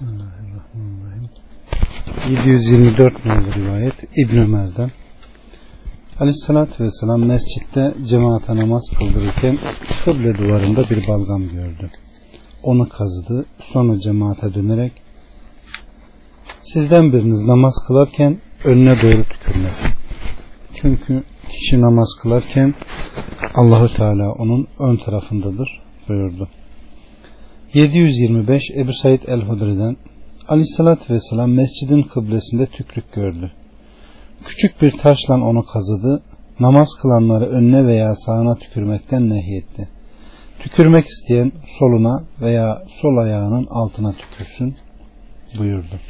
Bismillahirrahmanirrahim. 724 numaralı rivayet İbn Ömer'den. Aleyhissalatü vesselam mescitte cemaate namaz kıldırırken kıble duvarında bir balgam gördü. Onu kazıdı. Sonra cemaate dönerek sizden biriniz namaz kılarken önüne doğru tükürmesin. Çünkü kişi namaz kılarken Allahu Teala onun ön tarafındadır buyurdu. 725 Ebu Said el-Hudri'den Aleyhissalatü Vesselam mescidin kıblesinde tükrük gördü. Küçük bir taşla onu kazıdı. Namaz kılanları önüne veya sağına tükürmekten nehyetti. Tükürmek isteyen soluna veya sol ayağının altına tükürsün buyurdu.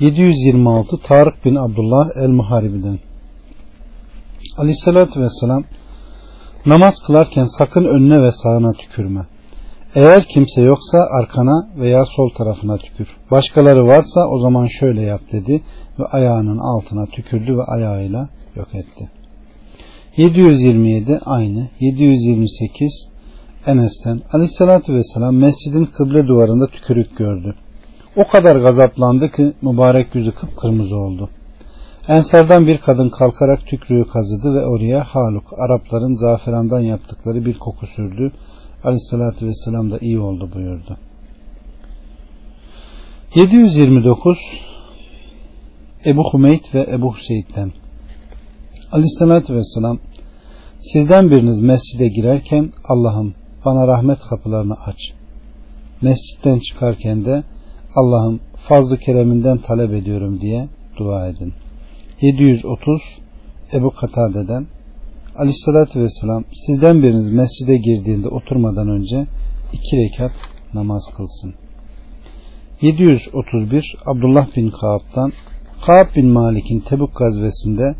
726 Tarık bin Abdullah el-Muharibi'den Aleyhissalatü Vesselam Namaz kılarken sakın önüne ve sağına tükürme. Eğer kimse yoksa arkana veya sol tarafına tükür. Başkaları varsa o zaman şöyle yap dedi ve ayağının altına tükürdü ve ayağıyla yok etti. 727 aynı. 728 Enes'ten Aleyhisselatü Vesselam mescidin kıble duvarında tükürük gördü. O kadar gazaplandı ki mübarek yüzü kıpkırmızı oldu. Ensardan bir kadın kalkarak tükrüğü kazıdı ve oraya haluk Arapların zaferandan yaptıkları bir koku sürdü. Aleyhissalatü vesselam da iyi oldu buyurdu. 729 Ebu Hümeyt ve Ebu Hüseyit'ten Aleyhissalatü vesselam sizden biriniz mescide girerken Allah'ım bana rahmet kapılarını aç. Mescitten çıkarken de Allah'ım fazlı kereminden talep ediyorum diye dua edin. 730 Ebu Katade'den Aleyhissalatü Vesselam sizden biriniz mescide girdiğinde oturmadan önce iki rekat namaz kılsın. 731 Abdullah bin Kaab'dan Kaab bin Malik'in Tebuk gazvesinde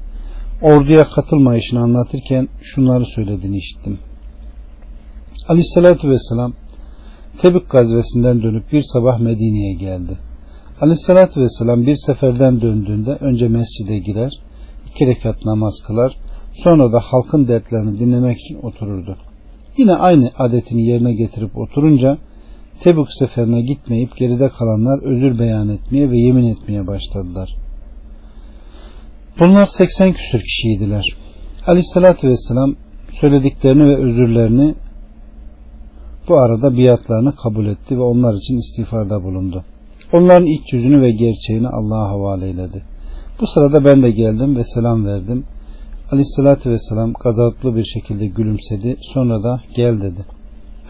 orduya katılmayışını anlatırken şunları söylediğini işittim. Aleyhissalatü Vesselam Tebük gazvesinden dönüp bir sabah Medine'ye geldi. Aleyhissalatü Vesselam bir seferden döndüğünde önce mescide girer, iki rekat namaz kılar, sonra da halkın dertlerini dinlemek için otururdu. Yine aynı adetini yerine getirip oturunca Tebük seferine gitmeyip geride kalanlar özür beyan etmeye ve yemin etmeye başladılar. Bunlar 80 küsür kişiydiler. Aleyhissalatü Vesselam söylediklerini ve özürlerini bu arada biatlarını kabul etti ve onlar için istiğfarda bulundu. Onların iç yüzünü ve gerçeğini Allah'a havale eyledi. Bu sırada ben de geldim ve selam verdim. Aleyhissalatü vesselam gazaplı bir şekilde gülümsedi. Sonra da gel dedi.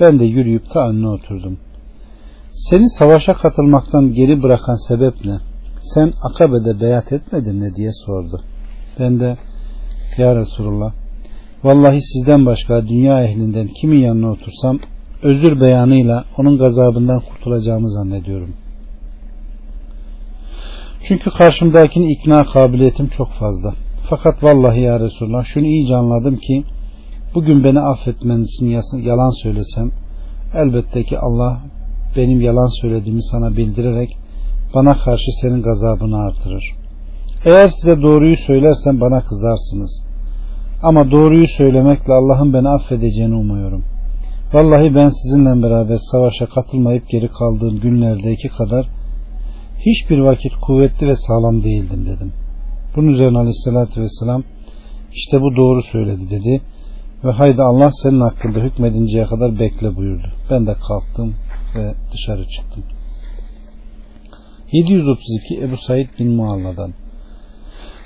Ben de yürüyüp ta önüne oturdum. Seni savaşa katılmaktan geri bırakan sebep ne? Sen Akabe'de beyat etmedin ne diye sordu. Ben de Ya Resulullah vallahi sizden başka dünya ehlinden kimin yanına otursam özür beyanıyla onun gazabından kurtulacağımı zannediyorum. Çünkü karşımdakini ikna kabiliyetim çok fazla. Fakat vallahi ya Resulullah şunu iyice anladım ki bugün beni affetmeniz için yalan söylesem elbette ki Allah benim yalan söylediğimi sana bildirerek bana karşı senin gazabını artırır. Eğer size doğruyu söylersem bana kızarsınız. Ama doğruyu söylemekle Allah'ın beni affedeceğini umuyorum. Vallahi ben sizinle beraber savaşa katılmayıp geri kaldığım günlerdeki kadar hiçbir vakit kuvvetli ve sağlam değildim dedim. Bunun üzerine aleyhissalatü vesselam işte bu doğru söyledi dedi ve haydi Allah senin hakkında hükmedinceye kadar bekle buyurdu. Ben de kalktım ve dışarı çıktım. 732 Ebu Said bin Mualla'dan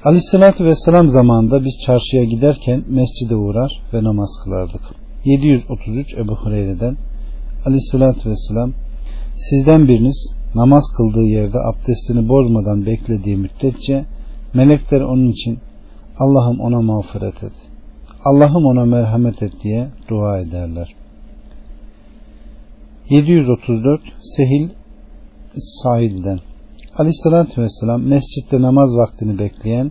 Aleyhissalatü vesselam zamanında biz çarşıya giderken mescide uğrar ve namaz kılardık. 733 Ebu Hureyre'den Aleyhissalatü vesselam sizden biriniz namaz kıldığı yerde abdestini bozmadan beklediği müddetçe melekler onun için Allah'ım ona mağfiret et. Allah'ım ona merhamet et diye dua ederler. 734 Sehil Said'den Aleyhissalatü Vesselam mescitte namaz vaktini bekleyen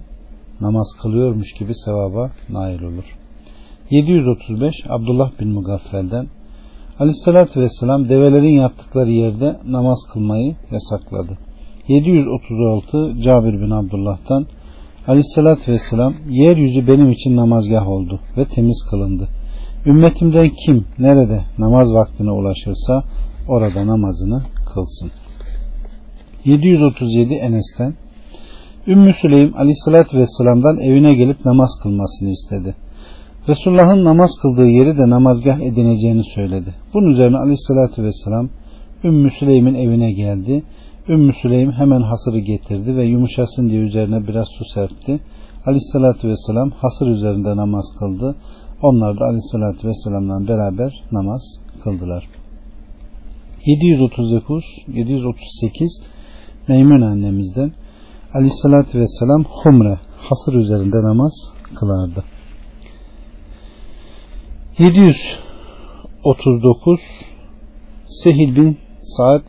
namaz kılıyormuş gibi sevaba nail olur. 735 Abdullah bin Mugaffel'den Aleyhissalatü Vesselam develerin yaptıkları yerde namaz kılmayı yasakladı. 736 Cabir bin Abdullah'tan Aleyhissalatü Vesselam yeryüzü benim için namazgah oldu ve temiz kılındı. Ümmetimden kim nerede namaz vaktine ulaşırsa orada namazını kılsın. 737 Enes'ten Ümmü Süleym aleyhissalatü vesselam'dan evine gelip namaz kılmasını istedi. Resulullah'ın namaz kıldığı yeri de namazgah edineceğini söyledi. Bunun üzerine aleyhissalatü vesselam Ümmü Süleym'in evine geldi. Ümmü Süleym hemen hasırı getirdi ve yumuşasın diye üzerine biraz su serpti. Aleyhissalatü vesselam hasır üzerinde namaz kıldı. Onlar da aleyhissalatü vesselamla beraber namaz kıldılar. 739 738 Meymun annemizden aleyhissalatü vesselam humre hasır üzerinde namaz kılardı. 739 Sehil bin Saad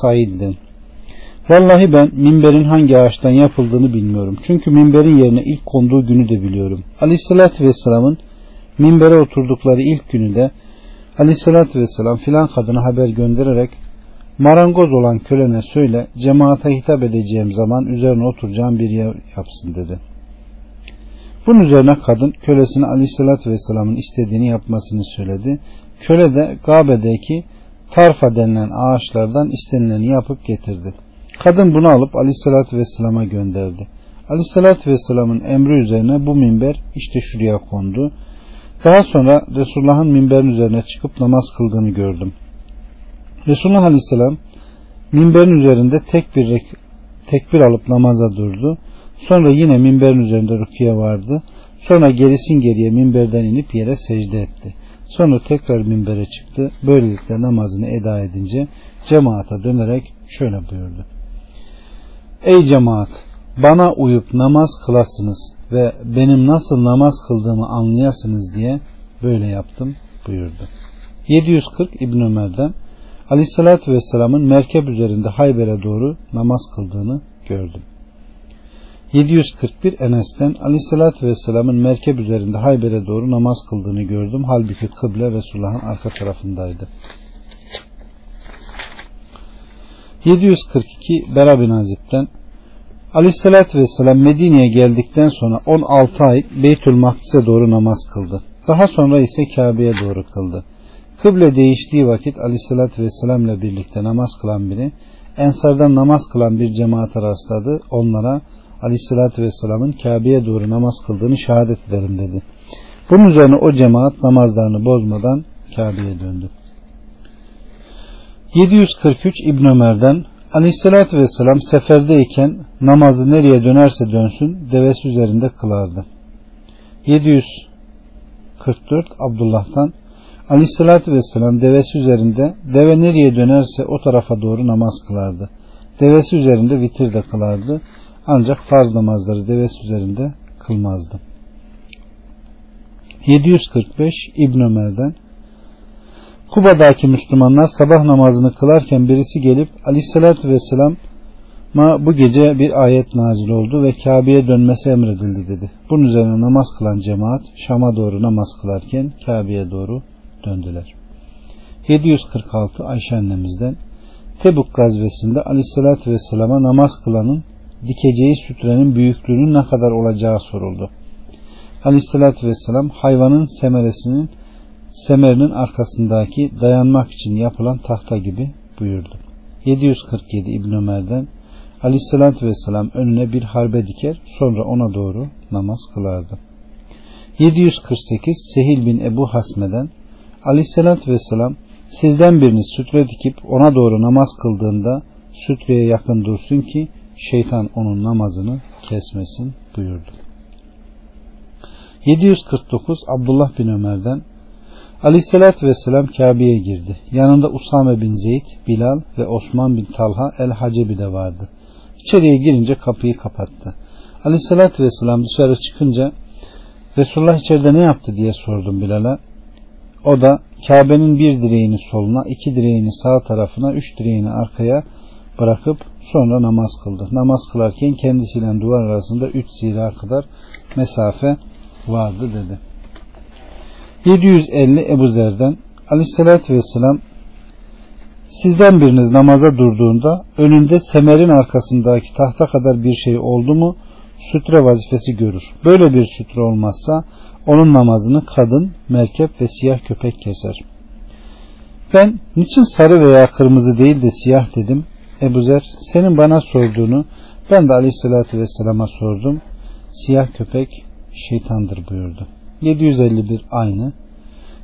Said'den Vallahi ben minberin hangi ağaçtan yapıldığını bilmiyorum. Çünkü minberin yerine ilk konduğu günü de biliyorum. Aleyhissalatü Vesselam'ın minbere oturdukları ilk günü de Aleyhissalatü Vesselam filan kadına haber göndererek marangoz olan kölene söyle cemaate hitap edeceğim zaman üzerine oturacağım bir yer yapsın dedi. Bunun üzerine kadın kölesine Aleyhisselatü Vesselam'ın istediğini yapmasını söyledi. Köle de Gabe'deki tarfa denilen ağaçlardan istenileni yapıp getirdi. Kadın bunu alıp Aleyhisselatü Vesselam'a gönderdi. Aleyhisselatü Vesselam'ın emri üzerine bu minber işte şuraya kondu. Daha sonra Resulullah'ın minberin üzerine çıkıp namaz kıldığını gördüm. Resulullah Aleyhisselam minberin üzerinde tek bir tekbir alıp namaza durdu. Sonra yine minberin üzerinde rüküye vardı. Sonra gerisin geriye minberden inip yere secde etti. Sonra tekrar minbere çıktı. Böylelikle namazını eda edince cemaata dönerek şöyle buyurdu. Ey cemaat! Bana uyup namaz kılasınız ve benim nasıl namaz kıldığımı anlayasınız diye böyle yaptım buyurdu. 740 İbn Ömer'den Aleyhisselatü Vesselam'ın merkep üzerinde Hayber'e doğru namaz kıldığını gördüm. 741 Enes'ten Aleyhisselatü Vesselam'ın merkep üzerinde Hayber'e doğru namaz kıldığını gördüm. Halbuki kıble Resulullah'ın arka tarafındaydı. 742 Bera bin Azib'den Aleyhisselatü Vesselam Medine'ye geldikten sonra 16 ay Beytül Makdis'e doğru namaz kıldı. Daha sonra ise Kabe'ye doğru kıldı. Kıble değiştiği vakit Aleyhisselatü Vesselam ile birlikte namaz kılan biri Ensardan namaz kılan bir cemaate rastladı. Onlara Aleyhisselatü Vesselam'ın Kabe'ye doğru namaz kıldığını şehadet ederim dedi. Bunun üzerine o cemaat namazlarını bozmadan Kabe'ye döndü. 743 İbn Ömer'den Aleyhisselatü Vesselam seferdeyken namazı nereye dönerse dönsün devesi üzerinde kılardı. 744 Abdullah'tan Aleyhisselatü Vesselam devesi üzerinde deve nereye dönerse o tarafa doğru namaz kılardı. Devesi üzerinde vitir de kılardı. Ancak farz namazları devesi üzerinde kılmazdı. 745 İbn Ömer'den Kuba'daki Müslümanlar sabah namazını kılarken birisi gelip Aleyhisselatü Vesselam ma bu gece bir ayet nazil oldu ve Kabe'ye dönmesi emredildi dedi. Bunun üzerine namaz kılan cemaat Şam'a doğru namaz kılarken Kabe'ye doğru döndüler. 746 Ayşe annemizden Tebuk gazvesinde Aleyhisselatü Vesselam'a namaz kılanın dikeceği sütrenin büyüklüğünün ne kadar olacağı soruldu. Aleyhissalatü vesselam hayvanın semeresinin semerinin arkasındaki dayanmak için yapılan tahta gibi buyurdu. 747 İbn Ömer'den Aleyhissalatü vesselam önüne bir harbe diker sonra ona doğru namaz kılardı. 748 Sehil bin Ebu Hasme'den Aleyhissalatü vesselam sizden biriniz sütre dikip ona doğru namaz kıldığında sütreye yakın dursun ki şeytan onun namazını kesmesin buyurdu. 749 Abdullah bin Ömer'den Aleyhisselatü Vesselam Kabe'ye girdi. Yanında Usame bin Zeyd, Bilal ve Osman bin Talha el-Hacebi de vardı. İçeriye girince kapıyı kapattı. Aleyhisselatü Vesselam dışarı çıkınca Resulullah içeride ne yaptı diye sordum Bilal'a. O da Kabe'nin bir direğini soluna, iki direğini sağ tarafına, üç direğini arkaya bırakıp sonra namaz kıldı. Namaz kılarken kendisiyle duvar arasında üç zira kadar mesafe vardı dedi. 750 Ebu Zer'den Aleyhisselatü Vesselam sizden biriniz namaza durduğunda önünde semerin arkasındaki tahta kadar bir şey oldu mu sütre vazifesi görür. Böyle bir sütre olmazsa onun namazını kadın, merkep ve siyah köpek keser. Ben niçin sarı veya kırmızı değil de siyah dedim. Ebu Zer senin bana sorduğunu ben de aleyhissalatü vesselama sordum. Siyah köpek şeytandır buyurdu. 751 aynı.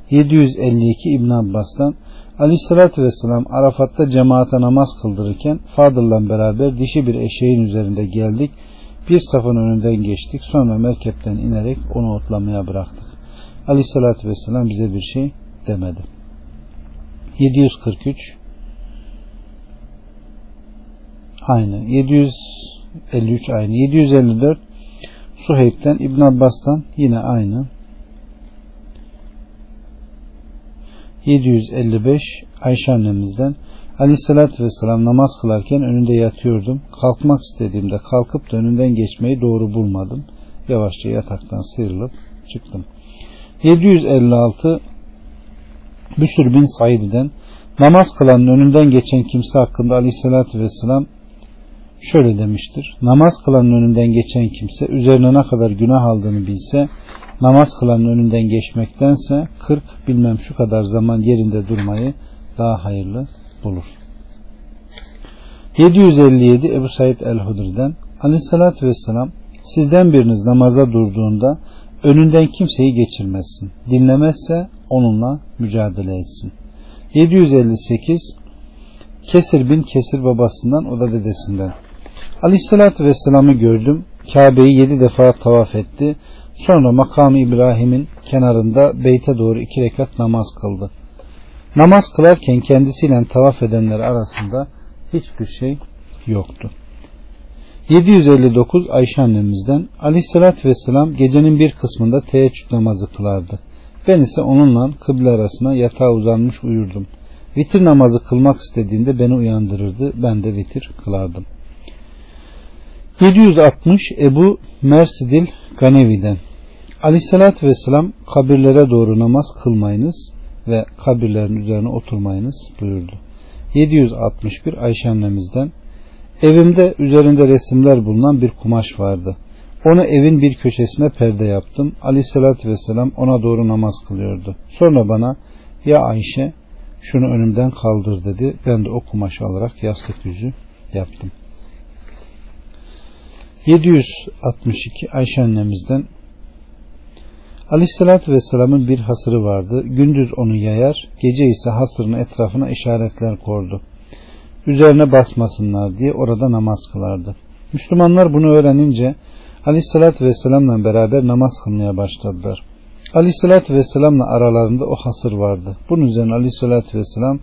752 İbn Abbas'tan Aleyhissalatü Vesselam Arafat'ta cemaate namaz kıldırırken Fadıl'la beraber dişi bir eşeğin üzerinde geldik. Bir safın önünden geçtik. Sonra merkepten inerek onu otlamaya bıraktık. Aleyhissalatü Vesselam bize bir şey demedi. 743 aynı. 753 aynı. 754 Suheyb'den İbn Abbas'tan yine aynı. 755 Ayşe annemizden Aleyhissalatü Vesselam namaz kılarken önünde yatıyordum. Kalkmak istediğimde kalkıp da önünden geçmeyi doğru bulmadım. Yavaşça yataktan sıyrılıp çıktım. 756 Büsür bin Said'den namaz kılanın önünden geçen kimse hakkında Aleyhissalatü Vesselam şöyle demiştir. Namaz kılanın önünden geçen kimse üzerine ne kadar günah aldığını bilse namaz kılanın önünden geçmektense 40 bilmem şu kadar zaman yerinde durmayı daha hayırlı bulur. 757 Ebu Said el-Hudri'den Aleyhissalatü Vesselam sizden biriniz namaza durduğunda önünden kimseyi geçirmesin. Dinlemezse onunla mücadele etsin. 758 Kesir bin Kesir babasından o da dedesinden. Aleyhissalatü Vesselam'ı gördüm. Kabe'yi yedi defa tavaf etti. Sonra makamı İbrahim'in kenarında beyte doğru iki rekat namaz kıldı. Namaz kılarken kendisiyle tavaf edenler arasında hiçbir şey yoktu. 759 Ayşe annemizden Aleyhisselatü Vesselam gecenin bir kısmında teheccüd namazı kılardı. Ben ise onunla kıble arasına yatağa uzanmış uyurdum. Vitir namazı kılmak istediğinde beni uyandırırdı. Ben de vitir kılardım. 760 Ebu Mersidil Ganevi'den Aleyhissalatü Vesselam kabirlere doğru namaz kılmayınız ve kabirlerin üzerine oturmayınız buyurdu. 761 Ayşe annemizden Evimde üzerinde resimler bulunan bir kumaş vardı. Onu evin bir köşesine perde yaptım. Aleyhissalatü vesselam ona doğru namaz kılıyordu. Sonra bana ya Ayşe şunu önümden kaldır dedi. Ben de o kumaşı alarak yastık yüzü yaptım. 762 Ayşe annemizden Aleyhissalatü Vesselam'ın bir hasırı vardı. Gündüz onu yayar, gece ise hasırın etrafına işaretler kordu. Üzerine basmasınlar diye orada namaz kılardı. Müslümanlar bunu öğrenince Aleyhissalatü Vesselam'la beraber namaz kılmaya başladılar. Aleyhissalatü Vesselam'la aralarında o hasır vardı. Bunun üzerine Aleyhissalatü Vesselam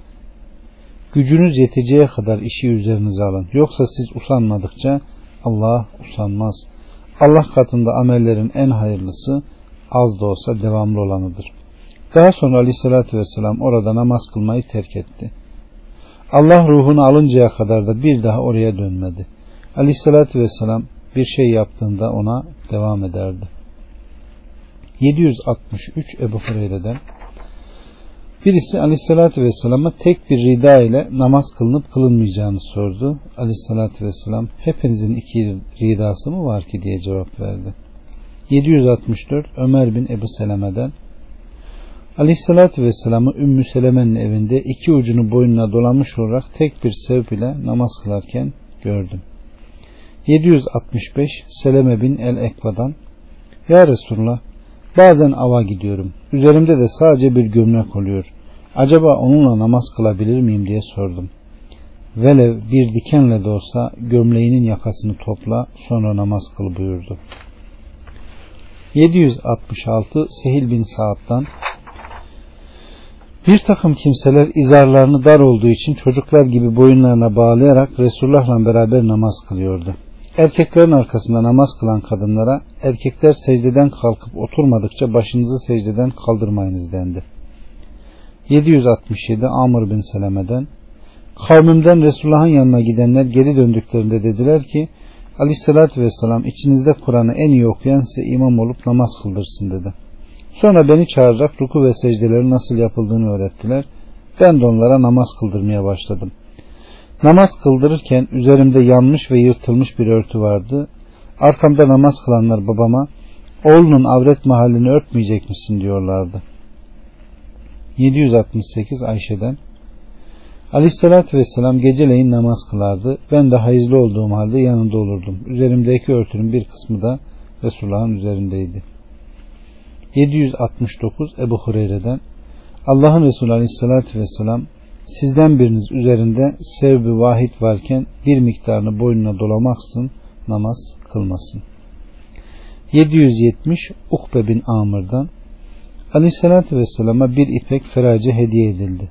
gücünüz yeteceği kadar işi üzerinize alın. Yoksa siz usanmadıkça Allah usanmaz. Allah katında amellerin en hayırlısı az da olsa devamlı olanıdır. Daha sonra aleyhissalatü vesselam orada namaz kılmayı terk etti. Allah ruhunu alıncaya kadar da bir daha oraya dönmedi. Aleyhissalatü vesselam bir şey yaptığında ona devam ederdi. 763 Ebu Hureyre'den Birisi aleyhissalatü vesselama tek bir rida ile namaz kılınıp kılınmayacağını sordu. Aleyhissalatü vesselam hepinizin iki ridası mı var ki diye cevap verdi. 764 Ömer bin Ebu Seleme'den Aleyhissalatü Vesselam'ı Ümmü Seleme'nin evinde iki ucunu boynuna dolanmış olarak tek bir sevp ile namaz kılarken gördüm. 765 Seleme bin El Ekva'dan Ya Resulullah bazen ava gidiyorum. Üzerimde de sadece bir gömlek oluyor. Acaba onunla namaz kılabilir miyim diye sordum. Velev bir dikenle de olsa gömleğinin yakasını topla sonra namaz kıl buyurdu. 766 Sehil bin Saad'dan bir takım kimseler izarlarını dar olduğu için çocuklar gibi boyunlarına bağlayarak Resulullah'la beraber namaz kılıyordu. Erkeklerin arkasında namaz kılan kadınlara erkekler secdeden kalkıp oturmadıkça başınızı secdeden kaldırmayınız dendi. 767 Amr bin Seleme'den Kavmimden Resulullah'ın yanına gidenler geri döndüklerinde dediler ki Aleyhissalatü Vesselam içinizde Kur'an'ı en iyi okuyan size imam olup namaz kıldırsın dedi. Sonra beni çağırarak ruku ve secdelerin nasıl yapıldığını öğrettiler. Ben de onlara namaz kıldırmaya başladım. Namaz kıldırırken üzerimde yanmış ve yırtılmış bir örtü vardı. Arkamda namaz kılanlar babama oğlunun avret mahallini örtmeyecek misin diyorlardı. 768 Ayşe'den Aleyhissalatü vesselam geceleyin namaz kılardı. Ben de hayızlı olduğum halde yanında olurdum. Üzerimdeki örtünün bir kısmı da Resulullah'ın üzerindeydi. 769 Ebu Hureyre'den Allah'ın Resulü Aleyhisselatü Vesselam sizden biriniz üzerinde sevbi vahid varken bir miktarını boynuna dolamaksın namaz kılmasın. 770 Ukbe bin Amr'dan Aleyhisselatü Vesselam'a bir ipek ferace hediye edildi.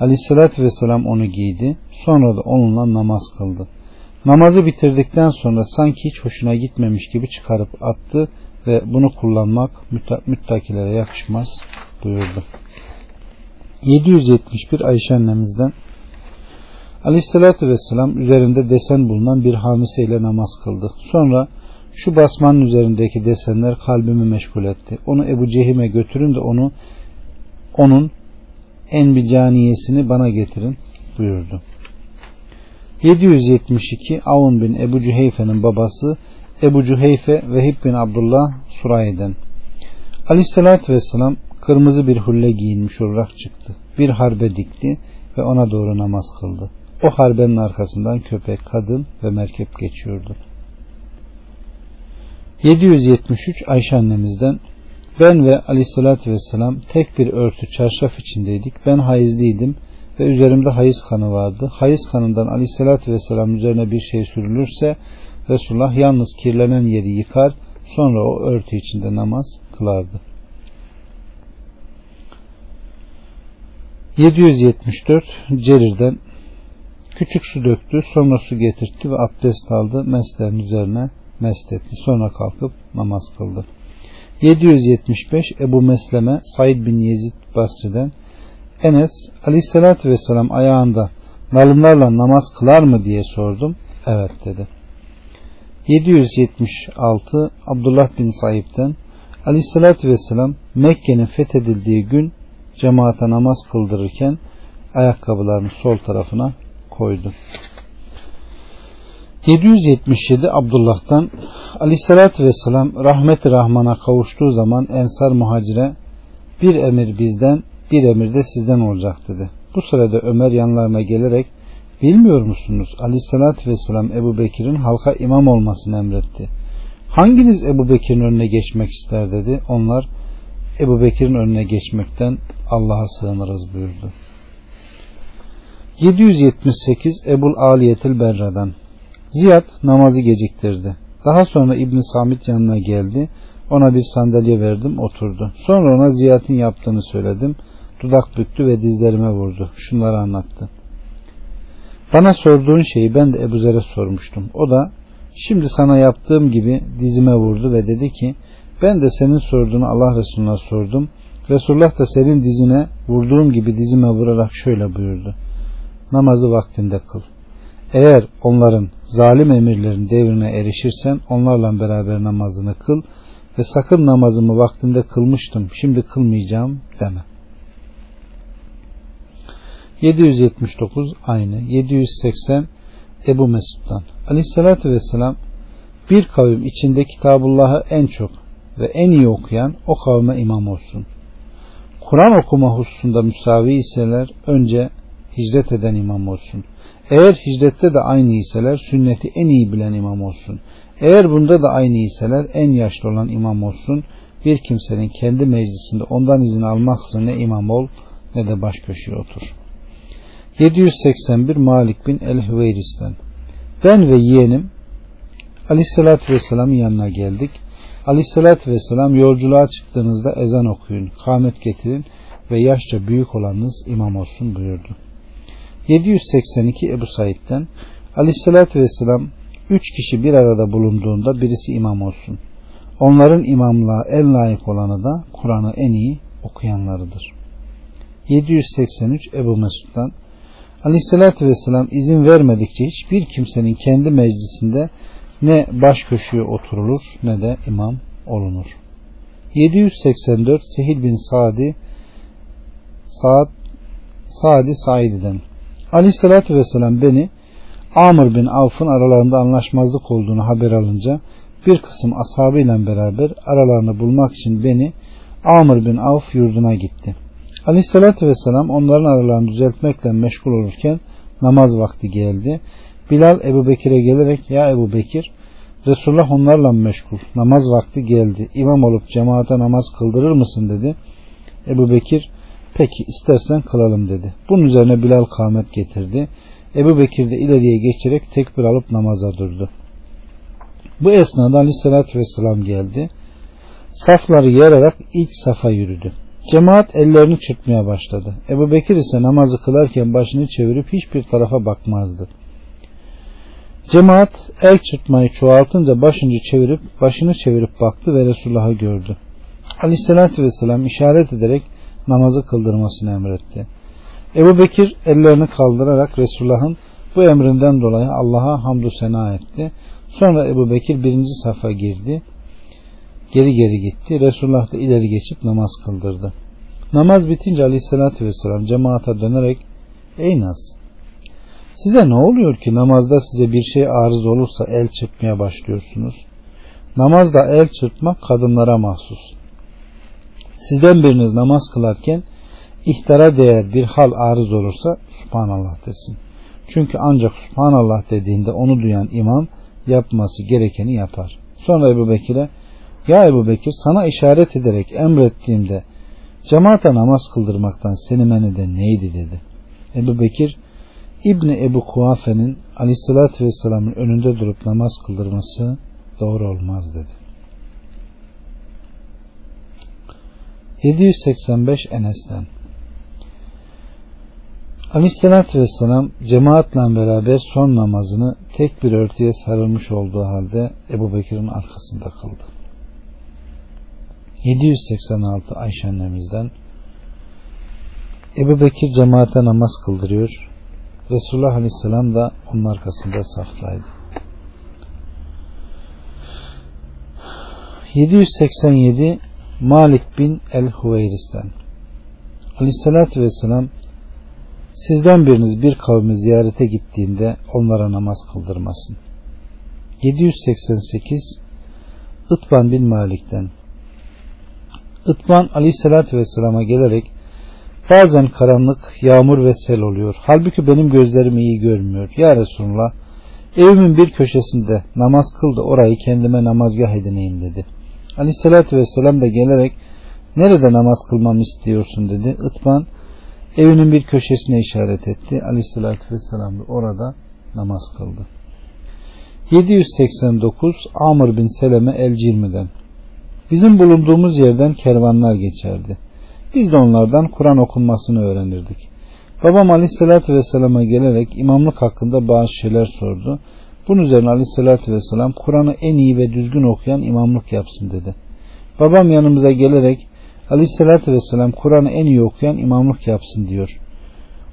Aleyhisselatü Vesselam onu giydi. Sonra da onunla namaz kıldı. Namazı bitirdikten sonra sanki hiç hoşuna gitmemiş gibi çıkarıp attı ve bunu kullanmak müttakilere yakışmaz buyurdu. 771 Ayşe annemizden Aleyhisselatü Vesselam üzerinde desen bulunan bir hamiseyle namaz kıldı. Sonra şu basmanın üzerindeki desenler kalbimi meşgul etti. Onu Ebu Cehim'e götürün de onu onun en bir caniyesini bana getirin buyurdu. 772 Avun bin Ebu Cüheyfe'nin babası Ebu Cüheyfe Vehib bin Abdullah Suray'den. Aleyhissalatü Vesselam kırmızı bir hulle giyinmiş olarak çıktı. Bir harbe dikti ve ona doğru namaz kıldı. O harbenin arkasından köpek, kadın ve merkep geçiyordu. 773 Ayşe annemizden ben ve aleyhissalatü vesselam tek bir örtü çarşaf içindeydik. Ben hayızlıydım ve üzerimde hayız kanı vardı. Hayız kanından aleyhissalatü vesselam üzerine bir şey sürülürse Resulullah yalnız kirlenen yeri yıkar sonra o örtü içinde namaz kılardı. 774 Cerir'den küçük su döktü sonra su getirtti ve abdest aldı meslerin üzerine mest etti sonra kalkıp namaz kıldı. 775 Ebu Mesleme Said bin Yezid Basri'den Enes aleyhissalatü vesselam ayağında nalımlarla namaz kılar mı diye sordum. Evet dedi. 776 Abdullah bin Saib'den aleyhissalatü vesselam Mekke'nin fethedildiği gün cemaate namaz kıldırırken ayakkabılarını sol tarafına koydu. 777 Abdullah'tan Aleyhisselatü Vesselam rahmet-i rahmana kavuştuğu zaman Ensar muhacire bir emir bizden bir emir de sizden olacak dedi. Bu sırada Ömer yanlarına gelerek bilmiyor musunuz Aleyhisselatü Vesselam Ebu Bekir'in halka imam olmasını emretti. Hanginiz Ebu Bekir'in önüne geçmek ister dedi. Onlar Ebu Bekir'in önüne geçmekten Allah'a sığınırız buyurdu. 778 Ebul Aliyetil Berra'dan Ziyad namazı geciktirdi. Daha sonra İbn Samit yanına geldi. Ona bir sandalye verdim, oturdu. Sonra ona Ziyad'ın yaptığını söyledim. Dudak büktü ve dizlerime vurdu. Şunları anlattı. Bana sorduğun şeyi ben de Ebu Zer'e sormuştum. O da şimdi sana yaptığım gibi dizime vurdu ve dedi ki ben de senin sorduğunu Allah Resulüne sordum. Resulullah da senin dizine vurduğum gibi dizime vurarak şöyle buyurdu. Namazı vaktinde kıl. Eğer onların zalim emirlerin devrine erişirsen onlarla beraber namazını kıl ve sakın namazımı vaktinde kılmıştım şimdi kılmayacağım deme. 779 aynı 780 Ebu Mesud'dan Aleyhisselatü Vesselam bir kavim içinde Kitabullah'ı en çok ve en iyi okuyan o kavme imam olsun. Kur'an okuma hususunda müsavi iseler önce hicret eden imam olsun. Eğer hicrette de aynı iseler sünneti en iyi bilen imam olsun. Eğer bunda da aynı iseler en yaşlı olan imam olsun. Bir kimsenin kendi meclisinde ondan izin almaksızın ne imam ol ne de baş köşeye otur. 781 Malik bin el-Hüveyris'ten Ben ve yeğenim Aleyhisselatü Vesselam'ın yanına geldik. Aleyhisselatü Vesselam yolculuğa çıktığınızda ezan okuyun, kâmet getirin ve yaşça büyük olanınız imam olsun buyurdu. 782 Ebu Said'den Aleyhisselatü Vesselam üç kişi bir arada bulunduğunda birisi imam olsun. Onların imamlığa en layık olanı da Kur'an'ı en iyi okuyanlarıdır. 783 Ebu Mesud'dan Aleyhisselatü Vesselam izin vermedikçe hiçbir kimsenin kendi meclisinde ne baş köşeye oturulur ne de imam olunur. 784 Sehil bin Sadi Sadi Said'den Aleyhissalatü vesselam beni Amr bin Avf'ın aralarında anlaşmazlık olduğunu haber alınca bir kısım ashabıyla beraber aralarını bulmak için beni Amr bin Avf yurduna gitti. Aleyhissalatü vesselam onların aralarını düzeltmekle meşgul olurken namaz vakti geldi. Bilal Ebu Bekir'e gelerek ya Ebu Bekir Resulullah onlarla meşgul. Namaz vakti geldi. İmam olup cemaate namaz kıldırır mısın dedi. Ebu Bekir peki istersen kılalım dedi. Bunun üzerine Bilal kâmet getirdi. Ebu Bekir de ileriye geçerek tekbir alıp namaza durdu. Bu esnada aleyhissalatü vesselam geldi. Safları yararak ilk safa yürüdü. Cemaat ellerini çırpmaya başladı. Ebu Bekir ise namazı kılarken başını çevirip hiçbir tarafa bakmazdı. Cemaat el çırpmayı çoğaltınca başını çevirip başını çevirip baktı ve Resulullah'ı gördü. Aleyhissalatü vesselam işaret ederek namazı kıldırmasını emretti. Ebu Bekir ellerini kaldırarak Resulullah'ın bu emrinden dolayı Allah'a hamdü sena etti. Sonra Ebu Bekir birinci safa girdi. Geri geri gitti. Resulullah da ileri geçip namaz kıldırdı. Namaz bitince aleyhissalatü vesselam cemaate dönerek Ey Naz size ne oluyor ki namazda size bir şey arız olursa el çırpmaya başlıyorsunuz? Namazda el çırpmak kadınlara mahsus. Sizden biriniz namaz kılarken ihtara değer bir hal arız olursa Subhanallah desin. Çünkü ancak Subhanallah dediğinde onu duyan imam yapması gerekeni yapar. Sonra Ebu Bekir'e Ya Ebu Bekir sana işaret ederek emrettiğimde cemaate namaz kıldırmaktan seni men eden neydi dedi. Ebu Bekir İbni Ebu Kuafe'nin aleyhissalatü vesselamın önünde durup namaz kıldırması doğru olmaz dedi. 785 Enes'ten Aleyhissalatü Vesselam cemaatle beraber son namazını tek bir örtüye sarılmış olduğu halde Ebu Bekir'in arkasında kıldı. 786 Ayşe annemizden Ebu Bekir cemaate namaz kıldırıyor. Resulullah Aleyhisselam da onun arkasında saftaydı. 787 Malik bin el-Huveyris'ten Aleyhisselatü Vesselam Sizden biriniz bir kavmi ziyarete gittiğinde onlara namaz kıldırmasın. 788 Itban bin Malik'ten Itban aleyhissalatü vesselama gelerek bazen karanlık, yağmur ve sel oluyor. Halbuki benim gözlerim iyi görmüyor. Ya Resulullah evimin bir köşesinde namaz kıldı orayı kendime namazgah edineyim dedi. Aleyhissalatü vesselam da gelerek nerede namaz kılmamı istiyorsun dedi. Itban evinin bir köşesine işaret etti. Aleyhissalatü vesselam da orada namaz kıldı. 789 Amr bin Seleme el-Cirmi'den Bizim bulunduğumuz yerden kervanlar geçerdi. Biz de onlardan Kur'an okunmasını öğrenirdik. Babam Aleyhisselatü Vesselam'a gelerek imamlık hakkında bazı şeyler sordu. Bunun üzerine Aleyhisselatü Vesselam Kur'an'ı en iyi ve düzgün okuyan imamlık yapsın dedi. Babam yanımıza gelerek Aleyhisselatü Vesselam Kur'an'ı en iyi okuyan imamlık yapsın diyor.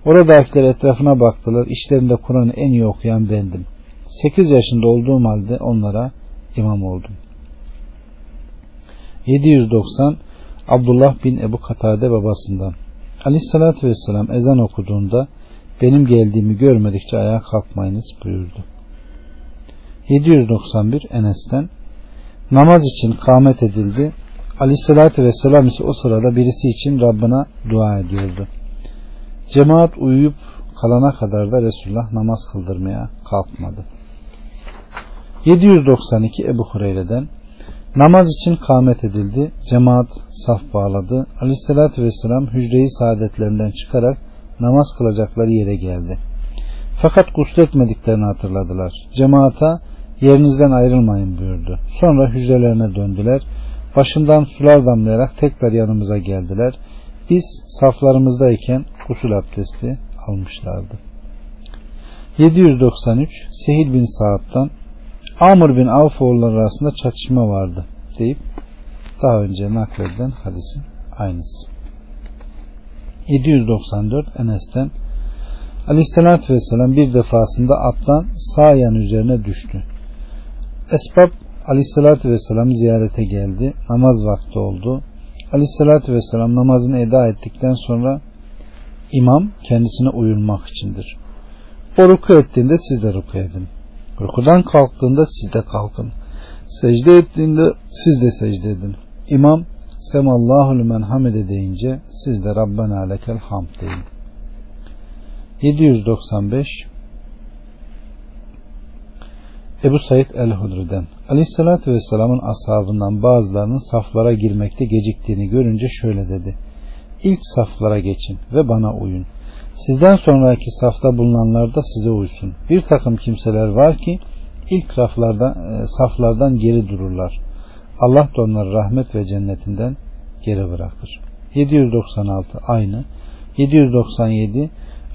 Oradakiler etrafına baktılar. İşlerinde Kur'an'ı en iyi okuyan bendim. 8 yaşında olduğum halde onlara imam oldum. 790 Abdullah bin Ebu Katade babasından Aleyhisselatü Vesselam ezan okuduğunda benim geldiğimi görmedikçe ayağa kalkmayınız buyurdu. 791 Enes'ten namaz için kâmet edildi. Aleyhissalatü vesselam ise o sırada birisi için Rabbına dua ediyordu. Cemaat uyuyup kalana kadar da Resulullah namaz kıldırmaya kalkmadı. 792 Ebu Hureyre'den Namaz için kâmet edildi. Cemaat saf bağladı. Aleyhissalatü vesselam hücreyi saadetlerinden çıkarak namaz kılacakları yere geldi. Fakat gusletmediklerini hatırladılar. Cemaata yerinizden ayrılmayın buyurdu. Sonra hücrelerine döndüler başından sular damlayarak tekrar yanımıza geldiler. Biz saflarımızdayken usul abdesti almışlardı. 793 Sehil bin Saad'dan Amr bin Avf oğulları arasında çatışma vardı deyip daha önce nakledilen hadisin aynısı. 794 Enes'ten Aleyhisselatü Vesselam bir defasında attan sağ yan üzerine düştü. Esbab Aleyhisselatü Vesselam ziyarete geldi. Namaz vakti oldu. Aleyhisselatü Vesselam namazını eda ettikten sonra imam kendisine uyulmak içindir. O ruku ettiğinde siz de ruku edin. Rukudan kalktığında siz de kalkın. Secde ettiğinde siz de secde edin. İmam Semallahu lümen hamide deyince siz de Rabbena lekel hamd deyin. 795 Ebu Said el-Hudri'den Aleyhisselatü Vesselam'ın ashabından bazılarının saflara girmekte geciktiğini görünce şöyle dedi. İlk saflara geçin ve bana uyun. Sizden sonraki safta bulunanlar da size uysun. Bir takım kimseler var ki ilk raflarda, e, saflardan geri dururlar. Allah da onları rahmet ve cennetinden geri bırakır. 796 aynı. 797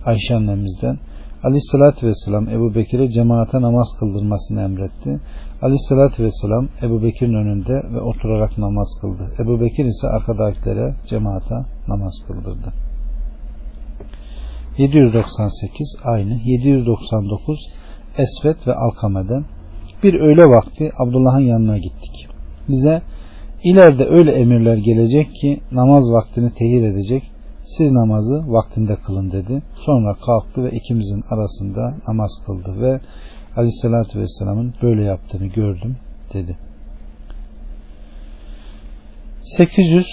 Ayşe annemizden Aleyhissalatü Vesselam Ebu Bekir'e cemaate namaz kıldırmasını emretti. Aleyhissalatü Vesselam Ebu Bekir'in önünde ve oturarak namaz kıldı. Ebu Bekir ise arkadakilere cemaate namaz kıldırdı. 798 aynı. 799 Esvet ve Alkame'den bir öğle vakti Abdullah'ın yanına gittik. Bize ileride öyle emirler gelecek ki namaz vaktini tehir edecek siz namazı vaktinde kılın dedi. Sonra kalktı ve ikimizin arasında namaz kıldı ve Aleyhisselatü Vesselam'ın böyle yaptığını gördüm dedi. 800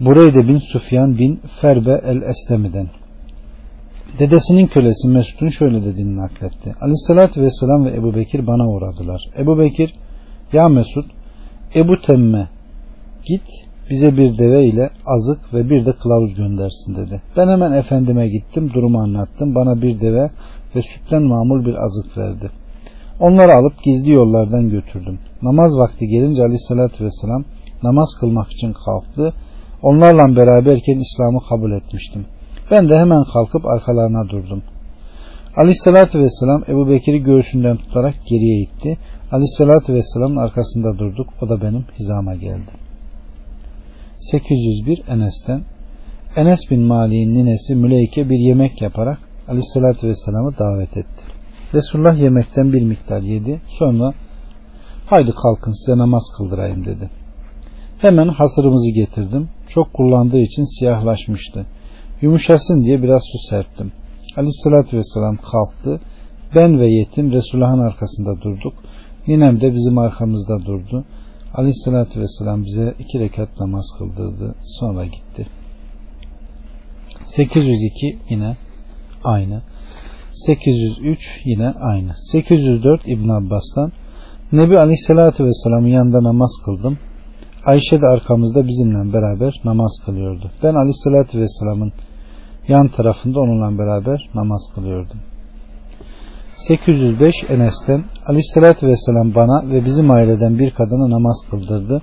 Bureyde bin Sufyan bin Ferbe el-Eslemi'den Dedesinin kölesi Mesud'un şöyle dediğini nakletti. Aleyhissalatü vesselam ve Ebu Bekir bana uğradılar. Ebu Bekir ya Mesud Ebu Temme git bize bir deve ile azık ve bir de kılavuz göndersin dedi. Ben hemen efendime gittim durumu anlattım. Bana bir deve ve sütten mamul bir azık verdi. Onları alıp gizli yollardan götürdüm. Namaz vakti gelince aleyhissalatü vesselam namaz kılmak için kalktı. Onlarla beraberken İslam'ı kabul etmiştim. Ben de hemen kalkıp arkalarına durdum. Aleyhissalatü vesselam Ebu Bekir'i göğsünden tutarak geriye itti. Aleyhissalatü vesselamın arkasında durduk. O da benim hizama geldi. 801 Enes'ten Enes bin Mali'nin ninesi Müleyke bir yemek yaparak Aleyhissalatü vesselam'ı davet etti. Resulullah yemekten bir miktar yedi. Sonra haydi kalkın size namaz kıldırayım dedi. Hemen hasırımızı getirdim. Çok kullandığı için siyahlaşmıştı. Yumuşasın diye biraz su serptim. Aleyhissalatü vesselam kalktı. Ben ve yetim Resulullah'ın arkasında durduk. Ninem de bizim arkamızda durdu. Aleyhissalatü vesselam bize iki rekat namaz kıldırdı. Sonra gitti. 802 yine aynı. 803 yine aynı. 804 İbn Abbas'tan Nebi Aleyhisselatü Vesselam'ın yanında namaz kıldım. Ayşe de arkamızda bizimle beraber namaz kılıyordu. Ben Aleyhisselatü Vesselam'ın yan tarafında onunla beraber namaz kılıyordum. 805 Enes'ten Aleyhisselatü Vesselam bana ve bizim aileden bir kadını namaz kıldırdı.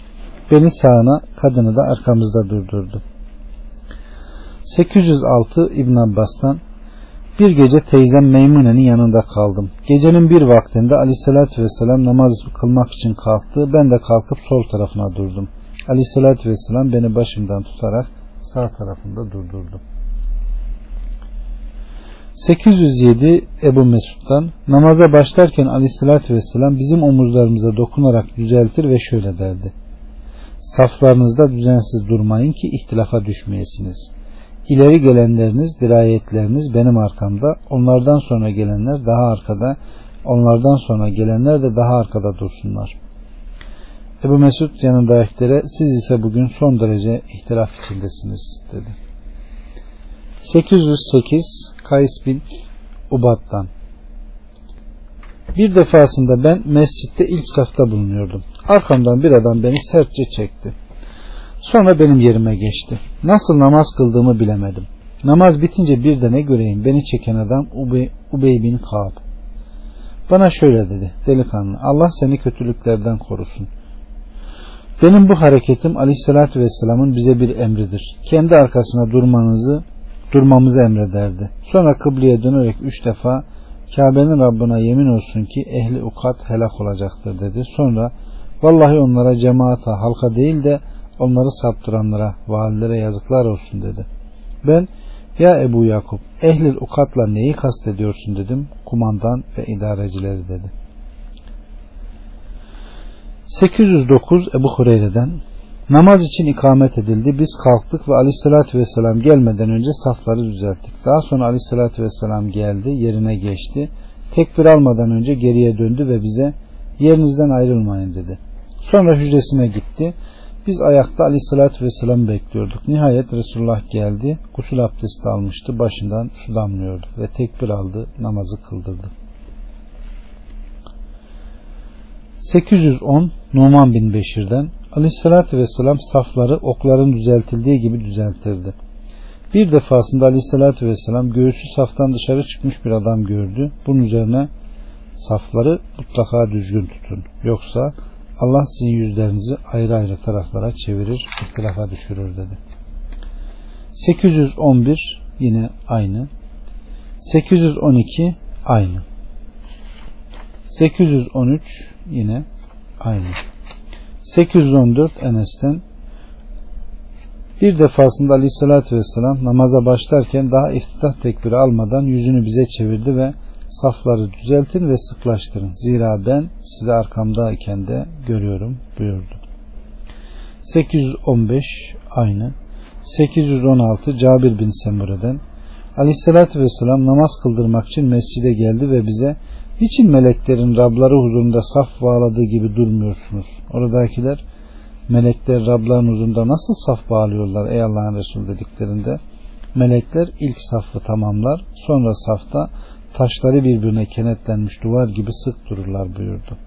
Beni sağına, kadını da arkamızda durdurdu. 806 İbn Abbas'tan bir gece teyzem Meymune'nin yanında kaldım. Gecenin bir vaktinde Aleyhisselatü Vesselam namaz kılmak için kalktı. Ben de kalkıp sol tarafına durdum. Aleyhisselatü Vesselam beni başımdan tutarak sağ tarafında durdurdu. 807 Ebu Mesud'dan namaza başlarken aleyhissalatü vesselam bizim omuzlarımıza dokunarak düzeltir ve şöyle derdi. Saflarınızda düzensiz durmayın ki ihtilafa düşmeyesiniz. İleri gelenleriniz, dirayetleriniz benim arkamda, onlardan sonra gelenler daha arkada, onlardan sonra gelenler de daha arkada dursunlar. Ebu Mesud yanındakilere siz ise bugün son derece ihtilaf içindesiniz dedi. 808 Kays bin Ubad'dan bir defasında ben mescitte ilk safta bulunuyordum. Arkamdan bir adam beni sertçe çekti. Sonra benim yerime geçti. Nasıl namaz kıldığımı bilemedim. Namaz bitince bir de ne göreyim beni çeken adam Ubey, Ubey bin Kaab. Bana şöyle dedi. Delikanlı Allah seni kötülüklerden korusun. Benim bu hareketim aleyhissalatü vesselamın bize bir emridir. Kendi arkasına durmanızı durmamızı emrederdi. Sonra kıbleye dönerek üç defa Kabe'nin Rabbına yemin olsun ki ehli ukat helak olacaktır dedi. Sonra vallahi onlara cemaata halka değil de onları saptıranlara valilere yazıklar olsun dedi. Ben ya Ebu Yakup ehlil ukatla neyi kastediyorsun dedim. Kumandan ve idarecileri dedi. 809 Ebu Hureyre'den Namaz için ikamet edildi. Biz kalktık ve aleyhissalatü vesselam gelmeden önce safları düzelttik. Daha sonra aleyhissalatü vesselam geldi, yerine geçti. Tekbir almadan önce geriye döndü ve bize yerinizden ayrılmayın dedi. Sonra hücresine gitti. Biz ayakta aleyhissalatü vesselam bekliyorduk. Nihayet Resulullah geldi. Gusül abdesti almıştı. Başından su damlıyordu. Ve tekbir aldı. Namazı kıldırdı. 810 Numan bin Beşir'den Aleyhissalatü vesselam safları okların düzeltildiği gibi düzeltirdi. Bir defasında Aleyhissalatü vesselam göğsü saftan dışarı çıkmış bir adam gördü. Bunun üzerine safları mutlaka düzgün tutun. Yoksa Allah sizin yüzlerinizi ayrı ayrı taraflara çevirir, ihtilafa düşürür dedi. 811 yine aynı. 812 aynı. 813 yine aynı. 814 Enes'ten bir defasında Aleyhisselatü Vesselam namaza başlarken daha iftitah tekbiri almadan yüzünü bize çevirdi ve safları düzeltin ve sıklaştırın. Zira ben sizi arkamdayken de görüyorum buyurdu. 815 aynı. 816 Cabir bin Semure'den Aleyhisselatü Vesselam namaz kıldırmak için mescide geldi ve bize niçin meleklerin Rabları huzurunda saf bağladığı gibi durmuyorsunuz? Oradakiler melekler Rabların huzurunda nasıl saf bağlıyorlar ey Allah'ın Resulü dediklerinde melekler ilk safı tamamlar sonra safta taşları birbirine kenetlenmiş duvar gibi sık dururlar buyurdu.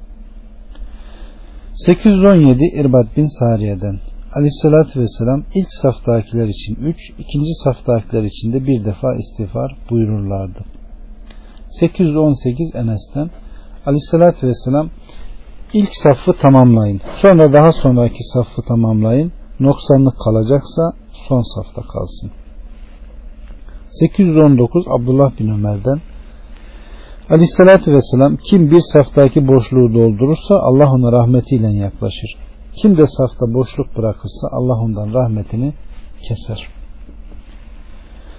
817 İrbat bin Sariye'den Aleyhissalatü Vesselam ilk saftakiler için 3, ikinci saftakiler için de bir defa istiğfar buyururlardı. 818 Enes'ten Aleyhissalatü Vesselam ilk safı tamamlayın. Sonra daha sonraki safı tamamlayın. Noksanlık kalacaksa son safta kalsın. 819 Abdullah bin Ömer'den Aleyhissalatü Vesselam kim bir saftaki boşluğu doldurursa Allah ona rahmetiyle yaklaşır. Kim de safta boşluk bırakırsa Allah ondan rahmetini keser.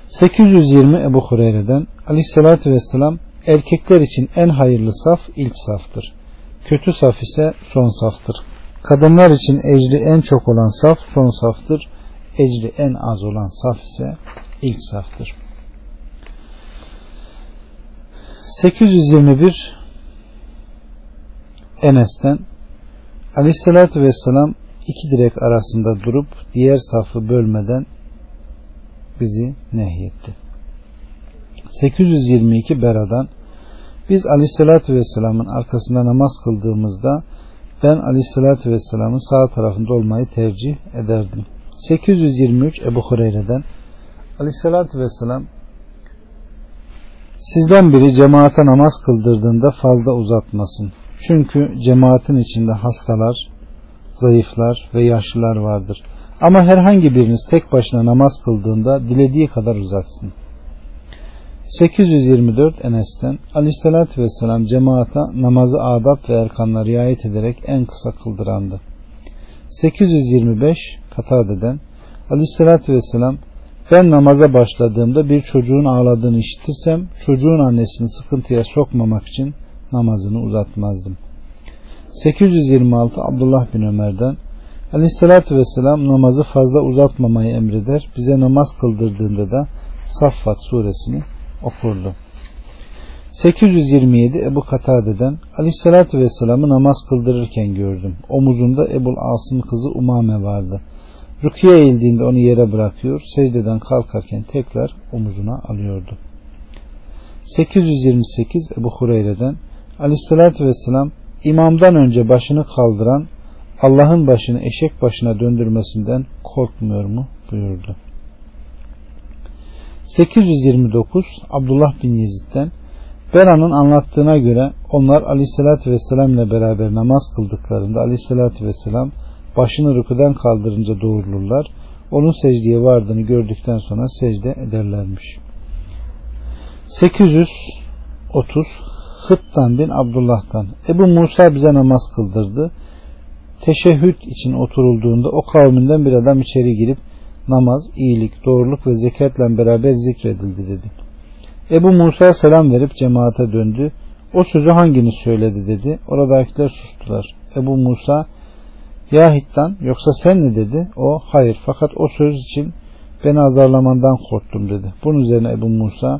820 Ebu Hureyre'den Aleyhissalatü Vesselam erkekler için en hayırlı saf ilk saftır. Kötü saf ise son saftır. Kadınlar için ecri en çok olan saf son saftır. Ecri en az olan saf ise ilk saftır. 821 Enes'ten Aleyhisselatü Vesselam iki direk arasında durup diğer safı bölmeden bizi nehyetti. 822 Bera'dan biz Aleyhisselatü Vesselam'ın arkasında namaz kıldığımızda ben Aleyhisselatü Vesselam'ın sağ tarafında olmayı tercih ederdim. 823 Ebu Hureyre'den Aleyhisselatü Vesselam Sizden biri cemaate namaz kıldırdığında fazla uzatmasın. Çünkü cemaatin içinde hastalar, zayıflar ve yaşlılar vardır. Ama herhangi biriniz tek başına namaz kıldığında dilediği kadar uzatsın. 824 Enes'ten Aleyhisselatü Vesselam cemaata namazı adab ve erkanla riayet ederek en kısa kıldırandı. 825 Katade'den Aleyhisselatü Vesselam ben namaza başladığımda bir çocuğun ağladığını işitirsem çocuğun annesini sıkıntıya sokmamak için namazını uzatmazdım. 826 Abdullah bin Ömer'den Aleyhissalatü Vesselam namazı fazla uzatmamayı emreder. Bize namaz kıldırdığında da Saffat suresini okurdu. 827 Ebu Katade'den Aleyhissalatü Vesselam'ı namaz kıldırırken gördüm. Omuzunda Ebul As'ın kızı Umame vardı. Rukiye eğildiğinde onu yere bırakıyor. Secdeden kalkarken tekrar omuzuna alıyordu. 828 Ebu Hureyre'den Aleyhisselatü Vesselam imamdan önce başını kaldıran Allah'ın başını eşek başına döndürmesinden korkmuyor mu buyurdu. 829 Abdullah bin Yezid'den Bera'nın anlattığına göre onlar Aleyhisselatü Vesselam ile beraber namaz kıldıklarında Aleyhisselatü Vesselam başını rüküden kaldırınca doğrulurlar. Onun secdeye vardığını gördükten sonra secde ederlermiş. 830 Hıttan bin Abdullah'tan Ebu Musa bize namaz kıldırdı. Teşehhüd için oturulduğunda o kavminden bir adam içeri girip namaz, iyilik, doğruluk ve zekatla beraber zikredildi dedi. Ebu Musa selam verip cemaate döndü. O sözü hanginiz söyledi dedi. Oradakiler sustular. Ebu Musa ya Hittan yoksa sen ne dedi? O hayır fakat o söz için beni azarlamandan korktum dedi. Bunun üzerine Ebu Musa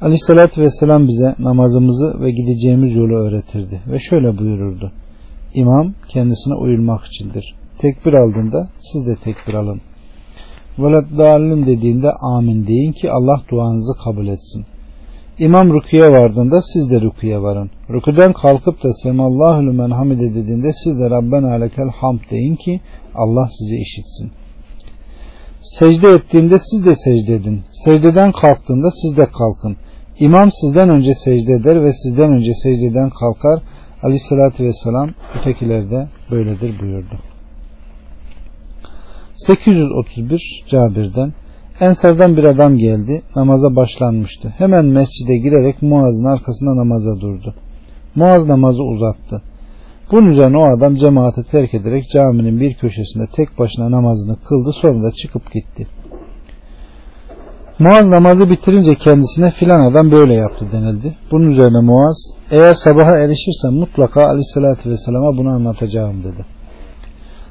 Aleyhissalatü Vesselam bize namazımızı ve gideceğimiz yolu öğretirdi ve şöyle buyururdu. İmam kendisine uyulmak içindir. tekbir aldığında siz de tekbir alın. Veleddallin dediğinde amin deyin ki Allah duanızı kabul etsin. İmam rüküye vardığında siz de rüküye varın. Rüküden kalkıp da semallahu lümen hamide dediğinde siz de Rabbena lekel hamd deyin ki Allah sizi işitsin. Secde ettiğinde siz de secde edin. Secdeden kalktığında siz de kalkın. İmam sizden önce secde eder ve sizden önce secdeden kalkar. Aleyhissalatü vesselam ötekiler de böyledir buyurdu. 831 Cabir'den Ensardan bir adam geldi. Namaza başlanmıştı. Hemen mescide girerek Muaz'ın arkasında namaza durdu. Muaz namazı uzattı. Bunun üzerine o adam cemaati terk ederek caminin bir köşesinde tek başına namazını kıldı sonra da çıkıp gitti. Muaz namazı bitirince kendisine filan adam böyle yaptı denildi. Bunun üzerine Muaz eğer sabaha erişirsen mutlaka aleyhissalatü vesselama bunu anlatacağım dedi.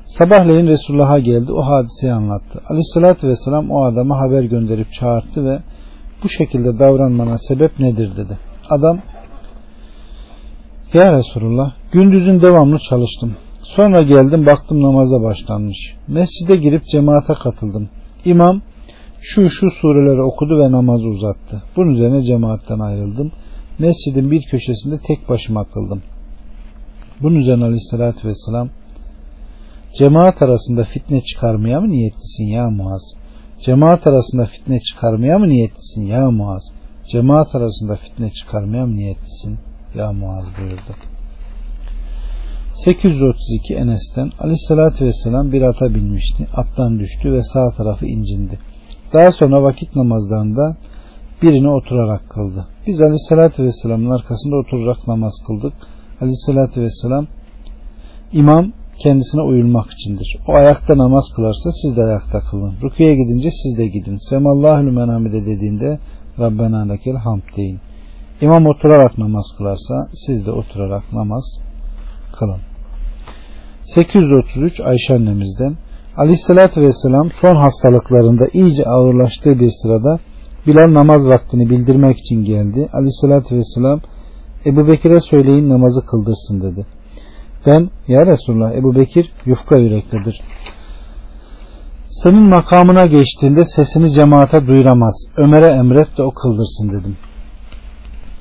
Sabahleyin Resulullah'a geldi o hadiseyi anlattı. Aleyhissalatü vesselam o adama haber gönderip çağırdı ve bu şekilde davranmana sebep nedir dedi. Adam ya Resulullah gündüzün devamlı çalıştım. Sonra geldim baktım namaza başlanmış. Mescide girip cemaate katıldım. İmam şu şu sureleri okudu ve namazı uzattı. Bunun üzerine cemaatten ayrıldım. Mescidin bir köşesinde tek başıma kıldım. Bunun üzerine aleyhissalatü vesselam cemaat arasında fitne çıkarmaya mı niyetlisin ya Muaz? Cemaat arasında fitne çıkarmaya mı niyetlisin ya Muaz? Cemaat arasında fitne çıkarmaya mı niyetlisin ya Muaz buyurdu. 832 Enes'ten Aleyhisselatü Vesselam bir ata binmişti. Attan düştü ve sağ tarafı incindi. Daha sonra vakit namazlarında birini oturarak kıldı. Biz Aleyhisselatü Vesselam'ın arkasında oturarak namaz kıldık. Aleyhisselatü Vesselam imam kendisine uyulmak içindir. O ayakta namaz kılarsa siz de ayakta kılın. Rüküye gidince siz de gidin. Semallahu lümen hamide dediğinde Rabbena lekel hamd deyin. İmam oturarak namaz kılarsa siz de oturarak namaz kılın. 833 Ayşe annemizden Aleyhisselatü Vesselam son hastalıklarında iyice ağırlaştığı bir sırada Bilal namaz vaktini bildirmek için geldi. Aleyhisselatü Vesselam Ebu Bekir'e söyleyin namazı kıldırsın dedi. Ben ya Resulullah Ebu Bekir yufka yüreklidir. Senin makamına geçtiğinde sesini cemaate duyuramaz. Ömer'e emret de o kıldırsın dedim.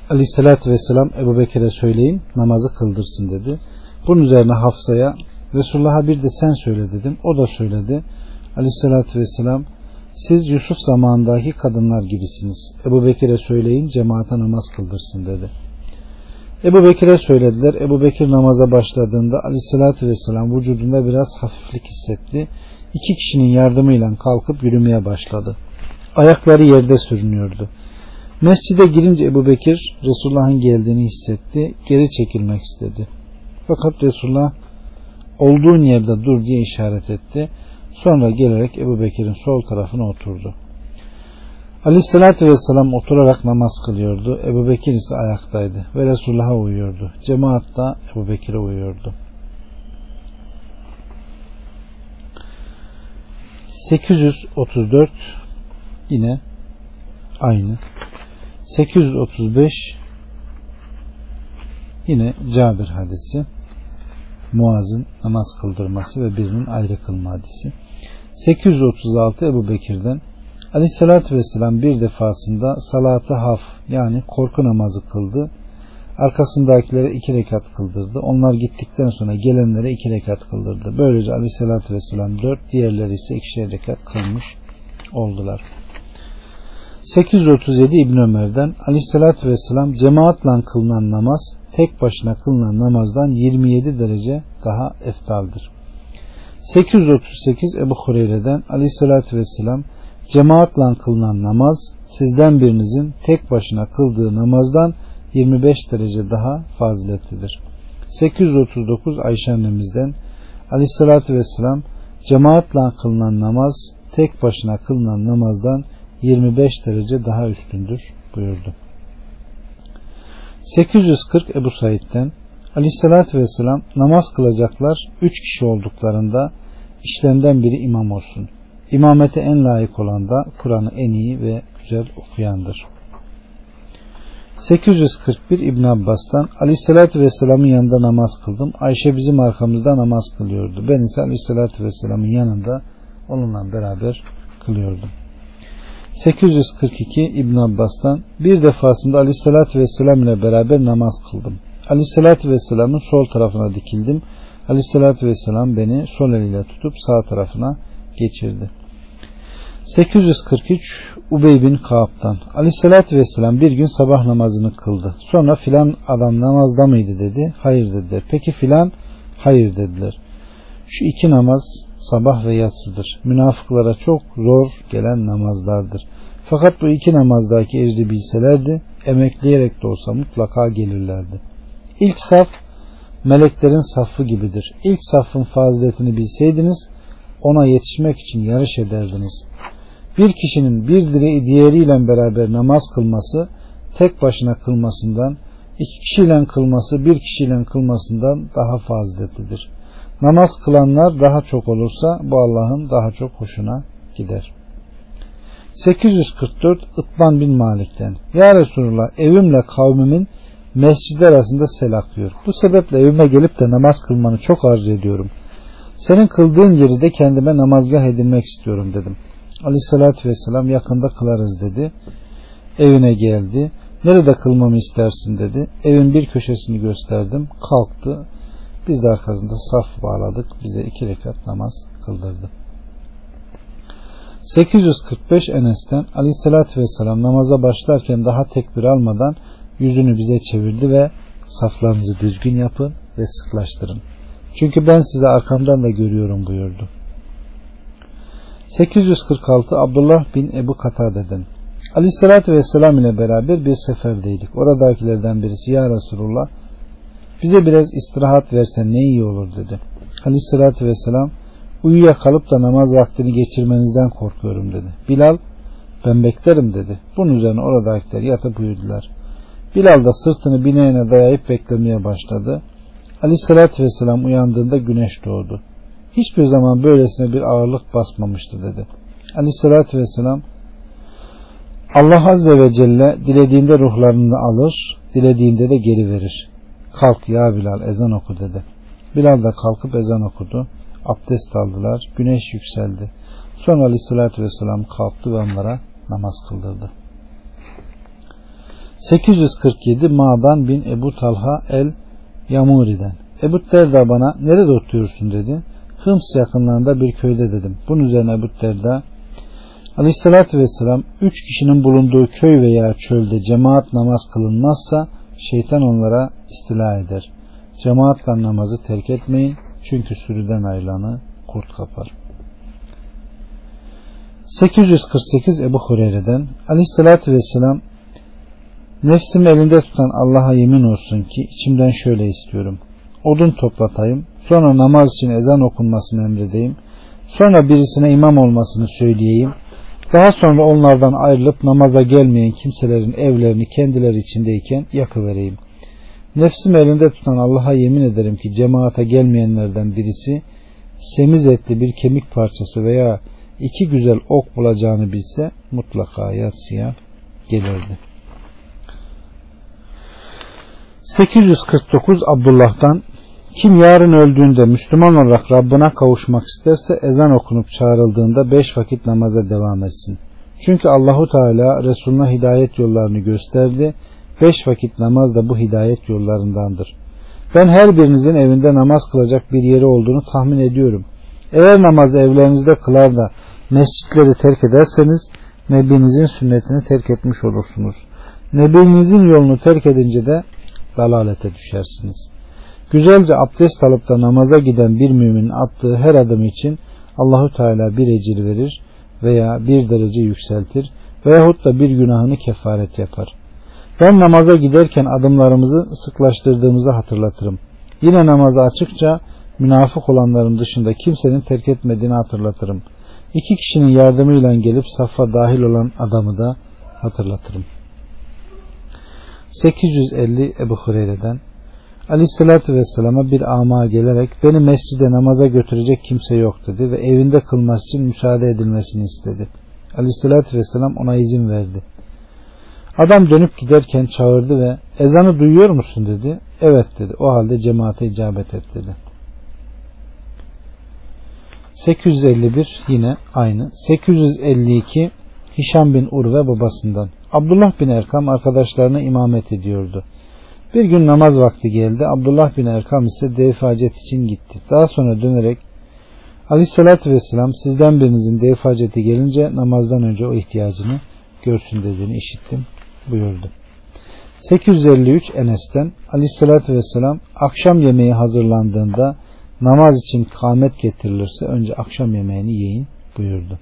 Aleyhissalatü vesselam Ebu Bekir'e söyleyin namazı kıldırsın dedi. Bunun üzerine Hafsa'ya Resulullah'a bir de sen söyle dedim. O da söyledi. Aleyhissalatü vesselam siz Yusuf zamanındaki kadınlar gibisiniz. Ebu Bekir'e söyleyin cemaate namaz kıldırsın dedi. Ebu Bekir'e söylediler. Ebu Bekir namaza başladığında aleyhissalatü vesselam vücudunda biraz hafiflik hissetti. İki kişinin yardımıyla kalkıp yürümeye başladı. Ayakları yerde sürünüyordu. Mescide girince Ebu Bekir Resulullah'ın geldiğini hissetti. Geri çekilmek istedi. Fakat Resulullah olduğun yerde dur diye işaret etti. Sonra gelerek Ebu Bekir'in sol tarafına oturdu. Aleyhissalatü vesselam oturarak namaz kılıyordu. Ebu Bekir ise ayaktaydı ve Resulullah'a uyuyordu. Cemaat da Ebu Bekir'e uyuyordu. 834 yine aynı. 835 yine Cabir hadisi. Muaz'ın namaz kıldırması ve birinin ayrı kılma hadisi. 836 Ebu Bekir'den Aleyhissalatü Vesselam bir defasında salatı haf yani korku namazı kıldı. Arkasındakilere iki rekat kıldırdı. Onlar gittikten sonra gelenlere iki rekat kıldırdı. Böylece Aleyhissalatü Vesselam dört, diğerleri ise ikişer rekat kılmış oldular. 837 İbn Ömer'den Aleyhissalatü Vesselam cemaatle kılınan namaz tek başına kılınan namazdan 27 derece daha eftaldır. 838 Ebu Hureyre'den Aleyhissalatü Vesselam cemaatle kılınan namaz sizden birinizin tek başına kıldığı namazdan 25 derece daha faziletlidir. 839 Ayşe annemizden Aleyhissalatü Vesselam cemaatle kılınan namaz tek başına kılınan namazdan 25 derece daha üstündür buyurdu. 840 Ebu Said'den Aleyhissalatü Vesselam namaz kılacaklar 3 kişi olduklarında işlerinden biri imam olsun. İmamete en layık olan da Kur'an'ı en iyi ve güzel okuyandır. 841 İbn Abbas'tan Aleyhisselatü Vesselam'ın yanında namaz kıldım. Ayşe bizim arkamızda namaz kılıyordu. Ben ise Aleyhisselatü Vesselam'ın yanında onunla beraber kılıyordum. 842 İbn Abbas'tan bir defasında Aleyhisselatü Vesselam ile beraber namaz kıldım. Aleyhisselatü Vesselam'ın sol tarafına dikildim. Aleyhisselatü Vesselam beni sol eliyle tutup sağ tarafına geçirdi. 843 Ubey bin Kaab'dan Aleyhisselatü Vesselam bir gün sabah namazını kıldı. Sonra filan adam namazda mıydı dedi. Hayır dediler. Peki filan? Hayır dediler. Şu iki namaz sabah ve yatsıdır. Münafıklara çok zor gelen namazlardır. Fakat bu iki namazdaki ecri bilselerdi emekleyerek de olsa mutlaka gelirlerdi. İlk saf meleklerin safı gibidir. İlk safın faziletini bilseydiniz ona yetişmek için yarış ederdiniz. Bir kişinin bir diğeriyle beraber namaz kılması tek başına kılmasından iki kişiyle kılması bir kişiyle kılmasından daha faziletlidir. Namaz kılanlar daha çok olursa bu Allah'ın daha çok hoşuna gider. 844 Itban bin Malik'ten Ya Resulullah evimle kavmimin mescid arasında sel akıyor. Bu sebeple evime gelip de namaz kılmanı çok arzu ediyorum. Senin kıldığın yeri de kendime namazgah edinmek istiyorum dedim. Aleyhissalatü vesselam yakında kılarız dedi. Evine geldi. Nerede kılmamı istersin dedi. Evin bir köşesini gösterdim. Kalktı. Biz de arkasında saf bağladık. Bize iki rekat namaz kıldırdı. 845 Enes'ten Aleyhisselatü Vesselam namaza başlarken daha tekbir almadan yüzünü bize çevirdi ve saflarınızı düzgün yapın ve sıklaştırın. Çünkü ben size arkamdan da görüyorum buyurdu. 846 Abdullah bin Ebu Katade'den Aleyhisselatü Vesselam ile beraber bir seferdeydik. Oradakilerden birisi Ya Resulullah bize biraz istirahat versen ne iyi olur dedi. Aleyhisselatü Vesselam uyuyakalıp da namaz vaktini geçirmenizden korkuyorum dedi. Bilal ben beklerim dedi. Bunun üzerine oradakiler yatıp uyudular. Bilal da sırtını bineğine dayayıp beklemeye başladı. Aleyhisselatü Vesselam uyandığında güneş doğdu. Hiçbir zaman böylesine bir ağırlık basmamıştı dedi. Aleyhisselatü Vesselam Allah Azze ve Celle dilediğinde ruhlarını alır, dilediğinde de geri verir. Kalk ya Bilal ezan oku dedi. Bilal da kalkıp ezan okudu. Abdest aldılar. Güneş yükseldi. Sonra aleyhissalatü vesselam kalktı ve onlara namaz kıldırdı. 847 Ma'dan bin Ebu Talha el Yamuri'den. Ebu Derda bana nerede oturuyorsun dedi. Hıms yakınlarında bir köyde dedim. Bunun üzerine Ebu Derda Aleyhissalatü Vesselam üç kişinin bulunduğu köy veya çölde cemaat namaz kılınmazsa şeytan onlara istila eder. Cemaatle namazı terk etmeyin çünkü sürüden ayrılanı kurt kapar. 848 Ebu Hureyre'den Aleyhissalatü Vesselam Nefsimi elinde tutan Allah'a yemin olsun ki içimden şöyle istiyorum. Odun toplatayım, sonra namaz için ezan okunmasını emredeyim, sonra birisine imam olmasını söyleyeyim, daha sonra onlardan ayrılıp namaza gelmeyen kimselerin evlerini kendileri içindeyken yakıvereyim. Nefsim elinde tutan Allah'a yemin ederim ki cemaate gelmeyenlerden birisi semiz etli bir kemik parçası veya iki güzel ok bulacağını bilse mutlaka yatsıya gelirdi. 849 Abdullah'tan kim yarın öldüğünde Müslüman olarak Rabbine kavuşmak isterse ezan okunup çağrıldığında beş vakit namaza devam etsin. Çünkü Allahu Teala Resuluna hidayet yollarını gösterdi. Beş vakit namaz da bu hidayet yollarındandır. Ben her birinizin evinde namaz kılacak bir yeri olduğunu tahmin ediyorum. Eğer namazı evlerinizde kılar da mescitleri terk ederseniz Nebinizin sünnetini terk etmiş olursunuz. Nebinizin yolunu terk edince de dalalete düşersiniz. Güzelce abdest alıp da namaza giden bir müminin attığı her adım için Allahu Teala bir ecir verir veya bir derece yükseltir veyahut da bir günahını kefaret yapar. Ben namaza giderken adımlarımızı sıklaştırdığımızı hatırlatırım. Yine namazı açıkça münafık olanların dışında kimsenin terk etmediğini hatırlatırım. İki kişinin yardımıyla gelip safa dahil olan adamı da hatırlatırım. 850 Ebu Hureyre'den Aleyhisselatü Vesselam'a bir ama gelerek beni mescide namaza götürecek kimse yok dedi ve evinde kılması için müsaade edilmesini istedi. Aleyhisselatü Vesselam ona izin verdi. Adam dönüp giderken çağırdı ve ezanı duyuyor musun dedi. Evet dedi. O halde cemaate icabet et dedi. 851 yine aynı. 852 Hişam bin Urve babasından. Abdullah bin Erkam arkadaşlarına imamet ediyordu. Bir gün namaz vakti geldi. Abdullah bin Erkam ise dev hacet için gitti. Daha sonra dönerek Aleyhissalatü Vesselam sizden birinizin dev haceti gelince namazdan önce o ihtiyacını görsün dediğini işittim buyurdu. 853 Enes'ten Aleyhissalatü Vesselam akşam yemeği hazırlandığında namaz için kâmet getirilirse önce akşam yemeğini yiyin buyurdu.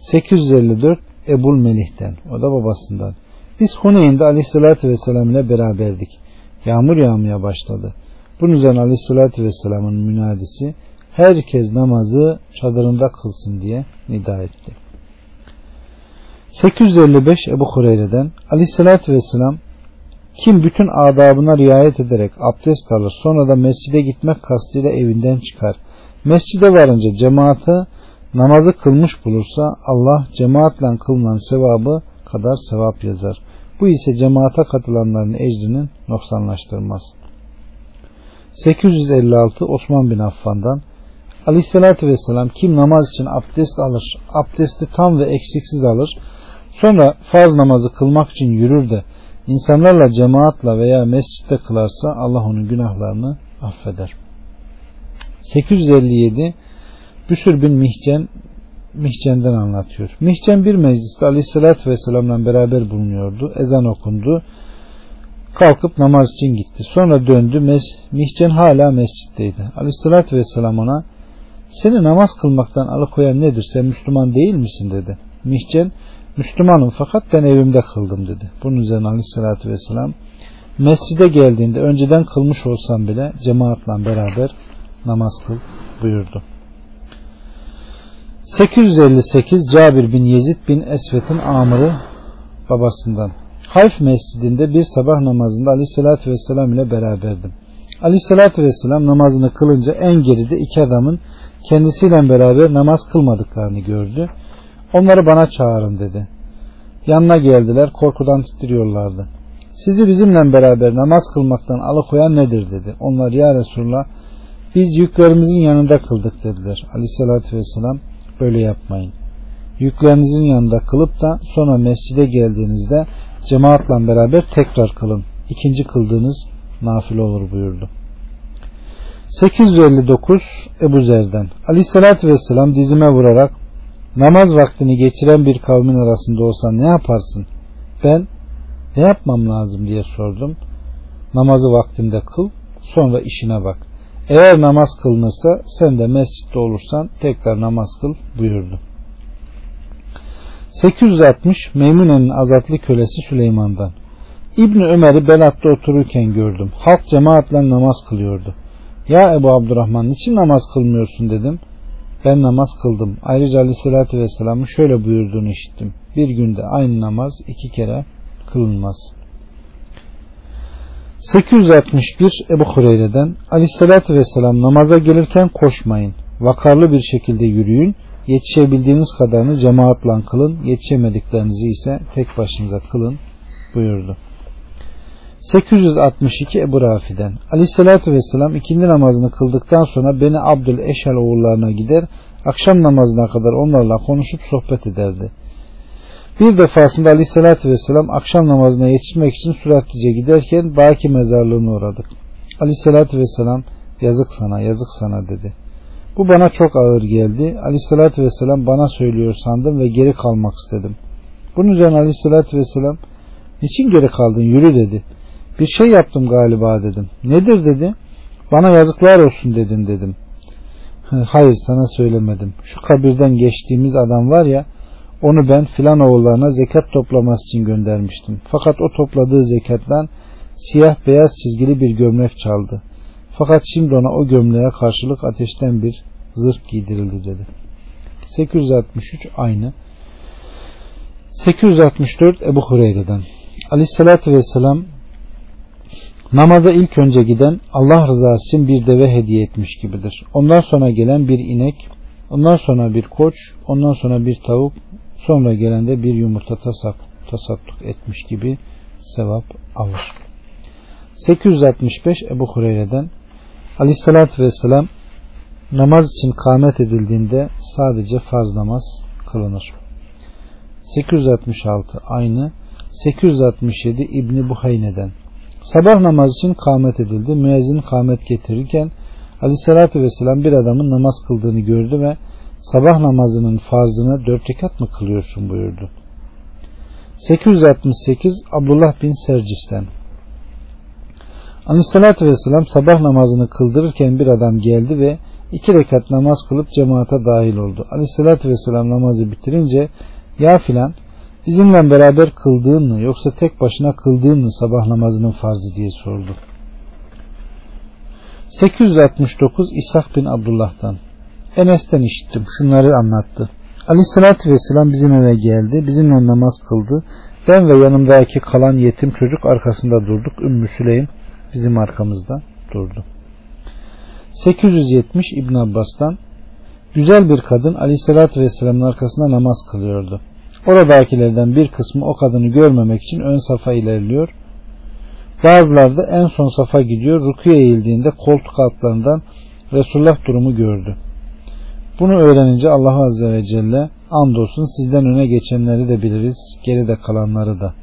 854 Ebul Melih'ten o da babasından biz Huneyn'de Aleyhisselatü Vesselam ile beraberdik. Yağmur yağmaya başladı. Bunun üzerine Aleyhisselatü Vesselam'ın münadisi herkes namazı çadırında kılsın diye nida etti. 855 Ebu Hureyre'den Aleyhisselatü Vesselam kim bütün adabına riayet ederek abdest alır sonra da mescide gitmek kastıyla evinden çıkar. Mescide varınca cemaate namazı kılmış bulursa Allah cemaatle kılınan sevabı kadar sevap yazar. Bu ise cemaate katılanların ecrinin noksanlaştırmaz. 856 Osman bin Affan'dan Aleyhisselatü Vesselam kim namaz için abdest alır, abdesti tam ve eksiksiz alır, sonra farz namazı kılmak için yürür de insanlarla cemaatla veya mescitte kılarsa Allah onun günahlarını affeder. 857 Büsür bin Mihcen Mihcen'den anlatıyor. Mihcen bir mecliste Aleyhisselatü Vesselam'la beraber bulunuyordu. Ezan okundu. Kalkıp namaz için gitti. Sonra döndü. Mihcen hala mescitteydi. Aleyhisselatü Vesselam ona seni namaz kılmaktan alıkoyan nedir? Sen Müslüman değil misin? dedi. Mihcen Müslümanım fakat ben evimde kıldım dedi. Bunun üzerine Aleyhisselatü Vesselam mescide geldiğinde önceden kılmış olsam bile cemaatle beraber namaz kıl buyurdu. 858 Cabir bin Yezid bin Esvet'in amırı babasından. Hayf mescidinde bir sabah namazında Aleyhisselatü Vesselam ile beraberdim. Aleyhisselatü Vesselam namazını kılınca en geride iki adamın kendisiyle beraber namaz kılmadıklarını gördü. Onları bana çağırın dedi. Yanına geldiler korkudan titriyorlardı. Sizi bizimle beraber namaz kılmaktan alıkoyan nedir dedi. Onlar ya Resulullah biz yüklerimizin yanında kıldık dediler. Aleyhissalatü vesselam böyle yapmayın. Yüklerinizin yanında kılıp da sonra mescide geldiğinizde cemaatle beraber tekrar kılın. İkinci kıldığınız nafile olur buyurdu. 859 Ebu Zer'den Aleyhissalatü Vesselam dizime vurarak namaz vaktini geçiren bir kavmin arasında olsan ne yaparsın? Ben ne yapmam lazım diye sordum. Namazı vaktinde kıl sonra işine bak. Eğer namaz kılınırsa sen de mescitte olursan tekrar namaz kıl buyurdu. 860 Meymune'nin azatlı kölesi Süleyman'dan. İbni Ömer'i Belat'ta otururken gördüm. Halk cemaatle namaz kılıyordu. Ya Ebu Abdurrahman niçin namaz kılmıyorsun dedim. Ben namaz kıldım. Ayrıca Aleyhisselatü Vesselam'ın şöyle buyurduğunu işittim. Bir günde aynı namaz iki kere kılınmaz. 861 Ebu Hureyre'den Aleyhisselatü Vesselam namaza gelirken koşmayın. Vakarlı bir şekilde yürüyün. Yetişebildiğiniz kadarını cemaatle kılın. Yetişemediklerinizi ise tek başınıza kılın buyurdu. 862 Ebu Rafi'den Aleyhisselatü Vesselam ikindi namazını kıldıktan sonra beni Abdül Eşel oğullarına gider akşam namazına kadar onlarla konuşup sohbet ederdi. Bir defasında Aleyhisselatü Vesselam akşam namazına yetişmek için süratlice giderken Baki mezarlığına uğradık. Aleyhisselatü Vesselam yazık sana yazık sana dedi. Bu bana çok ağır geldi. Aleyhisselatü Vesselam bana söylüyor sandım ve geri kalmak istedim. Bunun üzerine Aleyhisselatü Vesselam niçin geri kaldın yürü dedi. Bir şey yaptım galiba dedim. Nedir dedi. Bana yazıklar olsun dedin dedim. Hayır sana söylemedim. Şu kabirden geçtiğimiz adam var ya onu ben filan oğullarına zekat toplaması için göndermiştim. Fakat o topladığı zekattan siyah beyaz çizgili bir gömlek çaldı. Fakat şimdi ona o gömleğe karşılık ateşten bir zırh giydirildi dedi. 863 aynı. 864 Ebu Hureyre'den Aleyhisselatü Vesselam Namaza ilk önce giden Allah rızası için bir deve hediye etmiş gibidir. Ondan sonra gelen bir inek, ondan sonra bir koç, ondan sonra bir tavuk, sonra gelen de bir yumurta tasap tasadduk etmiş gibi sevap alır. 865 Ebu Hureyre'den Aleyhisselatü Vesselam namaz için kâmet edildiğinde sadece farz namaz kılınır. 866 aynı 867 İbni Buhayne'den Sabah namaz için kâmet edildi. Müezzin kâmet getirirken Aleyhisselatü Vesselam bir adamın namaz kıldığını gördü ve sabah namazının farzını dört rekat mı kılıyorsun buyurdu. 868 Abdullah bin Sercis'ten Aleyhisselatü Vesselam sabah namazını kıldırırken bir adam geldi ve iki rekat namaz kılıp cemaate dahil oldu. Aleyhisselatü Vesselam namazı bitirince ya filan bizimle beraber kıldığın mı yoksa tek başına kıldığın mı sabah namazının farzı diye sordu. 869 İshak bin Abdullah'tan Enes'ten işittim. Şunları anlattı. Aleyhissalatü Vesselam bizim eve geldi. Bizimle namaz kıldı. Ben ve yanımdaki kalan yetim çocuk arkasında durduk. Ümmü Süleym bizim arkamızda durdu. 870 İbn Abbas'tan Güzel bir kadın Aleyhisselatü Vesselam'ın arkasında namaz kılıyordu. Oradakilerden bir kısmı o kadını görmemek için ön safa ilerliyor. Bazıları da en son safa gidiyor. Rukuya eğildiğinde koltuk altlarından Resulullah durumu gördü. Bunu öğrenince Allah Azze ve Celle andolsun sizden öne geçenleri de biliriz, geride kalanları da.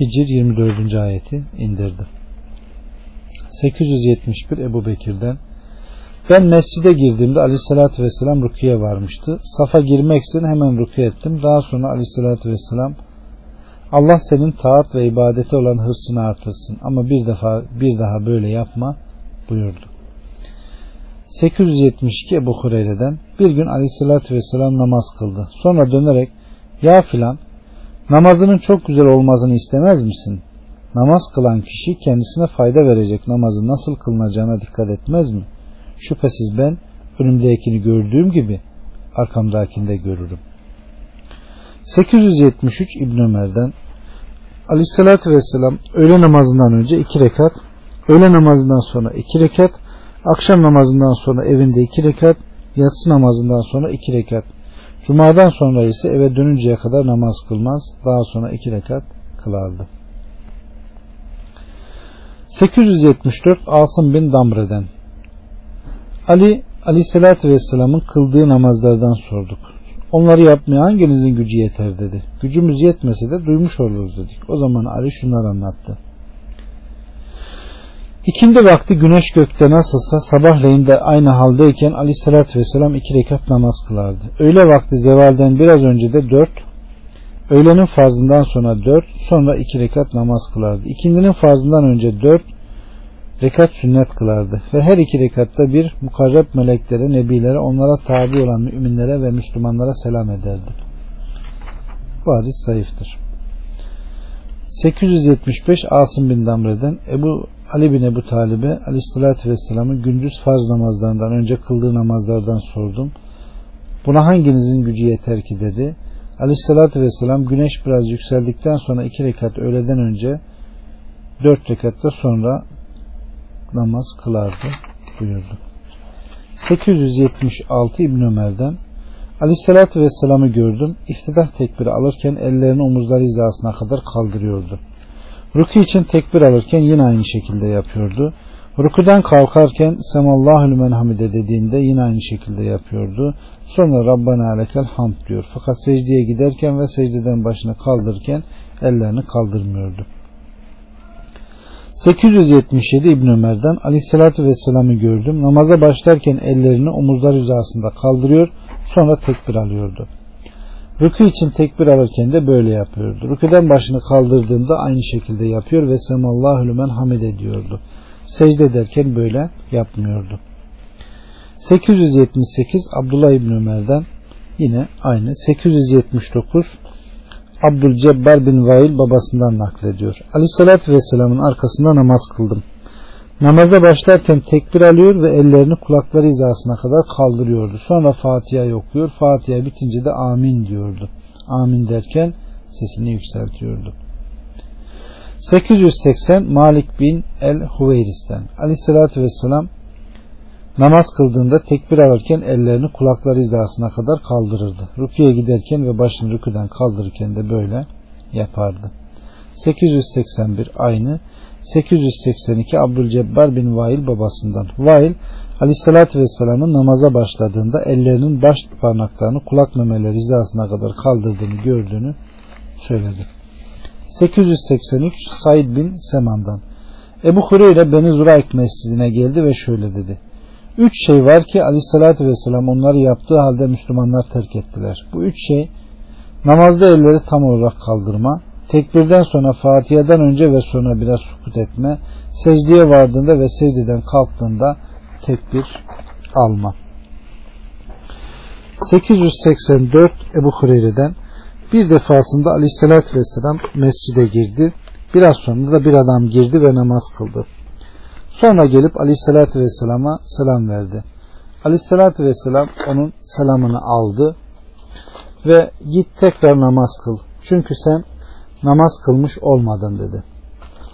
Hicr 24. ayeti indirdi. 871 Ebu Bekir'den ben mescide girdiğimde aleyhissalatü vesselam rukiye varmıştı. Safa girmek için hemen rukiye ettim. Daha sonra aleyhissalatü vesselam Allah senin taat ve ibadete olan hırsını artırsın ama bir defa bir daha böyle yapma buyurdu. 872 Ebu Hureyre'den bir gün aleyhissalatü vesselam namaz kıldı. Sonra dönerek ya filan namazının çok güzel olmasını istemez misin? Namaz kılan kişi kendisine fayda verecek namazı nasıl kılınacağına dikkat etmez mi? Şüphesiz ben önümdekini gördüğüm gibi arkamdakini de görürüm. 873 İbn Ömer'den Aleyhisselatü Vesselam öğle namazından önce iki rekat, öğle namazından sonra iki rekat, akşam namazından sonra evinde iki rekat, yatsı namazından sonra iki rekat, cumadan sonra ise eve dönünceye kadar namaz kılmaz, daha sonra iki rekat kılardı. 874 Asım bin Damre'den Ali Aleyhisselatü Vesselam'ın kıldığı namazlardan sorduk. Onları yapmaya hanginizin gücü yeter dedi. Gücümüz yetmese de duymuş oluruz dedik. O zaman Ali şunları anlattı. İkindi vakti güneş gökte nasılsa sabahleyin de aynı haldeyken aleyhissalatü vesselam iki rekat namaz kılardı. Öğle vakti zevalden biraz önce de dört, öğlenin farzından sonra dört, sonra iki rekat namaz kılardı. İkindinin farzından önce dört, rekat sünnet kılardı. Ve her iki rekatta bir mukarreb meleklere, nebilere, onlara tabi olan müminlere ve Müslümanlara selam ederdi. Bu hadis zayıftır. 875 Asım bin Damre'den Ebu Ali bin Ebu Talib'e aleyhissalatü vesselamın gündüz farz namazlarından önce kıldığı namazlardan sordum. Buna hanginizin gücü yeter ki dedi. Aleyhissalatü vesselam güneş biraz yükseldikten sonra iki rekat öğleden önce dört rekatta sonra namaz kılardı buyurdu. 876 İbn Ömer'den Aleyhisselatü Vesselam'ı gördüm. İftidah tekbiri alırken ellerini omuzları hizasına kadar kaldırıyordu. Ruku için tekbir alırken yine aynı şekilde yapıyordu. Rukudan kalkarken Semallahü men hamide dediğinde yine aynı şekilde yapıyordu. Sonra Rabbana alekel hamd diyor. Fakat secdeye giderken ve secdeden başını kaldırırken ellerini kaldırmıyordu. 877 İbn Ömer'den Aleyhisselatü Vesselam'ı gördüm. Namaza başlarken ellerini omuzlar hizasında kaldırıyor sonra tekbir alıyordu. Rükü için tekbir alırken de böyle yapıyordu. Rüküden başını kaldırdığında aynı şekilde yapıyor ve semallahu lümen hamid ediyordu. Secde ederken böyle yapmıyordu. 878 Abdullah İbni Ömer'den yine aynı. 879 Abdülcebbar bin Vail babasından naklediyor. Aleyhissalatü Vesselam'ın arkasında namaz kıldım. Namaza başlarken tekbir alıyor ve ellerini kulakları hizasına kadar kaldırıyordu. Sonra Fatiha okuyor. Fatiha bitince de amin diyordu. Amin derken sesini yükseltiyordu. 880 Malik bin el-Huveyris'ten Aleyhisselatü Vesselam namaz kıldığında tekbir alırken ellerini kulakları hizasına kadar kaldırırdı. Rüküye giderken ve başını rüküden kaldırırken de böyle yapardı. 881 aynı. 882 Abdülcebbar bin Vail babasından. Vail Aleyhisselatü Vesselam'ın namaza başladığında ellerinin baş parmaklarını kulak memeleri hizasına kadar kaldırdığını gördüğünü söyledi. 883 Said bin Seman'dan. Ebu Hureyre Beni Zurayk mescidine geldi ve şöyle dedi. Üç şey var ki Aleyhisselatü Vesselam onları yaptığı halde Müslümanlar terk ettiler. Bu üç şey namazda elleri tam olarak kaldırma, tekbirden sonra Fatiha'dan önce ve sonra biraz sukut etme, secdeye vardığında ve secdeden kalktığında tekbir alma. 884 Ebu Hureyre'den bir defasında aleyhissalatü vesselam mescide girdi. Biraz sonra da bir adam girdi ve namaz kıldı. Sonra gelip aleyhissalatü vesselama selam verdi. Aleyhissalatü vesselam onun selamını aldı ve git tekrar namaz kıl. Çünkü sen namaz kılmış olmadın dedi.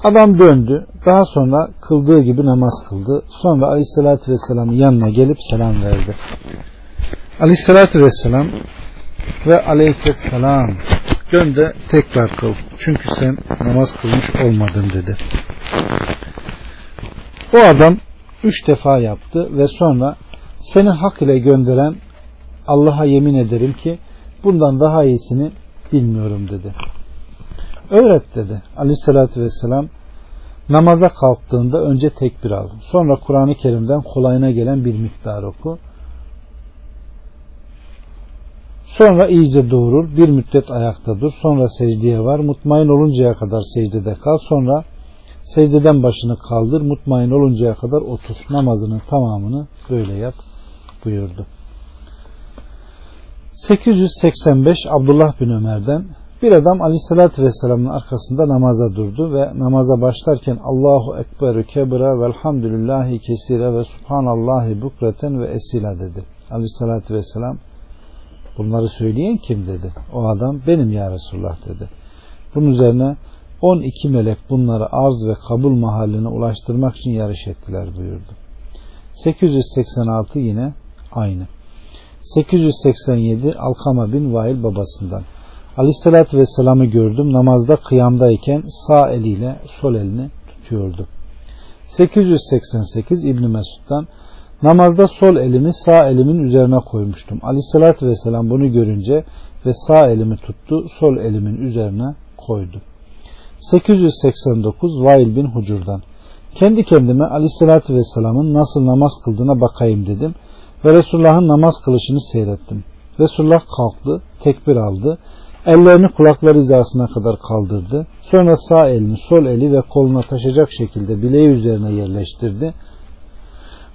Adam döndü. Daha sonra kıldığı gibi namaz kıldı. Sonra Aleyhisselatü Vesselam'ın yanına gelip selam verdi. Aleyhisselatü Vesselam ve Aleykesselam dön de tekrar kıl. Çünkü sen namaz kılmış olmadın dedi. O adam üç defa yaptı ve sonra seni hak ile gönderen Allah'a yemin ederim ki bundan daha iyisini bilmiyorum dedi. Öğret dedi. Aleyhissalatü vesselam namaza kalktığında önce tekbir al. Sonra Kur'an-ı Kerim'den kolayına gelen bir miktar oku. Sonra iyice doğrul. Bir müddet ayakta dur. Sonra secdeye var. Mutmain oluncaya kadar secdede kal. Sonra secdeden başını kaldır. Mutmain oluncaya kadar otur. Namazının tamamını böyle yap buyurdu. 885 Abdullah bin Ömer'den bir adam aleyhissalatü vesselamın arkasında namaza durdu ve namaza başlarken Allahu Ekberü kebira velhamdülillahi kesire ve subhanallahi bukreten ve esila dedi. Aleyhissalatü vesselam bunları söyleyen kim dedi. O adam benim ya Resulullah dedi. Bunun üzerine 12 melek bunları arz ve kabul mahalline ulaştırmak için yarış ettiler buyurdu. 886 yine aynı. 887 Alkama bin Vail babasından. Aleyhissalatü Vesselam'ı gördüm. Namazda kıyamdayken sağ eliyle sol elini tutuyordu. 888 İbn Mesud'dan namazda sol elimi sağ elimin üzerine koymuştum. Aleyhissalatü Vesselam bunu görünce ve sağ elimi tuttu, sol elimin üzerine koydu. 889 Vail bin Hucur'dan kendi kendime Aleyhissalatü Vesselam'ın nasıl namaz kıldığına bakayım dedim ve Resulullah'ın namaz kılışını seyrettim. Resulullah kalktı, tekbir aldı Ellerini kulakları hizasına kadar kaldırdı. Sonra sağ elini sol eli ve koluna taşacak şekilde bileği üzerine yerleştirdi.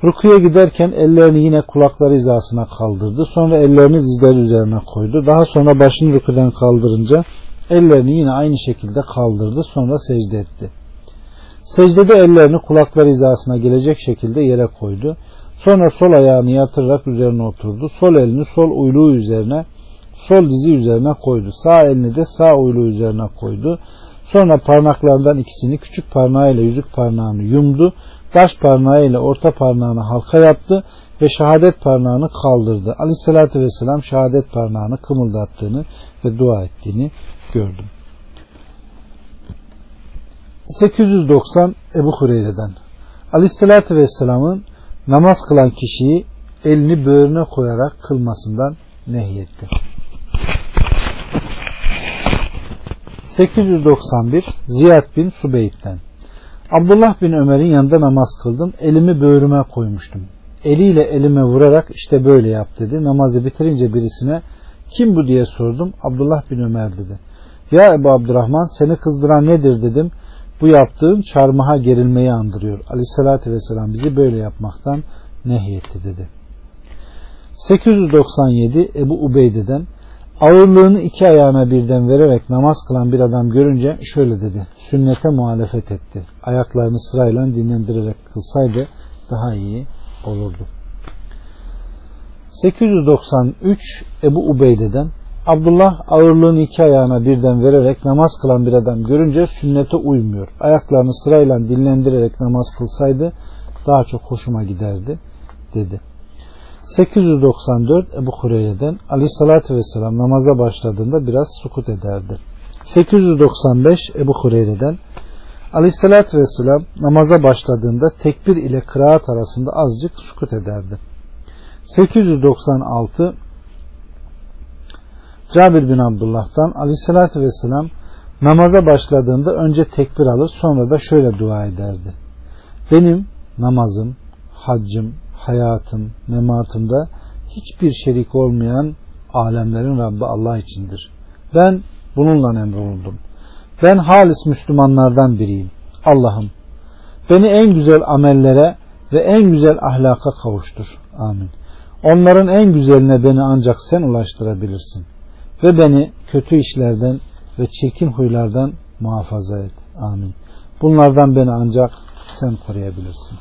Rukuya giderken ellerini yine kulakları hizasına kaldırdı. Sonra ellerini dizleri üzerine koydu. Daha sonra başını rüküden kaldırınca ellerini yine aynı şekilde kaldırdı. Sonra secde etti. Secdede ellerini kulakları hizasına gelecek şekilde yere koydu. Sonra sol ayağını yatırarak üzerine oturdu. Sol elini sol uyluğu üzerine sol dizi üzerine koydu. Sağ elini de sağ uyluğu üzerine koydu. Sonra parmaklarından ikisini küçük parmağıyla yüzük parmağını yumdu. Baş parmağıyla orta parmağını halka yaptı ve şehadet parmağını kaldırdı. Aleyhissalatü vesselam şehadet parmağını kımıldattığını ve dua ettiğini gördüm. 890 Ebu Hureyre'den Aleyhissalatü vesselamın namaz kılan kişiyi elini böğrüne koyarak kılmasından nehyetti. 891 Ziyad bin Subeyd'den Abdullah bin Ömer'in yanında namaz kıldım. Elimi böğrüme koymuştum. Eliyle elime vurarak işte böyle yap dedi. Namazı bitirince birisine kim bu diye sordum. Abdullah bin Ömer dedi. Ya Ebu Abdurrahman seni kızdıran nedir dedim. Bu yaptığın çarmıha gerilmeyi andırıyor. Aleyhissalatü vesselam bizi böyle yapmaktan nehyetti dedi. 897 Ebu Ubeyde'den ağırlığını iki ayağına birden vererek namaz kılan bir adam görünce şöyle dedi. Sünnete muhalefet etti. Ayaklarını sırayla dinlendirerek kılsaydı daha iyi olurdu. 893 Ebu Ubeyde'den Abdullah ağırlığını iki ayağına birden vererek namaz kılan bir adam görünce sünnete uymuyor. Ayaklarını sırayla dinlendirerek namaz kılsaydı daha çok hoşuma giderdi dedi. 894 Ebu Hureyre'den aleyhissalatü vesselam namaza başladığında biraz sukut ederdi. 895 Ebu Hureyre'den Aleyhissalatü Vesselam namaza başladığında tekbir ile kıraat arasında azıcık sukut ederdi. 896 Cabir bin Abdullah'tan Aleyhissalatü Vesselam namaza başladığında önce tekbir alır sonra da şöyle dua ederdi. Benim namazım, haccım, hayatım, mematımda hiçbir şerik olmayan alemlerin Rabbi Allah içindir. Ben bununla emroldum. Ben halis Müslümanlardan biriyim. Allah'ım beni en güzel amellere ve en güzel ahlaka kavuştur. Amin. Onların en güzeline beni ancak sen ulaştırabilirsin. Ve beni kötü işlerden ve çirkin huylardan muhafaza et. Amin. Bunlardan beni ancak sen koruyabilirsin.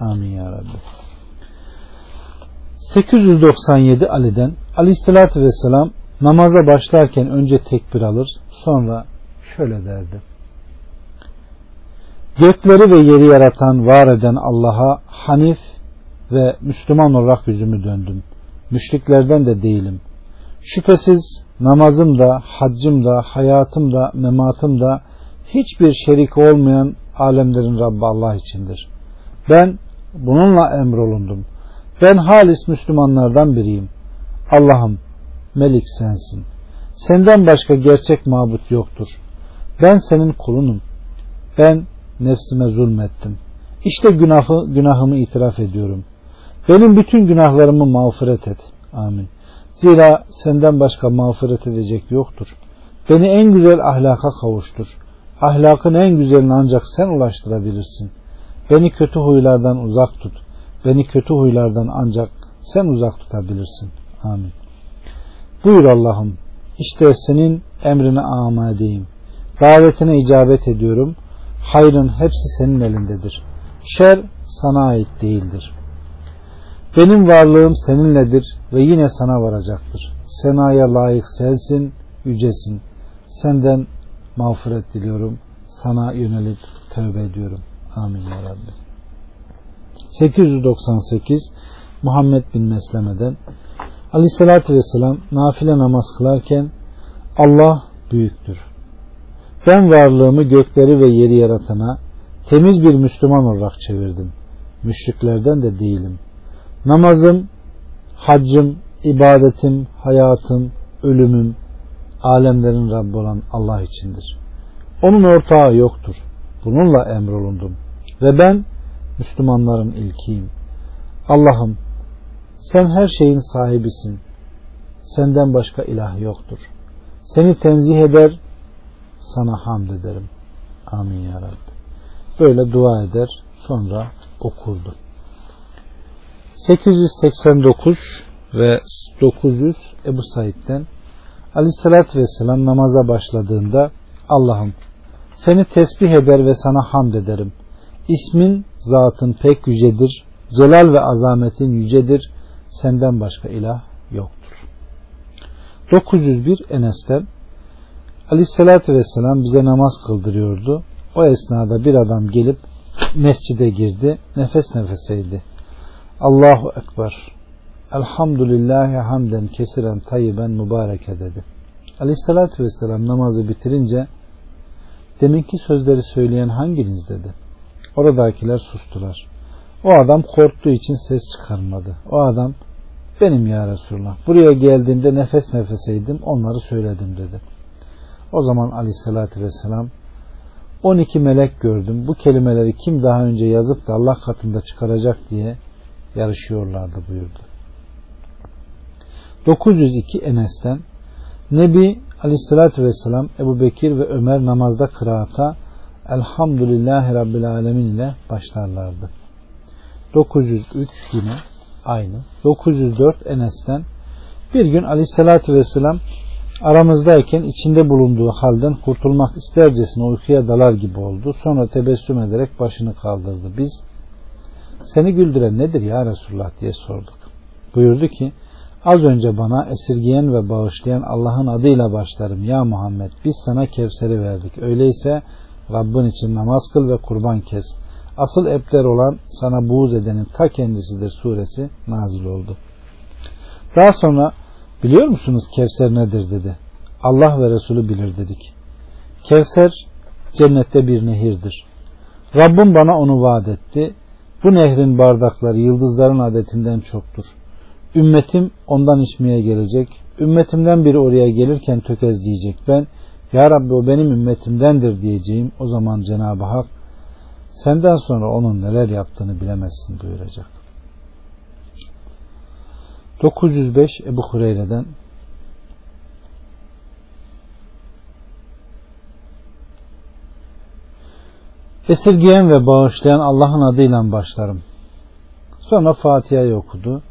Amin ya Rabbi. 897 Ali'den Aleyhisselatü Vesselam namaza başlarken önce tekbir alır sonra şöyle derdi. Gökleri ve yeri yaratan, var eden Allah'a Hanif ve Müslüman olarak yüzümü döndüm. Müşriklerden de değilim. Şüphesiz namazım da, haccım da, hayatım da, mematım da hiçbir şerik olmayan alemlerin Rabbi Allah içindir. Ben bununla emrolundum. Ben halis Müslümanlardan biriyim. Allah'ım Melik sensin. Senden başka gerçek mabut yoktur. Ben senin kulunum. Ben nefsime zulmettim. İşte günahı, günahımı itiraf ediyorum. Benim bütün günahlarımı mağfiret et. Amin. Zira senden başka mağfiret edecek yoktur. Beni en güzel ahlaka kavuştur. Ahlakın en güzelini ancak sen ulaştırabilirsin. Beni kötü huylardan uzak tut. Beni kötü huylardan ancak sen uzak tutabilirsin. Amin. Buyur Allah'ım. İşte senin emrine amadeyim. Davetine icabet ediyorum. Hayrın hepsi senin elindedir. Şer sana ait değildir. Benim varlığım seninledir ve yine sana varacaktır. Senaya layık sensin, yücesin. Senden mağfiret diliyorum. Sana yönelip tövbe ediyorum. Amin ya Rabbi. 898 Muhammed bin Mesleme'den Aleyhissalatü Vesselam nafile namaz kılarken Allah büyüktür. Ben varlığımı gökleri ve yeri yaratana temiz bir Müslüman olarak çevirdim. Müşriklerden de değilim. Namazım, haccım, ibadetim, hayatım, ölümüm, alemlerin Rabbi olan Allah içindir. Onun ortağı yoktur. Bununla emrolundum. Ve ben Müslümanların ilkiyim. Allah'ım sen her şeyin sahibisin. Senden başka ilah yoktur. Seni tenzih eder, sana hamd ederim. Amin ya Rabbi. Böyle dua eder, sonra okurdu. 889 ve 900 Ebu Said'den Aleyhissalatü Vesselam namaza başladığında Allah'ım seni tesbih eder ve sana hamd ederim. İsmin, zatın pek yücedir. Celal ve azametin yücedir. Senden başka ilah yoktur. 901 Enes'ten Aleyhissalatü Vesselam bize namaz kıldırıyordu. O esnada bir adam gelip mescide girdi. Nefes nefeseydi. Allahu Ekber. Elhamdülillahi hamden kesiren tayyiben mübareke dedi. Aleyhissalatü Vesselam namazı bitirince deminki sözleri söyleyen hanginiz dedi. Oradakiler sustular. O adam korktuğu için ses çıkarmadı. O adam benim ya Resulullah. Buraya geldiğimde nefes nefeseydim onları söyledim dedi. O zaman aleyhissalatü vesselam 12 melek gördüm. Bu kelimeleri kim daha önce yazıp da Allah katında çıkaracak diye yarışıyorlardı buyurdu. 902 Enes'ten Nebi Aleyhisselatü Vesselam Ebu Bekir ve Ömer namazda kıraata Elhamdülillahi Rabbil Alemin ile başlarlardı. 903 yine aynı. 904 Enes'ten bir gün Aleyhisselatü Vesselam aramızdayken içinde bulunduğu halden kurtulmak istercesine uykuya dalar gibi oldu. Sonra tebessüm ederek başını kaldırdı. Biz seni güldüren nedir ya Resulullah diye sorduk. Buyurdu ki az önce bana esirgeyen ve bağışlayan Allah'ın adıyla başlarım ya Muhammed biz sana Kevser'i verdik. Öyleyse Rabbin için namaz kıl ve kurban kes. Asıl epler olan sana buğz edenin ta kendisidir suresi nazil oldu. Daha sonra biliyor musunuz Kevser nedir dedi. Allah ve Resulü bilir dedik. Kevser cennette bir nehirdir. Rabbim bana onu vaat etti. Bu nehrin bardakları yıldızların adetinden çoktur. Ümmetim ondan içmeye gelecek. Ümmetimden biri oraya gelirken tökezleyecek. Ben Ya Rabbi o benim ümmetimdendir diyeceğim. O zaman Cenab-ı Hak senden sonra onun neler yaptığını bilemezsin buyuracak. 905 Ebu Hureyre'den Esirgeyen ve bağışlayan Allah'ın adıyla başlarım. Sonra Fatiha'yı okudu.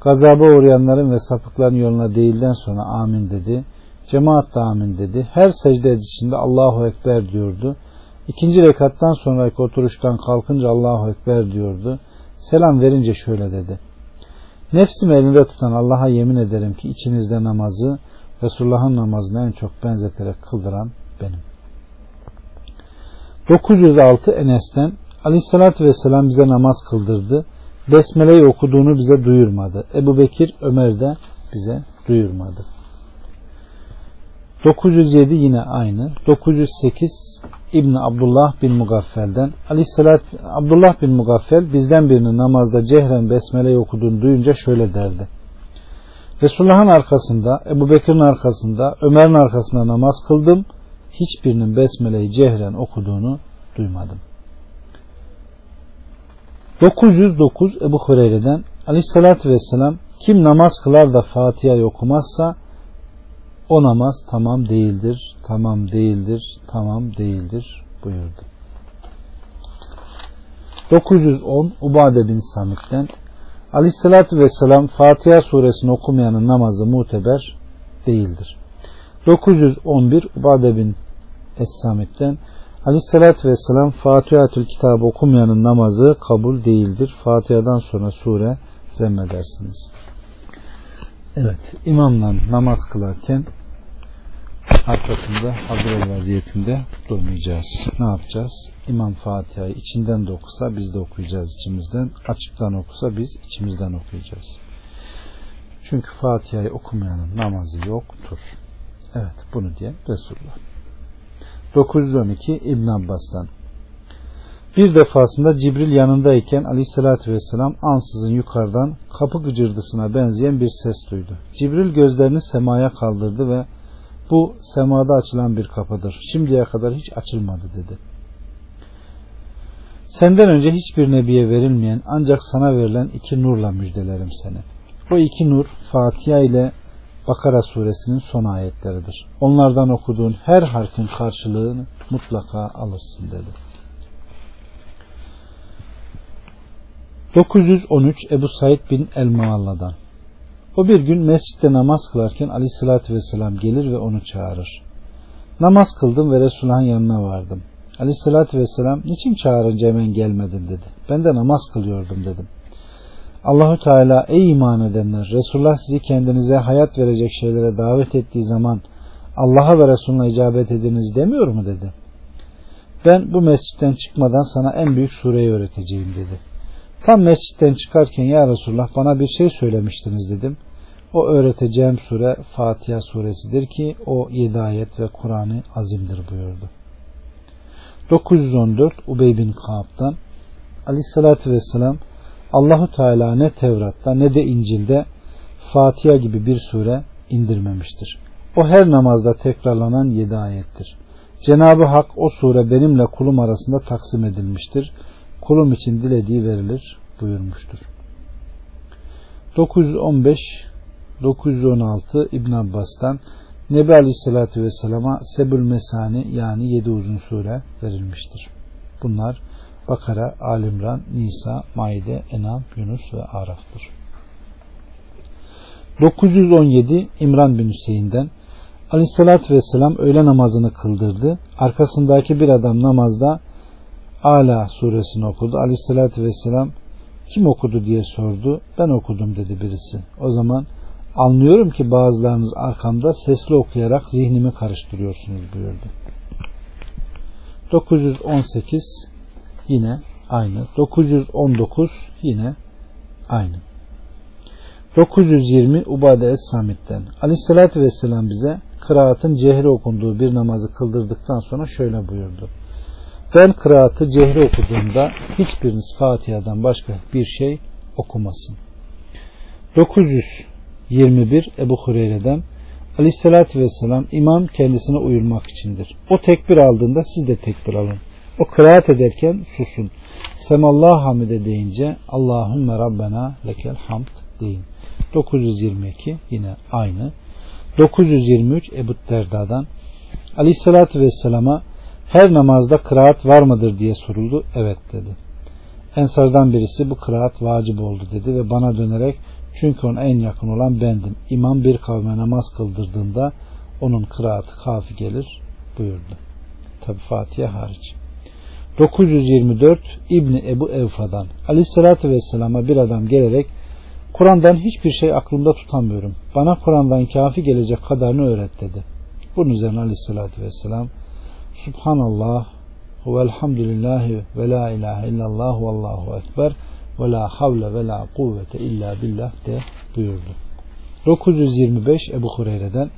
Gazaba uğrayanların ve sapıkların yoluna değilden sonra amin dedi. Cemaat da amin dedi. Her secde edişinde Allahu Ekber diyordu. İkinci rekattan sonraki oturuştan kalkınca Allahu Ekber diyordu. Selam verince şöyle dedi. Nefsimi elinde tutan Allah'a yemin ederim ki içinizde namazı Resulullah'ın namazına en çok benzeterek kıldıran benim. 906 Enes'ten Aleyhisselatü Vesselam bize namaz kıldırdı. Besmele'yi okuduğunu bize duyurmadı. Ebu Bekir, Ömer de bize duyurmadı. 907 yine aynı. 908 İbn Abdullah bin Mugaffel'den Aleyhisselat Abdullah bin Mugaffel bizden birinin namazda cehren besmeleyi okuduğunu duyunca şöyle derdi. Resulullah'ın arkasında, Ebu Bekir'in arkasında, Ömer'in arkasında namaz kıldım. Hiçbirinin besmeleyi cehren okuduğunu duymadım. 909 Ebu Hureyre'den Aleyhisselatü Vesselam kim namaz kılar da Fatiha'yı okumazsa o namaz tamam değildir, tamam değildir, tamam değildir buyurdu. 910 Ubade bin Samit'ten Aleyhisselatü Vesselam Fatiha suresini okumayanın namazı muteber değildir. 911 Ubade bin Es-Samit'ten Aleyhisselatü Vesselam Fatiha'tül kitabı okumayanın namazı kabul değildir. Fatiha'dan sonra sure zemmedersiniz. Evet, imamla namaz kılarken arkasında hazır vaziyetinde durmayacağız. Ne yapacağız? İmam Fatiha'yı içinden de okusa biz de okuyacağız içimizden. Açıktan okusa biz içimizden okuyacağız. Çünkü Fatiha'yı okumayanın namazı yoktur. Evet bunu diye Resulullah. 912 İbn Abbas'tan bir defasında Cibril yanındayken aleyhissalatü vesselam ansızın yukarıdan kapı gıcırdısına benzeyen bir ses duydu. Cibril gözlerini semaya kaldırdı ve bu semada açılan bir kapıdır. Şimdiye kadar hiç açılmadı dedi. Senden önce hiçbir nebiye verilmeyen ancak sana verilen iki nurla müjdelerim seni. O iki nur Fatiha ile Bakara suresinin son ayetleridir. Onlardan okuduğun her harfin karşılığını mutlaka alırsın dedi. 913 Ebu Said bin El-Mualla'dan O bir gün mescitte namaz kılarken aleyhissalatü vesselam gelir ve onu çağırır. Namaz kıldım ve Resulullah'ın yanına vardım. Aleyhissalatü vesselam niçin çağırınca hemen gelmedin dedi. Ben de namaz kılıyordum dedim. Allahu Teala ey iman edenler Resulullah sizi kendinize hayat verecek şeylere davet ettiği zaman Allah'a ve Resulüne icabet ediniz demiyor mu dedi. Ben bu mescitten çıkmadan sana en büyük sureyi öğreteceğim dedi. Tam mescitten çıkarken ya Resulullah bana bir şey söylemiştiniz dedim. O öğreteceğim sure Fatiha suresidir ki o yedi ayet ve Kur'an-ı azimdir buyurdu. 914 Ubey bin Kaab'dan Aleyhissalatü Vesselam Allahu Teala ne Tevrat'ta ne de İncil'de Fatiha gibi bir sure indirmemiştir. O her namazda tekrarlanan yedi ayettir. Cenab-ı Hak o sure benimle kulum arasında taksim edilmiştir. Kulum için dilediği verilir buyurmuştur. 915 916 İbn Abbas'tan Nebi Aleyhisselatü Vesselam'a Sebül Mesani yani yedi uzun sure verilmiştir. Bunlar Bakara, Alimran, Nisa, Maide, Enam, Yunus ve Araf'tır. 917 İmran bin Hüseyin'den Aleyhissalatü Vesselam öğle namazını kıldırdı. Arkasındaki bir adam namazda Ala suresini okudu. Aleyhissalatü Vesselam kim okudu diye sordu. Ben okudum dedi birisi. O zaman anlıyorum ki bazılarınız arkamda sesli okuyarak zihnimi karıştırıyorsunuz buyurdu. 918 yine aynı. 919 yine aynı. 920 Ubade Es-Samit'ten Aleyhisselatü Vesselam bize kıraatın cehri okunduğu bir namazı kıldırdıktan sonra şöyle buyurdu. Ben kıraatı cehri okuduğumda hiçbiriniz Fatiha'dan başka bir şey okumasın. 921 Ebu Hureyre'den Aleyhisselatü Vesselam imam kendisine uyulmak içindir. O tekbir aldığında siz de tekbir alın. O kıraat ederken susun. Semallah hamide deyince Allahümme Rabbena lekel hamd deyin. 922 yine aynı. 923 Ebu Derda'dan Aleyhisselatü Vesselam'a her namazda kıraat var mıdır diye soruldu. Evet dedi. Ensardan birisi bu kıraat vacip oldu dedi ve bana dönerek çünkü ona en yakın olan bendim. İmam bir kavme namaz kıldırdığında onun kıraatı kafi gelir buyurdu. Tabi Fatiha hariç. 924 İbni Ebu Evfa'dan Aleyhisselatü Vesselam'a bir adam gelerek Kur'an'dan hiçbir şey aklımda tutamıyorum. Bana Kur'an'dan kafi gelecek kadarını öğret dedi. Bunun üzerine Aleyhisselatü Vesselam Subhanallah ve elhamdülillahi ve la ilahe illallah ve allahu ekber ve la havle ve la kuvvete illa billah de buyurdu. 925 Ebu Hureyre'den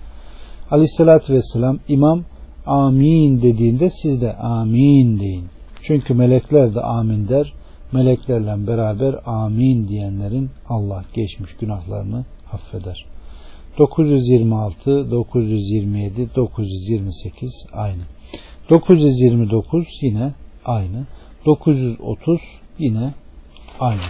Aleyhisselatü Vesselam imam amin dediğinde siz de amin deyin. Çünkü melekler de amin der. Meleklerle beraber amin diyenlerin Allah geçmiş günahlarını affeder. 926, 927, 928 aynı. 929 yine aynı. 930 yine aynı.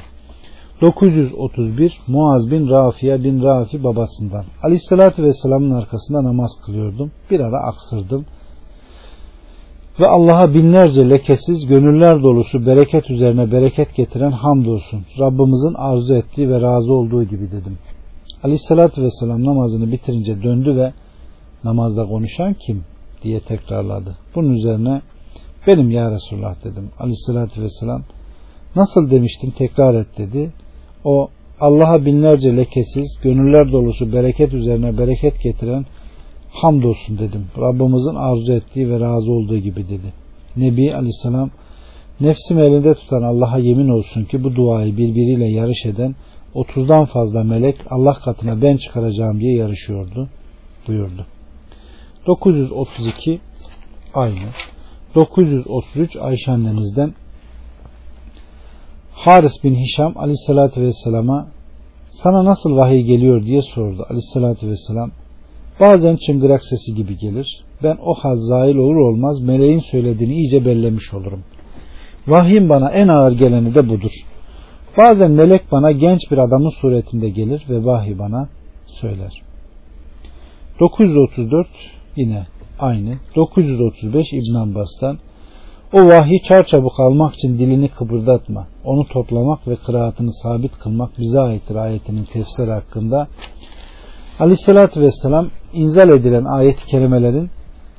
931 Muaz bin Rafiye bin Rafi babasından. Aleyhissalatü Vesselam'ın arkasında namaz kılıyordum. Bir ara aksırdım. Ve Allah'a binlerce lekesiz, gönüller dolusu bereket üzerine bereket getiren hamdolsun. Rabbimizin arzu ettiği ve razı olduğu gibi dedim. Aleyhissalatü Vesselam namazını bitirince döndü ve namazda konuşan kim? diye tekrarladı. Bunun üzerine benim ya Resulullah dedim. Aleyhissalatü Vesselam nasıl demiştin tekrar et dedi. O Allah'a binlerce lekesiz, gönüller dolusu bereket üzerine bereket getiren hamdolsun dedim. Rabbimizin arzu ettiği ve razı olduğu gibi dedi. Nebi Aleyhisselam nefsim elinde tutan Allah'a yemin olsun ki bu duayı birbiriyle yarış eden 30'dan fazla melek Allah katına ben çıkaracağım diye yarışıyordu buyurdu. 932 aynı. 933 Ayşe annemizden Haris bin Hişam aleyhissalatü vesselama sana nasıl vahiy geliyor diye sordu. Aleyhissalatü vesselam bazen çıngırak sesi gibi gelir. Ben o hal zahil olur olmaz meleğin söylediğini iyice bellemiş olurum. Vahyin bana en ağır geleni de budur. Bazen melek bana genç bir adamın suretinde gelir ve vahiy bana söyler. 934 yine aynı. 935 İbn Abbas'tan o vahyi çarçabuk almak için dilini kıpırdatma. Onu toplamak ve kıraatını sabit kılmak bize aittir ayetinin tefsiri hakkında. Aleyhissalatü vesselam inzal edilen ayet-i kerimelerin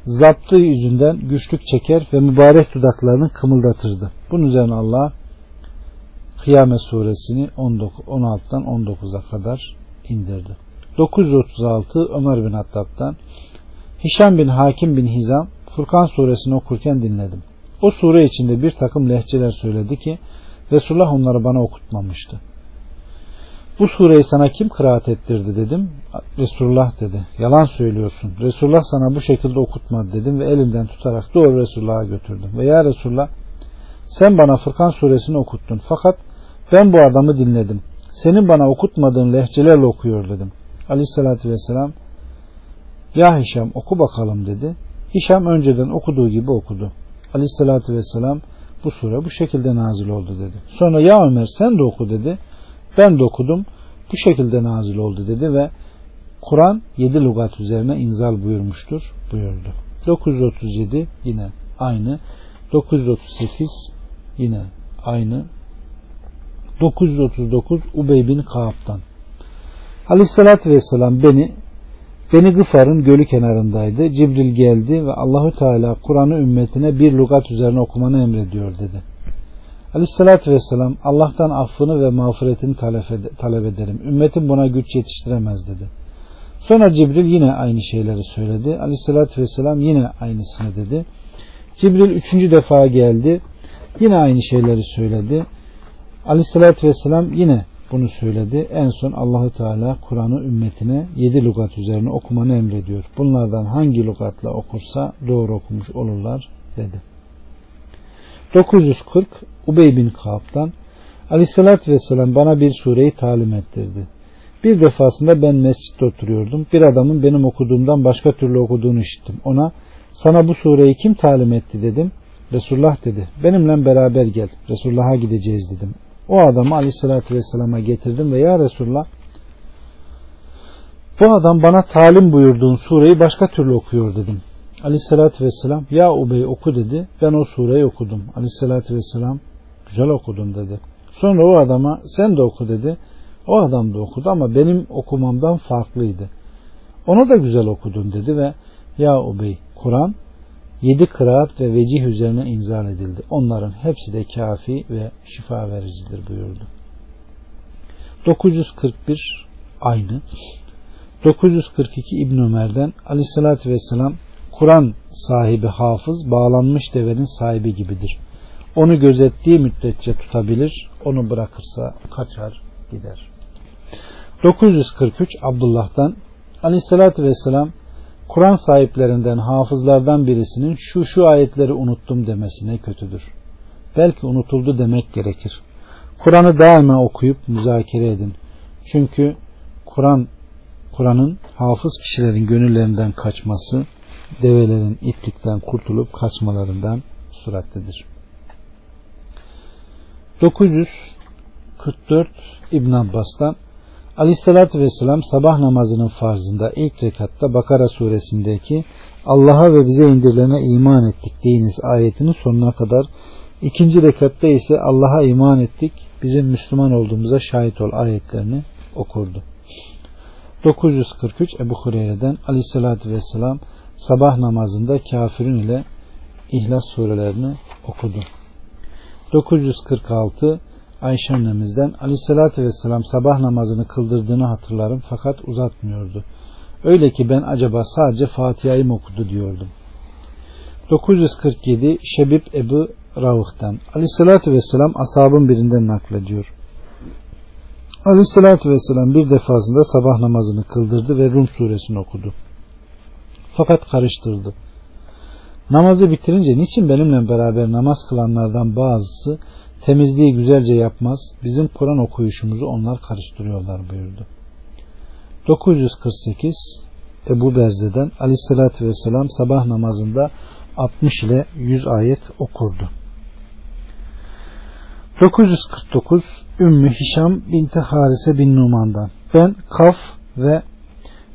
zaptı yüzünden güçlük çeker ve mübarek dudaklarını kımıldatırdı. Bunun üzerine Allah Kıyamet suresini 16'dan 19'a kadar indirdi. 936 Ömer bin Hattab'dan Hişam bin Hakim bin Hizam Furkan suresini okurken dinledim. O sure içinde bir takım lehçeler söyledi ki Resulullah onları bana okutmamıştı. Bu sureyi sana kim kıraat ettirdi dedim. Resulullah dedi. Yalan söylüyorsun. Resulullah sana bu şekilde okutmadı dedim ve elimden tutarak doğru Resulullah'a götürdüm. Ve ya Resulullah sen bana Furkan suresini okuttun. Fakat ben bu adamı dinledim. Senin bana okutmadığın lehçelerle okuyor dedim. Aleyhissalatü vesselam ya Hişam oku bakalım dedi. Hişam önceden okuduğu gibi okudu. Aleyhissalatü vesselam bu sure bu şekilde nazil oldu dedi. Sonra ya Ömer sen de oku dedi. Ben de okudum. Bu şekilde nazil oldu dedi ve Kur'an 7 lugat üzerine inzal buyurmuştur buyurdu. 937 yine aynı. 938 yine aynı. 939 Ubey bin Kaab'dan. Aleyhissalatü vesselam beni Beni Gıfar'ın gölü kenarındaydı. Cibril geldi ve Allahü Teala Kur'an'ı ümmetine bir lugat üzerine okumanı emrediyor dedi. Aleyhissalatü vesselam Allah'tan affını ve mağfiretini talep ederim. Ümmetim buna güç yetiştiremez dedi. Sonra Cibril yine aynı şeyleri söyledi. Aleyhissalatü vesselam yine aynısını dedi. Cibril üçüncü defa geldi. Yine aynı şeyleri söyledi. Aleyhissalatü vesselam yine bunu söyledi. En son Allahu Teala Kur'an'ı ümmetine yedi lugat üzerine okumanı emrediyor. Bunlardan hangi lugatla okursa doğru okumuş olurlar dedi. 940 Ubey bin Kaab'dan Aleyhisselatü Vesselam bana bir sureyi talim ettirdi. Bir defasında ben mescitte oturuyordum. Bir adamın benim okuduğumdan başka türlü okuduğunu işittim. Ona sana bu sureyi kim talim etti dedim. Resulullah dedi. Benimle beraber gel. Resulullah'a gideceğiz dedim. O adamı aleyhissalatü vesselama getirdim ve ya Resulullah bu adam bana talim buyurduğun sureyi başka türlü okuyor dedim. Aleyhissalatü vesselam ya Ubey oku dedi. Ben o sureyi okudum. Aleyhissalatü vesselam güzel okudun dedi. Sonra o adama sen de oku dedi. O adam da okudu ama benim okumamdan farklıydı. Onu da güzel okudun dedi ve ya Ubey Kur'an yedi kıraat ve vecih üzerine inzal edildi. Onların hepsi de kafi ve şifa vericidir buyurdu. 941 aynı. 942 İbn Ömer'den Aleyhisselatü Vesselam Kur'an sahibi hafız bağlanmış devenin sahibi gibidir. Onu gözettiği müddetçe tutabilir, onu bırakırsa kaçar gider. 943 Abdullah'dan Aleyhisselatü Vesselam Kur'an sahiplerinden hafızlardan birisinin şu şu ayetleri unuttum demesi ne kötüdür. Belki unutuldu demek gerekir. Kur'an'ı daima okuyup müzakere edin. Çünkü Kur'an Kur'an'ın hafız kişilerin gönüllerinden kaçması, develerin iplikten kurtulup kaçmalarından surattedir. 944 İbn Abbas'tan Aleyhissalatü Vesselam sabah namazının farzında ilk rekatta Bakara suresindeki Allah'a ve bize indirilene iman ettik deyiniz ayetinin sonuna kadar ikinci rekatta ise Allah'a iman ettik bizim Müslüman olduğumuza şahit ol ayetlerini okurdu. 943 Ebu Hureyre'den Aleyhissalatü Vesselam sabah namazında kafirin ile İhlas surelerini okudu. 946 Ayşe annemizden Aleyhisselatü Vesselam sabah namazını kıldırdığını hatırlarım fakat uzatmıyordu. Öyle ki ben acaba sadece Fatiha'yı mı okudu diyordum. 947 Şebib Ebu Ravıh'tan Aleyhisselatü Vesselam ashabın birinden naklediyor. Aleyhisselatü Vesselam bir defasında sabah namazını kıldırdı ve Rum suresini okudu. Fakat karıştırdı. Namazı bitirince niçin benimle beraber namaz kılanlardan bazısı temizliği güzelce yapmaz, bizim Kur'an okuyuşumuzu onlar karıştırıyorlar buyurdu. 948 Ebu Berze'den Aleyhisselatü Vesselam sabah namazında 60 ile 100 ayet okurdu. 949 Ümmü Hişam binti Harise bin Numan'dan ben Kaf ve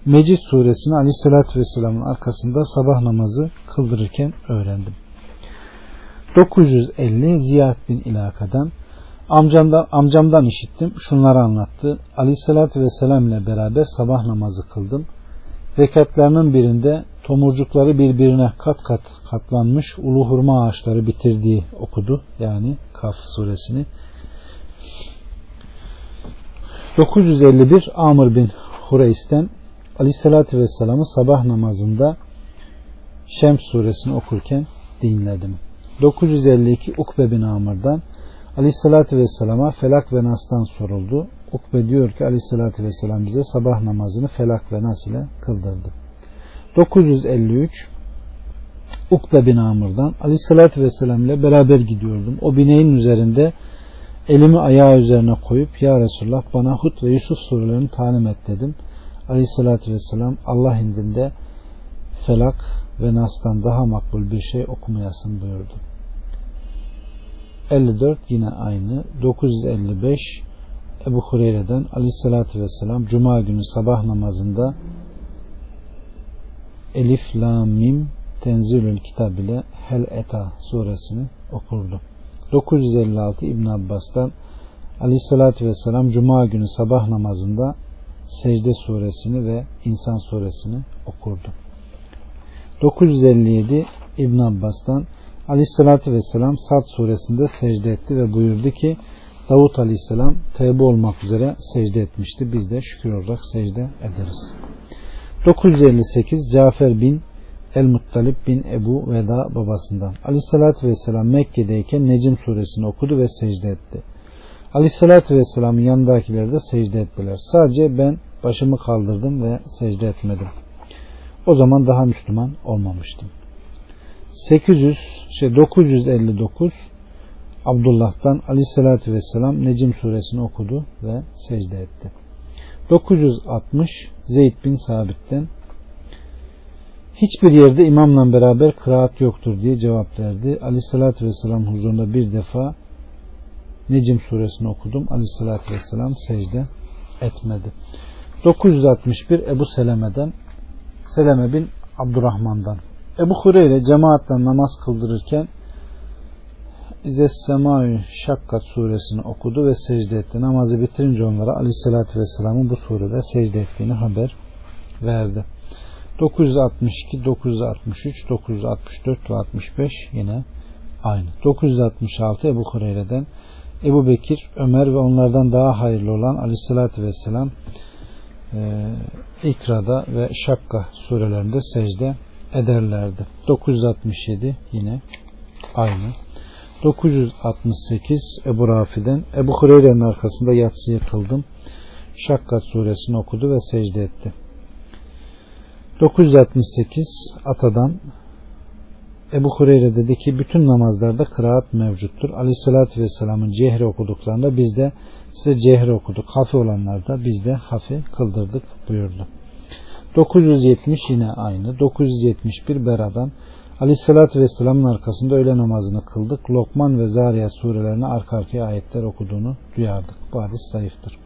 Mecid suresini Aleyhisselatü Vesselam'ın arkasında sabah namazı kıldırırken öğrendim. 950 Ziyad bin İlaka'dan amcamdan, amcamdan işittim. Şunları anlattı. Aleyhissalatü vesselam ile beraber sabah namazı kıldım. Rekatlarının birinde tomurcukları birbirine kat kat katlanmış ulu hurma ağaçları bitirdiği okudu. Yani Kaf suresini. 951 Amr bin Hureys'ten Aleyhissalatü Vesselam'ı sabah namazında Şems suresini okurken dinledim. 952 Ukbe bin Amr'dan Aleyhisselatü Vesselam'a Felak ve Nas'tan soruldu. Ukbe diyor ki Aleyhisselatü Vesselam bize sabah namazını Felak ve Nas ile kıldırdı. 953 Ukbe bin Amr'dan Aleyhisselatü Vesselam ile beraber gidiyordum. O bineğin üzerinde elimi ayağı üzerine koyup Ya Resulullah bana Hud ve Yusuf surelerini talim et dedim. Aleyhisselatü Vesselam Allah indinde Felak ve Nas'tan daha makbul bir şey okumayasın buyurdu. 54 yine aynı. 955 Ebu Hureyre'den Aleyhisselatü Vesselam Cuma günü sabah namazında Elif, La, Mim Tenzilül Kitab ile Hel Eta suresini okurdu. 956 İbn Abbas'tan Aleyhisselatü Vesselam Cuma günü sabah namazında Secde suresini ve İnsan suresini okurdu. 957 İbn Abbas'tan Aleyhisselatü Vesselam Sad suresinde secde etti ve buyurdu ki Davut Aleyhisselam tevbe olmak üzere secde etmişti. Biz de şükür olarak secde ederiz. 958 Cafer bin El-Muttalib bin Ebu Veda babasından. Aleyhisselatü Vesselam Mekke'deyken Necim suresini okudu ve secde etti. Aleyhissalatü Vesselam'ın yanındakiler de secde ettiler. Sadece ben başımı kaldırdım ve secde etmedim. O zaman daha Müslüman olmamıştım. 800 şey 959 Abdullah'tan Aleyhisselatü Vesselam Necim suresini okudu ve secde etti. 960 Zeyd bin Sabit'ten hiçbir yerde imamla beraber kıraat yoktur diye cevap verdi. Aleyhissalatü Vesselam huzurunda bir defa Necim suresini okudum. Aleyhissalatü Vesselam secde etmedi. 961 Ebu Seleme'den Seleme bin Abdurrahman'dan Ebu Hureyre cemaatle namaz kıldırırken İzes Semâ'ü Şakkat suresini okudu ve secde etti. Namazı bitirince onlara aleyhissalatü vesselamın bu surede secde ettiğini haber verdi. 962, 963, 964 ve 65 yine aynı. 966 Ebu Hureyre'den Ebu Bekir, Ömer ve onlardan daha hayırlı olan aleyhissalatü vesselam İkra'da ve Şakka surelerinde secde ederlerdi. 967 yine aynı. 968 Ebu Rafi'den Ebu Hureyre'nin arkasında yatsıyı kıldım. Şakkat suresini okudu ve secde etti. 968 Atadan Ebu Hureyre dedi ki bütün namazlarda kıraat mevcuttur. Aleyhissalatü Vesselam'ın cehri okuduklarında biz de size cehri okuduk. Hafi olanlarda biz de hafi kıldırdık buyurdu. 970 yine aynı. 971 Bera'dan Aleyhissalatü Vesselam'ın arkasında öğle namazını kıldık. Lokman ve Zariyat surelerine arka arkaya ayetler okuduğunu duyardık. Bu hadis zayıftır.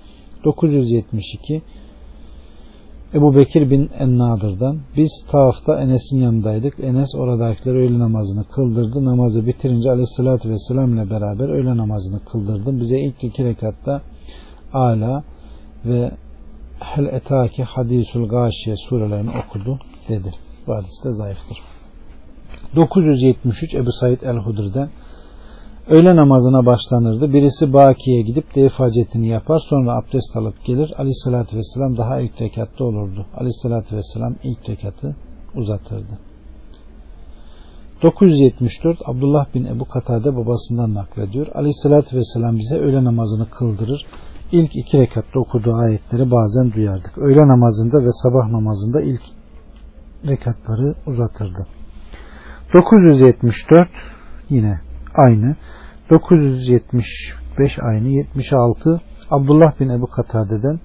972 Ebu Bekir bin Ennadır'dan biz Taaf'ta Enes'in yanındaydık. Enes oradakiler öğle namazını kıldırdı. Namazı bitirince aleyhissalatü vesselam ile beraber öğle namazını kıldırdım. Bize ilk iki rekatta Ala ve Hel etaki hadisul gâşiye surelerini okudu dedi. Bu hadis zayıftır. 973 Ebu Said el-Hudr'den öğle namazına başlanırdı. Birisi Baki'ye gidip deyif hacetini yapar. Sonra abdest alıp gelir. Aleyhissalatü vesselam daha ilk rekatta olurdu. Aleyhissalatü vesselam ilk rekatı uzatırdı. 974 Abdullah bin Ebu Katade babasından naklediyor. Aleyhissalatü vesselam bize öğle namazını kıldırır. İlk iki rekatta okuduğu ayetleri bazen duyardık. Öğle namazında ve sabah namazında ilk rekatları uzatırdı. 974 yine aynı. 975 aynı. 76 Abdullah bin Ebu Katade'den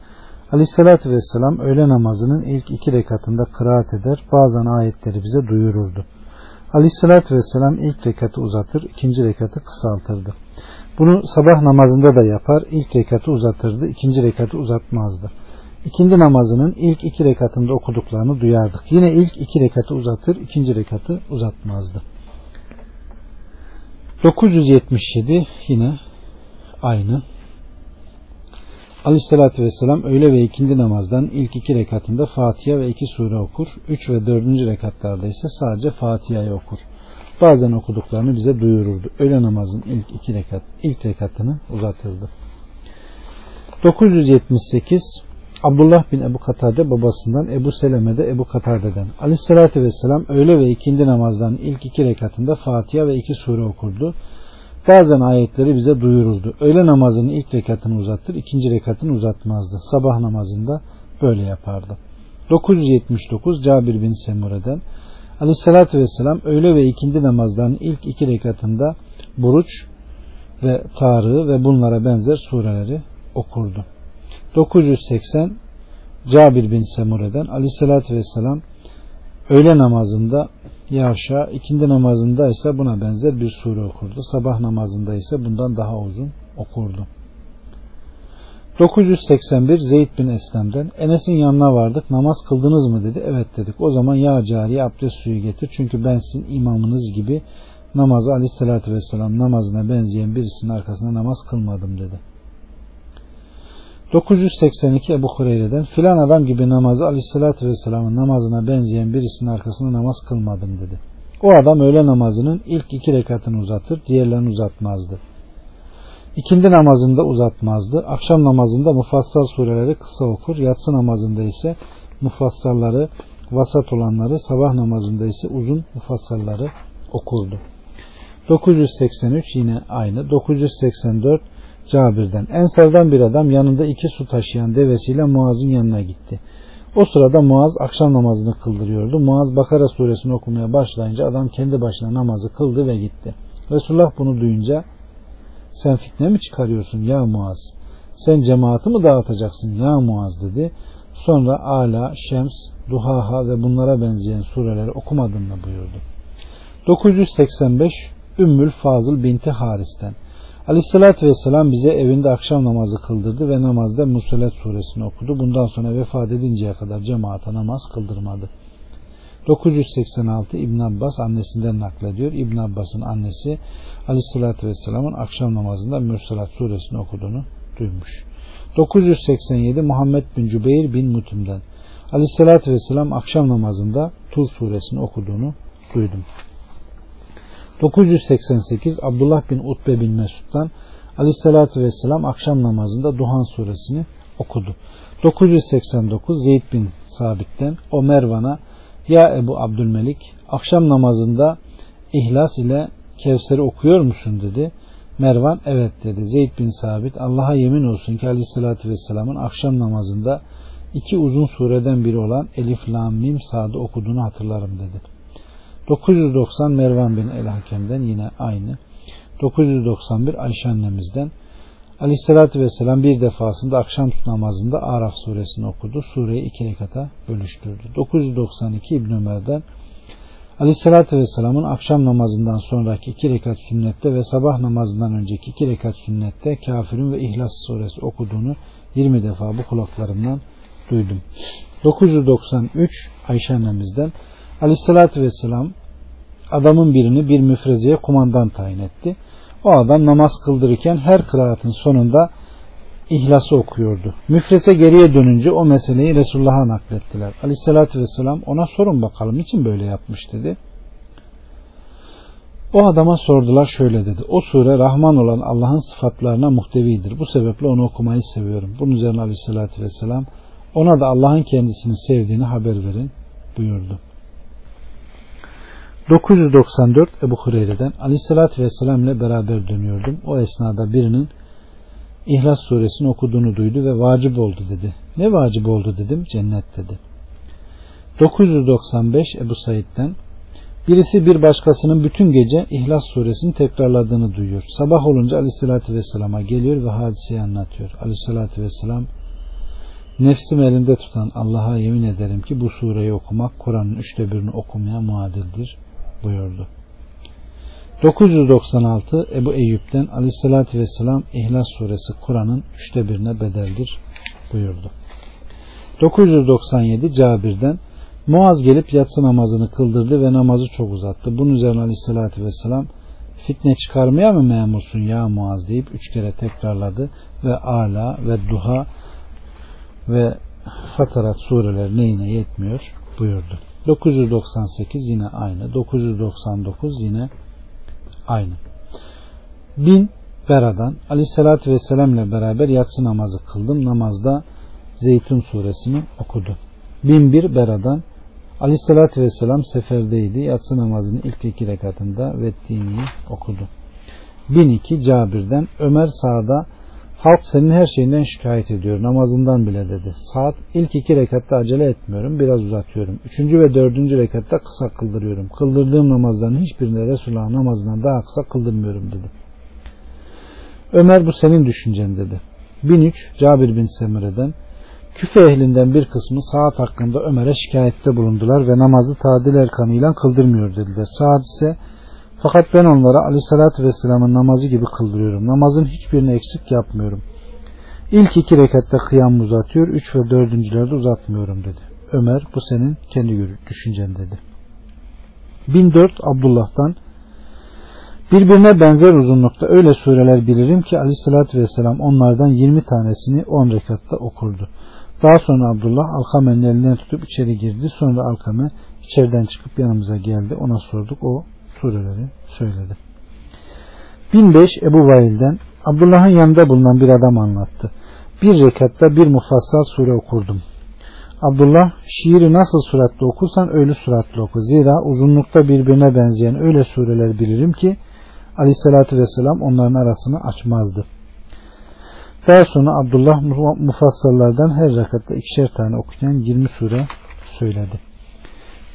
Aleyhissalatü Vesselam öğle namazının ilk iki rekatında kıraat eder. Bazen ayetleri bize duyururdu. Aleyhissalatü Vesselam ilk rekatı uzatır, ikinci rekatı kısaltırdı. Bunu sabah namazında da yapar. İlk rekatı uzatırdı, ikinci rekatı uzatmazdı. İkindi namazının ilk iki rekatında okuduklarını duyardık. Yine ilk iki rekatı uzatır, ikinci rekatı uzatmazdı. 977 yine aynı. Aleyhissalatü Vesselam öğle ve ikindi namazdan ilk iki rekatında Fatiha ve iki sure okur. Üç ve dördüncü rekatlarda ise sadece Fatiha'yı okur. Bazen okuduklarını bize duyururdu. Öğle namazın ilk iki rekat, ilk rekatını uzatırdı. 978 Abdullah bin Ebu Katade babasından Ebu Seleme de Ebu Katade'den. Aleyhissalatü vesselam öğle ve ikindi namazdan ilk iki rekatında Fatiha ve iki sure okurdu. Bazen ayetleri bize duyururdu. Öğle namazının ilk rekatını uzatır, ikinci rekatını uzatmazdı. Sabah namazında böyle yapardı. 979 Cabir bin Semure'den Aleyhissalatü vesselam öğle ve ikindi namazdan ilk iki rekatında Buruç ve Tarığı ve bunlara benzer sureleri okurdu. 980 Cabir bin Semure'den Aleyhisselatü Vesselam öğle namazında yavşa, ikindi namazında ise buna benzer bir sure okurdu. Sabah namazında ise bundan daha uzun okurdu. 981 Zeyd bin Eslem'den Enes'in yanına vardık. Namaz kıldınız mı dedi. Evet dedik. O zaman ya cariye abdest suyu getir. Çünkü ben sizin imamınız gibi namazı aleyhissalatü vesselam namazına benzeyen birisinin arkasında namaz kılmadım dedi. 982 Ebu Hureyre'den filan adam gibi namazı aleyhissalatü vesselamın namazına benzeyen birisinin arkasında namaz kılmadım dedi. O adam öğle namazının ilk iki rekatını uzatır, diğerlerini uzatmazdı. İkindi namazında uzatmazdı. Akşam namazında mufassal sureleri kısa okur. Yatsı namazında ise mufassalları, vasat olanları, sabah namazında ise uzun mufassalları okurdu. 983 yine aynı. 984 Cabir'den. Ensardan bir adam yanında iki su taşıyan devesiyle Muaz'ın yanına gitti. O sırada Muaz akşam namazını kıldırıyordu. Muaz Bakara suresini okumaya başlayınca adam kendi başına namazı kıldı ve gitti. Resulullah bunu duyunca sen fitne mi çıkarıyorsun ya Muaz? Sen cemaati mi dağıtacaksın ya Muaz dedi. Sonra Ala, Şems, Duhaha ve bunlara benzeyen sureleri okumadın mı buyurdu. 985 Ümmül Fazıl binti Haris'ten Aleyhissalatü Vesselam bize evinde akşam namazı kıldırdı ve namazda Musallat suresini okudu. Bundan sonra vefat edinceye kadar cemaate namaz kıldırmadı. 986 İbn Abbas annesinden naklediyor. İbn Abbas'ın annesi Aleyhissalatü Vesselam'ın akşam namazında Mürselat suresini okuduğunu duymuş. 987 Muhammed bin Cübeyr bin Mutim'den Aleyhissalatü Vesselam akşam namazında Tur suresini okuduğunu duydum. 988 Abdullah bin Utbe bin Mesud'dan Aleyhissalatü Vesselam akşam namazında Duhan suresini okudu. 989 Zeyd bin Sabit'ten o Mervan'a Ya Ebu Abdülmelik akşam namazında İhlas ile Kevser'i okuyor musun dedi. Mervan evet dedi. Zeyd bin Sabit Allah'a yemin olsun ki Aleyhisselatü Vesselam'ın akşam namazında iki uzun sureden biri olan Elif, Lam, Mim, Sad'ı okuduğunu hatırlarım dedi. 990 Mervan bin El Hakem'den yine aynı. 991 Ayşe annemizden Aleyhisselatü Vesselam bir defasında akşam namazında Araf suresini okudu. Sureyi iki rekata bölüştürdü. 992 İbn Ömer'den Aleyhisselatü Vesselam'ın akşam namazından sonraki iki rekat sünnette ve sabah namazından önceki iki rekat sünnette kafirin ve İhlas suresi okuduğunu 20 defa bu kulaklarımdan duydum. 993 Ayşe annemizden Aleyhisselatü Vesselam adamın birini bir müfrezeye kumandan tayin etti. O adam namaz kıldırırken her kıraatın sonunda İhlas'ı okuyordu. Müfreze geriye dönünce o meseleyi Resulullah'a naklettiler. Aleyhissalatü vesselam ona sorun bakalım için böyle yapmış dedi. O adama sordular şöyle dedi. O sure Rahman olan Allah'ın sıfatlarına muhtevidir. Bu sebeple onu okumayı seviyorum. Bunun üzerine Aleyhisselatü vesselam ona da Allah'ın kendisini sevdiğini haber verin buyurdu. 994 Ebu Hureyre'den Aleyhisselatü Vesselam ile beraber dönüyordum. O esnada birinin İhlas suresini okuduğunu duydu ve vacip oldu dedi. Ne vacip oldu dedim. Cennet dedi. 995 Ebu Said'den Birisi bir başkasının bütün gece İhlas suresini tekrarladığını duyuyor. Sabah olunca Aleyhisselatü Vesselam'a geliyor ve hadiseyi anlatıyor. Aleyhisselatü Vesselam Nefsim elimde tutan Allah'a yemin ederim ki bu sureyi okumak Kur'an'ın üçte birini okumaya muadildir buyurdu. 996 Ebu Eyyub'den Aleyhisselatü Vesselam İhlas Suresi Kur'an'ın üçte birine bedeldir buyurdu. 997 Cabir'den Muaz gelip yatsı namazını kıldırdı ve namazı çok uzattı. Bunun üzerine Aleyhisselatü Vesselam fitne çıkarmaya mı memursun ya Muaz deyip üç kere tekrarladı ve Ala ve Duha ve Fatarat sureler neyine yetmiyor buyurdu. 998 yine aynı. 999 yine aynı. Bin Bera'dan Aleyhisselatü Vesselam ile beraber yatsı namazı kıldım. Namazda Zeytun suresini okudu. Bin bir Bera'dan Aleyhisselatü Vesselam seferdeydi. Yatsı namazının ilk iki rekatında Vettini'yi okudu. Bin iki Cabir'den Ömer sağda Halk senin her şeyinden şikayet ediyor. Namazından bile dedi. Saat ilk iki rekatta acele etmiyorum. Biraz uzatıyorum. Üçüncü ve dördüncü rekatta kısa kıldırıyorum. Kıldırdığım namazların hiçbirinde Resulullah namazından daha kısa kıldırmıyorum dedi. Ömer bu senin düşüncen dedi. 1003 Cabir bin Semire'den Küfe ehlinden bir kısmı saat hakkında Ömer'e şikayette bulundular ve namazı tadil erkanıyla kıldırmıyor dediler. Saat ise fakat ben onlara aleyhissalatü vesselamın namazı gibi kıldırıyorum. Namazın hiçbirini eksik yapmıyorum. İlk iki rekatta kıyam uzatıyor, üç ve dördüncülerde uzatmıyorum dedi. Ömer bu senin kendi düşüncen dedi. 1004 Abdullah'tan Birbirine benzer uzunlukta öyle sureler bilirim ki aleyhissalatü vesselam onlardan 20 tanesini 10 rekatta okurdu. Daha sonra Abdullah Alkame'nin elinden tutup içeri girdi. Sonra Alkame içeriden çıkıp yanımıza geldi. Ona sorduk. O sureleri söyledi. 1005 Ebu Vail'den Abdullah'ın yanında bulunan bir adam anlattı. Bir rekatta bir mufassal sure okurdum. Abdullah şiiri nasıl suratlı okursan öyle suratlı oku. Zira uzunlukta birbirine benzeyen öyle sureler bilirim ki aleyhissalatü vesselam onların arasını açmazdı. Daha sonra Abdullah mufassallardan her rekatta ikişer tane okuyan 20 sure söyledi.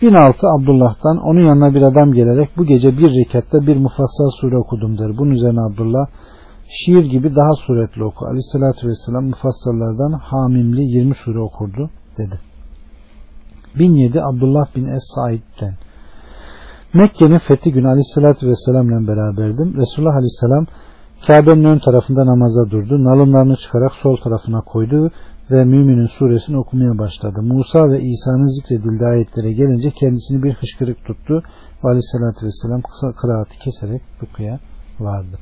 1006 Abdullah'tan onun yanına bir adam gelerek bu gece bir rekatta bir mufassal sure okudum der. Bunun üzerine Abdullah şiir gibi daha suretli oku. Aleyhissalatü vesselam mufassallardan hamimli 20 sure okurdu dedi. 1007 Abdullah bin Es-Said'den Mekke'nin fethi günü Aleyhisselatü Vesselam'la beraberdim. Resulullah Aleyhisselam Kabe'nin ön tarafında namaza durdu. Nalınlarını çıkarak sol tarafına koydu ve Müminin suresini okumaya başladı. Musa ve İsa'nın zikredildiği ayetlere gelince kendisini bir hışkırık tuttu ve Aleyhisselatü Vesselam kısa kıraati keserek rukuya vardı.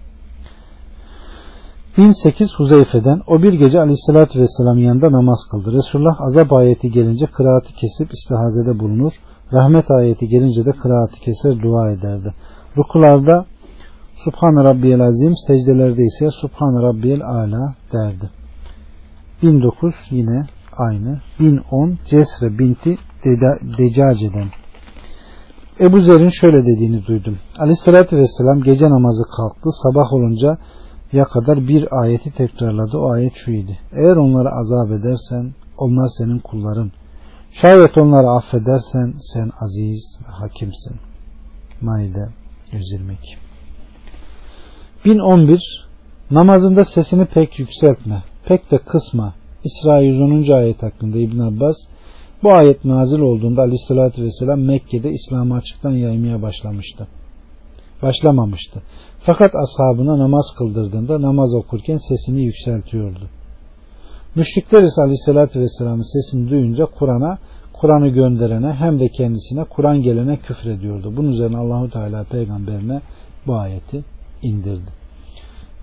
1008 Huzeyfe'den o bir gece aleyhissalatü vesselam yanında namaz kıldı. Resulullah azap ayeti gelince kıraati kesip istihazede bulunur. Rahmet ayeti gelince de kıraati keser dua ederdi. Rukularda Subhan Rabbiyel Azim secdelerde ise Subhan Rabbiyel Ala derdi. 1009 yine aynı. 1010 Cesre binti Decace'den. Ebu Zer'in şöyle dediğini duydum. Aleyhissalatü vesselam gece namazı kalktı. Sabah olunca ya kadar bir ayeti tekrarladı. O ayet şu idi. Eğer onları azap edersen onlar senin kulların. Şayet onları affedersen sen aziz ve hakimsin. Maide 122 1011 Namazında sesini pek yükseltme, pek de kısma. İsra 110. ayet hakkında İbn Abbas bu ayet nazil olduğunda aleyhissalatü vesselam Mekke'de İslam'ı açıktan yaymaya başlamıştı. Başlamamıştı. Fakat ashabına namaz kıldırdığında namaz okurken sesini yükseltiyordu. Müşrikler ise aleyhissalatü vesselamın sesini duyunca Kur'an'a, Kur'an'ı gönderene hem de kendisine Kur'an gelene küfrediyordu. Bunun üzerine Allahu Teala peygamberine bu ayeti indirdi.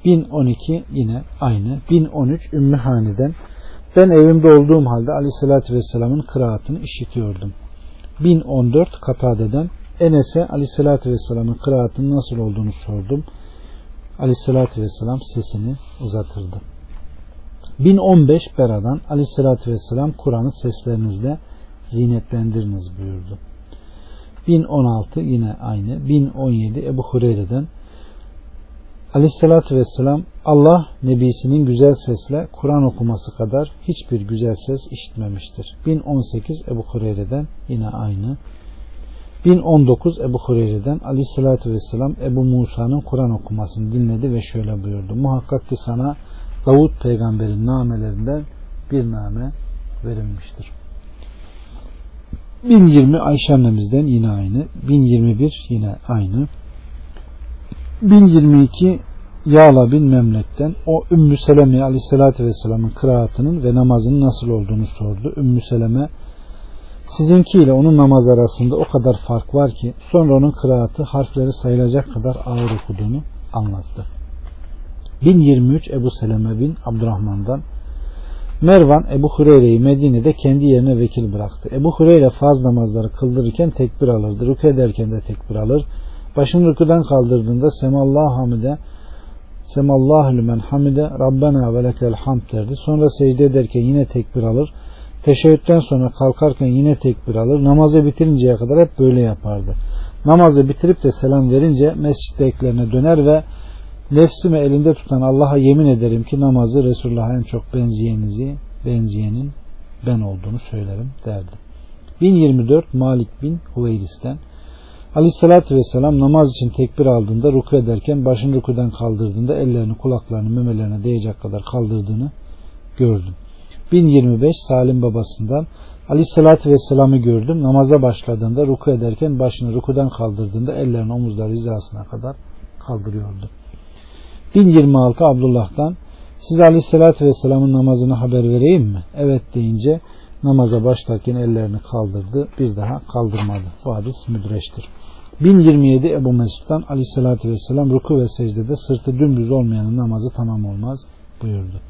1012 yine aynı. 1013 Ümmü Hani'den ben evimde olduğum halde aleyhissalatü vesselamın kıraatını işitiyordum. 1014 Katade'den Enes'e aleyhissalatü vesselamın kıraatının nasıl olduğunu sordum. Aleyhissalatü vesselam sesini uzatırdı. 1015 Bera'dan aleyhissalatü vesselam Kur'an'ı seslerinizle zinetlendiriniz buyurdu. 1016 yine aynı. 1017 Ebu Hureyre'den Aleyhissalatü vesselam Allah nebisinin güzel sesle Kur'an okuması kadar hiçbir güzel ses işitmemiştir. 1018 Ebu Hureyre'den yine aynı. 1019 Ebu Hureyre'den Aleyhissalatü vesselam Ebu Musa'nın Kur'an okumasını dinledi ve şöyle buyurdu. Muhakkak ki sana Davut peygamberin namelerinden bir name verilmiştir. 1020 Ayşe annemizden yine aynı. 1021 yine aynı. 1022 Yağla bin Memlek'ten o Ümmü Seleme aleyhissalatü vesselamın kıraatının ve namazının nasıl olduğunu sordu. Ümmü Seleme sizinki ile onun namaz arasında o kadar fark var ki sonra onun kıraatı harfleri sayılacak kadar ağır okuduğunu anlattı. 1023 Ebu Seleme bin Abdurrahman'dan Mervan Ebu Hureyre'yi Medine'de kendi yerine vekil bıraktı. Ebu Hureyre faz namazları kıldırırken tekbir alırdı. Rükü ederken de tekbir alır. Başını rüküden kaldırdığında Semallahu hamide Semallahu lümen hamide Rabbena ve lekel hamd derdi. Sonra secde ederken yine tekbir alır. Teşebbütten sonra kalkarken yine tekbir alır. Namazı bitirinceye kadar hep böyle yapardı. Namazı bitirip de selam verince mescittekilerine döner ve nefsimi elinde tutan Allah'a yemin ederim ki namazı Resulullah'a en çok benzeyenizi, benzeyenin ben olduğunu söylerim derdi. 1024 Malik bin Huveyris'ten Aleyhissalatü Vesselam namaz için tekbir aldığında ruku ederken başını rukudan kaldırdığında ellerini kulaklarını memelerine değecek kadar kaldırdığını gördüm. 1025 Salim babasından Aleyhissalatü Vesselam'ı gördüm. Namaza başladığında ruku ederken başını rukudan kaldırdığında ellerini omuzları hizasına kadar kaldırıyordu. 1026 Abdullah'tan size Aleyhisselatü Vesselam'ın namazını haber vereyim mi? Evet deyince namaza başlarken ellerini kaldırdı. Bir daha kaldırmadı. Bu hadis müdreştir. 1027 Ebu Mesud'dan Aleyhisselatü Vesselam ruku ve secdede sırtı dümdüz olmayanın namazı tamam olmaz buyurdu.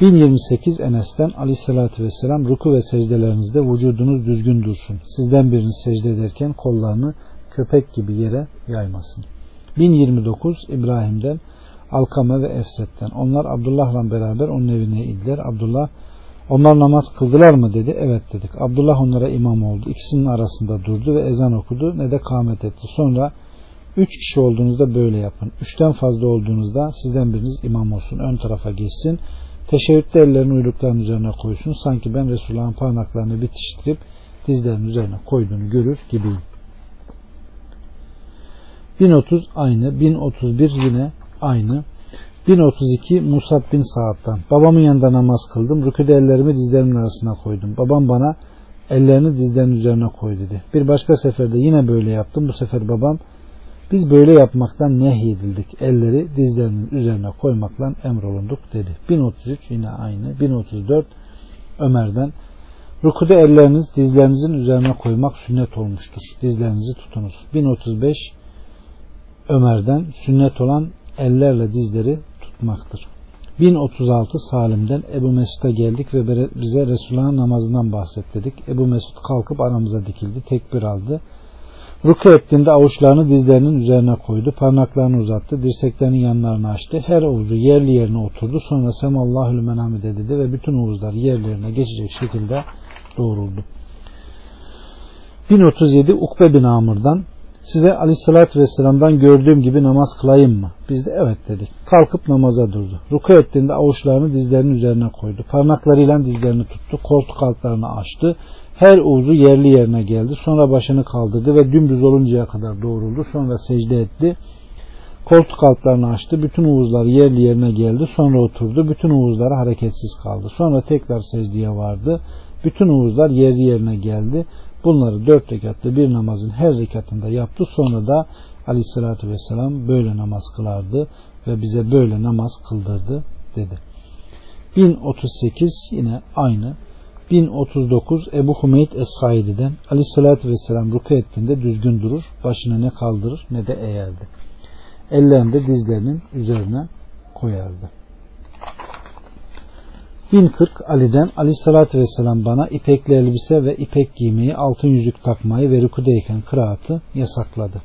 1028 Enes'ten Aleyhisselatü Vesselam ruku ve secdelerinizde vücudunuz düzgün dursun. Sizden biriniz secde ederken kollarını köpek gibi yere yaymasın. 1029 İbrahim'den Alkame ve Efset'ten. Onlar Abdullah'la beraber onun evine indiler. Abdullah onlar namaz kıldılar mı dedi. Evet dedik. Abdullah onlara imam oldu. İkisinin arasında durdu ve ezan okudu ne de kâmet etti. Sonra Üç kişi olduğunuzda böyle yapın. Üçten fazla olduğunuzda sizden biriniz imam olsun. Ön tarafa geçsin. Teşebbütte ellerini uylukların üzerine koysun. Sanki ben Resulullah'ın parmaklarını bitiştirip dizlerinin üzerine koyduğunu görür gibiyim. 1030 aynı. 1031 yine aynı. 1032 Musab bin Saad'dan. Babamın yanında namaz kıldım. Rüküde ellerimi dizlerimin arasına koydum. Babam bana ellerini dizlerinin üzerine koy dedi. Bir başka seferde yine böyle yaptım. Bu sefer babam biz böyle yapmaktan nehyedildik. Elleri dizlerinin üzerine koymakla emrolunduk dedi. 1033 yine aynı. 1034 Ömer'den Rukuda elleriniz dizlerinizin üzerine koymak sünnet olmuştur. Dizlerinizi tutunuz. 1035 Ömer'den sünnet olan ellerle dizleri tutmaktır. 1036 Salim'den Ebu Mesud'a geldik ve bize Resulullah'ın namazından bahsettik. Ebu Mesud kalkıp aramıza dikildi. Tekbir aldı. Ruku ettiğinde avuçlarını dizlerinin üzerine koydu. Parmaklarını uzattı. Dirseklerinin yanlarını açtı. Her ovucu yerli yerine oturdu. Sonra Semallahül menamide dedi ve bütün ovuzlar yerlerine geçecek şekilde doğruldu. 1037 Ukbe bin Amr'dan size aleyhissalatü vesselam'dan gördüğüm gibi namaz kılayım mı? Biz de evet dedik. Kalkıp namaza durdu. Ruku ettiğinde avuçlarını dizlerinin üzerine koydu. Parmaklarıyla dizlerini tuttu. Koltuk altlarını açtı. Her uzu yerli yerine geldi. Sonra başını kaldırdı ve dümdüz oluncaya kadar doğruldu. Sonra secde etti. Koltuk altlarını açtı. Bütün uğuzlar yerli yerine geldi. Sonra oturdu. Bütün uğuzları hareketsiz kaldı. Sonra tekrar secdeye vardı. Bütün uğuzlar yerli yerine geldi. Bunları dört rekatlı bir namazın her rekatında yaptı. Sonra da aleyhissalatü vesselam böyle namaz kılardı ve bize böyle namaz kıldırdı dedi. 1038 yine aynı. 1039 Ebu Hümeyt Es-Saidi'den aleyhissalatü vesselam ruku ettiğinde düzgün durur, başını ne kaldırır ne de eğerdi. Ellerini de dizlerinin üzerine koyardı. 1040 Ali'den Ali sallallahu vesselam bana ipekli elbise ve ipek giymeyi, altın yüzük takmayı ve rükudeyken kıraatı yasakladı.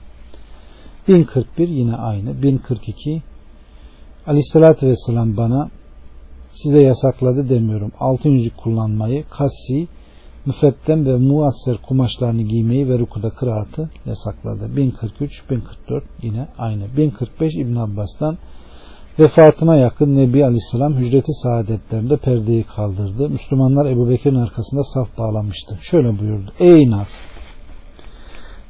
1041 yine aynı. 1042 Ali sallallahu vesselam bana size yasakladı demiyorum. Altın yüzük kullanmayı, kassi, müfettem ve muasser kumaşlarını giymeyi ve rukuda kıraatı yasakladı. 1043, 1044 yine aynı. 1045 İbn Abbas'tan Vefatına yakın Nebi Aleyhisselam hücreti saadetlerinde perdeyi kaldırdı. Müslümanlar Ebu Bekir'in arkasında saf bağlamıştı. Şöyle buyurdu. Ey nas!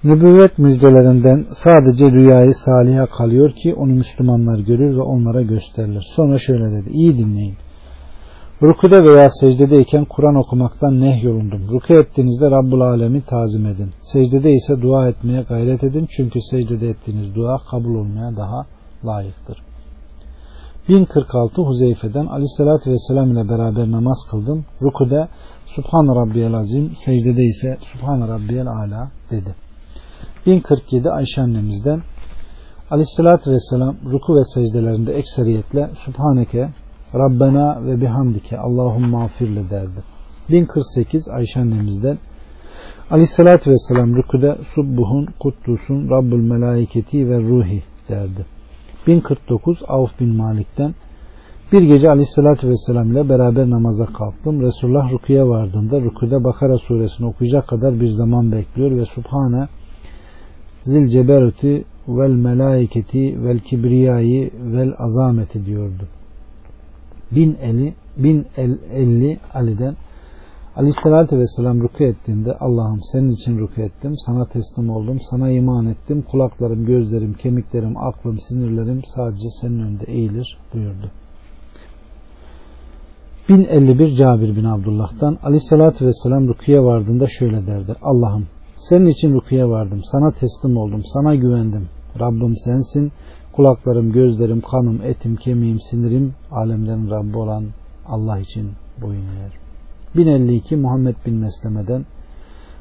Nübüvvet müjdelerinden sadece rüyayı saliha kalıyor ki onu Müslümanlar görür ve onlara gösterilir. Sonra şöyle dedi. İyi dinleyin. Rukuda veya secdedeyken Kur'an okumaktan nehyolundum. Ruku ettiğinizde Rabbul Alemi tazim edin. Secdede ise dua etmeye gayret edin. Çünkü secdede ettiğiniz dua kabul olmaya daha layıktır. 1046 Huzeyfe'den Aleyhisselatü Vesselam ile beraber namaz kıldım. Rukude Subhan Rabbiyel Azim, secdede ise Subhan Rabbiyel Ala dedi. 1047 Ayşe annemizden Aleyhisselatü Vesselam ruku ve secdelerinde ekseriyetle Subhaneke Rabbena ve bihamdike Allahumma afirle derdi. 1048 Ayşe annemizden Aleyhisselatü Vesselam rükude Subbuhun, Kuddusun, Rabbul Melaiketi ve Ruhi derdi. 1049 Avf bin Malik'ten bir gece aleyhissalatü vesselam ile beraber namaza kalktım. Resulullah rukuya vardığında rukuda Bakara suresini okuyacak kadar bir zaman bekliyor ve Subhane zil ceberuti vel melaiketi vel kibriyayı vel azameti diyordu. 1050 1050 Ali'den Aleyhisselatü Vesselam ruku ettiğinde Allah'ım senin için ruku ettim, sana teslim oldum, sana iman ettim, kulaklarım, gözlerim, kemiklerim, aklım, sinirlerim sadece senin önünde eğilir buyurdu. 1051 Cabir bin Abdullah'tan Aleyhisselatü Vesselam rukuya vardığında şöyle derdi. Allah'ım senin için rukuya vardım, sana teslim oldum, sana güvendim. Rabbim sensin, kulaklarım, gözlerim, kanım, etim, kemiğim, sinirim, alemlerin Rabbi olan Allah için boyun eğer. 1052 Muhammed bin Mesleme'den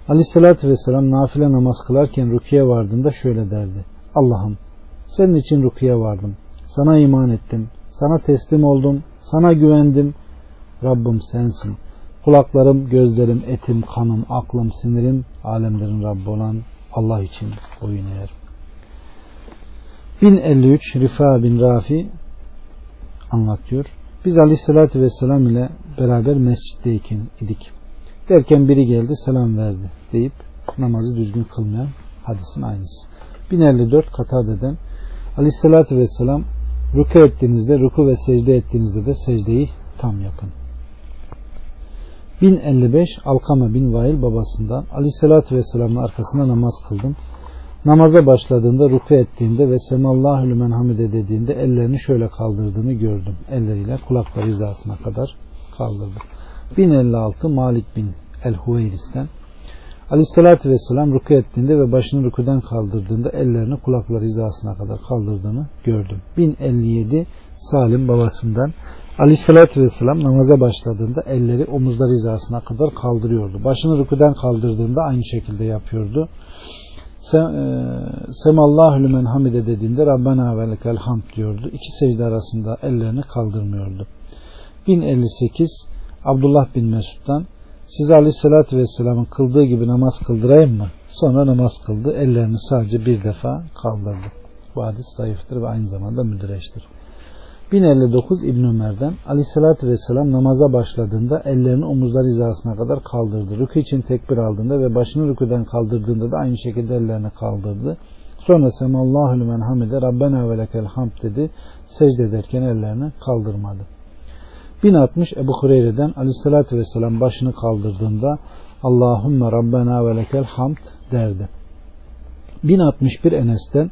Aleyhisselatü Vesselam nafile namaz kılarken rukiye vardığında şöyle derdi. Allah'ım senin için rukiye vardım. Sana iman ettim. Sana teslim oldum. Sana güvendim. Rabbim sensin. Kulaklarım, gözlerim, etim, kanım, aklım, sinirim, alemlerin Rabbi olan Allah için boyun eğer. 1053 Rifa bin Rafi anlatıyor. Biz aleyhissalatü vesselam ile beraber mescitteyken idik. Derken biri geldi selam verdi deyip namazı düzgün kılmayan hadisin aynısı. 1054 Katade'den Aleyhisselatü Vesselam ruku ettiğinizde ruku ve secde ettiğinizde de secdeyi tam yapın. 1055 Alkama bin Vail babasından Aleyhisselatü Vesselam'ın arkasında namaz kıldım. Namaza başladığında ruku ettiğinde ve Semallahu lümen hamide dediğinde ellerini şöyle kaldırdığını gördüm. Elleriyle kulakları hizasına kadar kaldırdı. 1056 Malik bin El-Huveyris'ten Aleyhissalatü Vesselam ruku ettiğinde ve başını rukudan kaldırdığında ellerini kulakları hizasına kadar kaldırdığını gördüm. 1057 Salim babasından Aleyhissalatü Vesselam namaza başladığında elleri omuzlar hizasına kadar kaldırıyordu. Başını rukudan kaldırdığında aynı şekilde yapıyordu. E, Semallahu lümen hamide dediğinde Rabbena ve lekel hamd diyordu. İki secde arasında ellerini kaldırmıyordu. 1058 Abdullah bin Mesud'dan size aleyhissalatü vesselamın kıldığı gibi namaz kıldırayım mı? Sonra namaz kıldı. Ellerini sadece bir defa kaldırdı. Bu hadis zayıftır ve aynı zamanda müdüreçtir. 1059 İbn Ömer'den Aleyhisselatü Vesselam namaza başladığında ellerini omuzlar hizasına kadar kaldırdı. Rükü için tekbir aldığında ve başını rüküden kaldırdığında da aynı şekilde ellerini kaldırdı. Sonra Semallahu lümen hamide Rabbena ve lekel hamd dedi. Secde ederken ellerini kaldırmadı. 1060 Ebu Hureyre'den Aleyhisselatü Vesselam başını kaldırdığında Allahümme Rabbena ve lekel hamd derdi. 1061 Enes'ten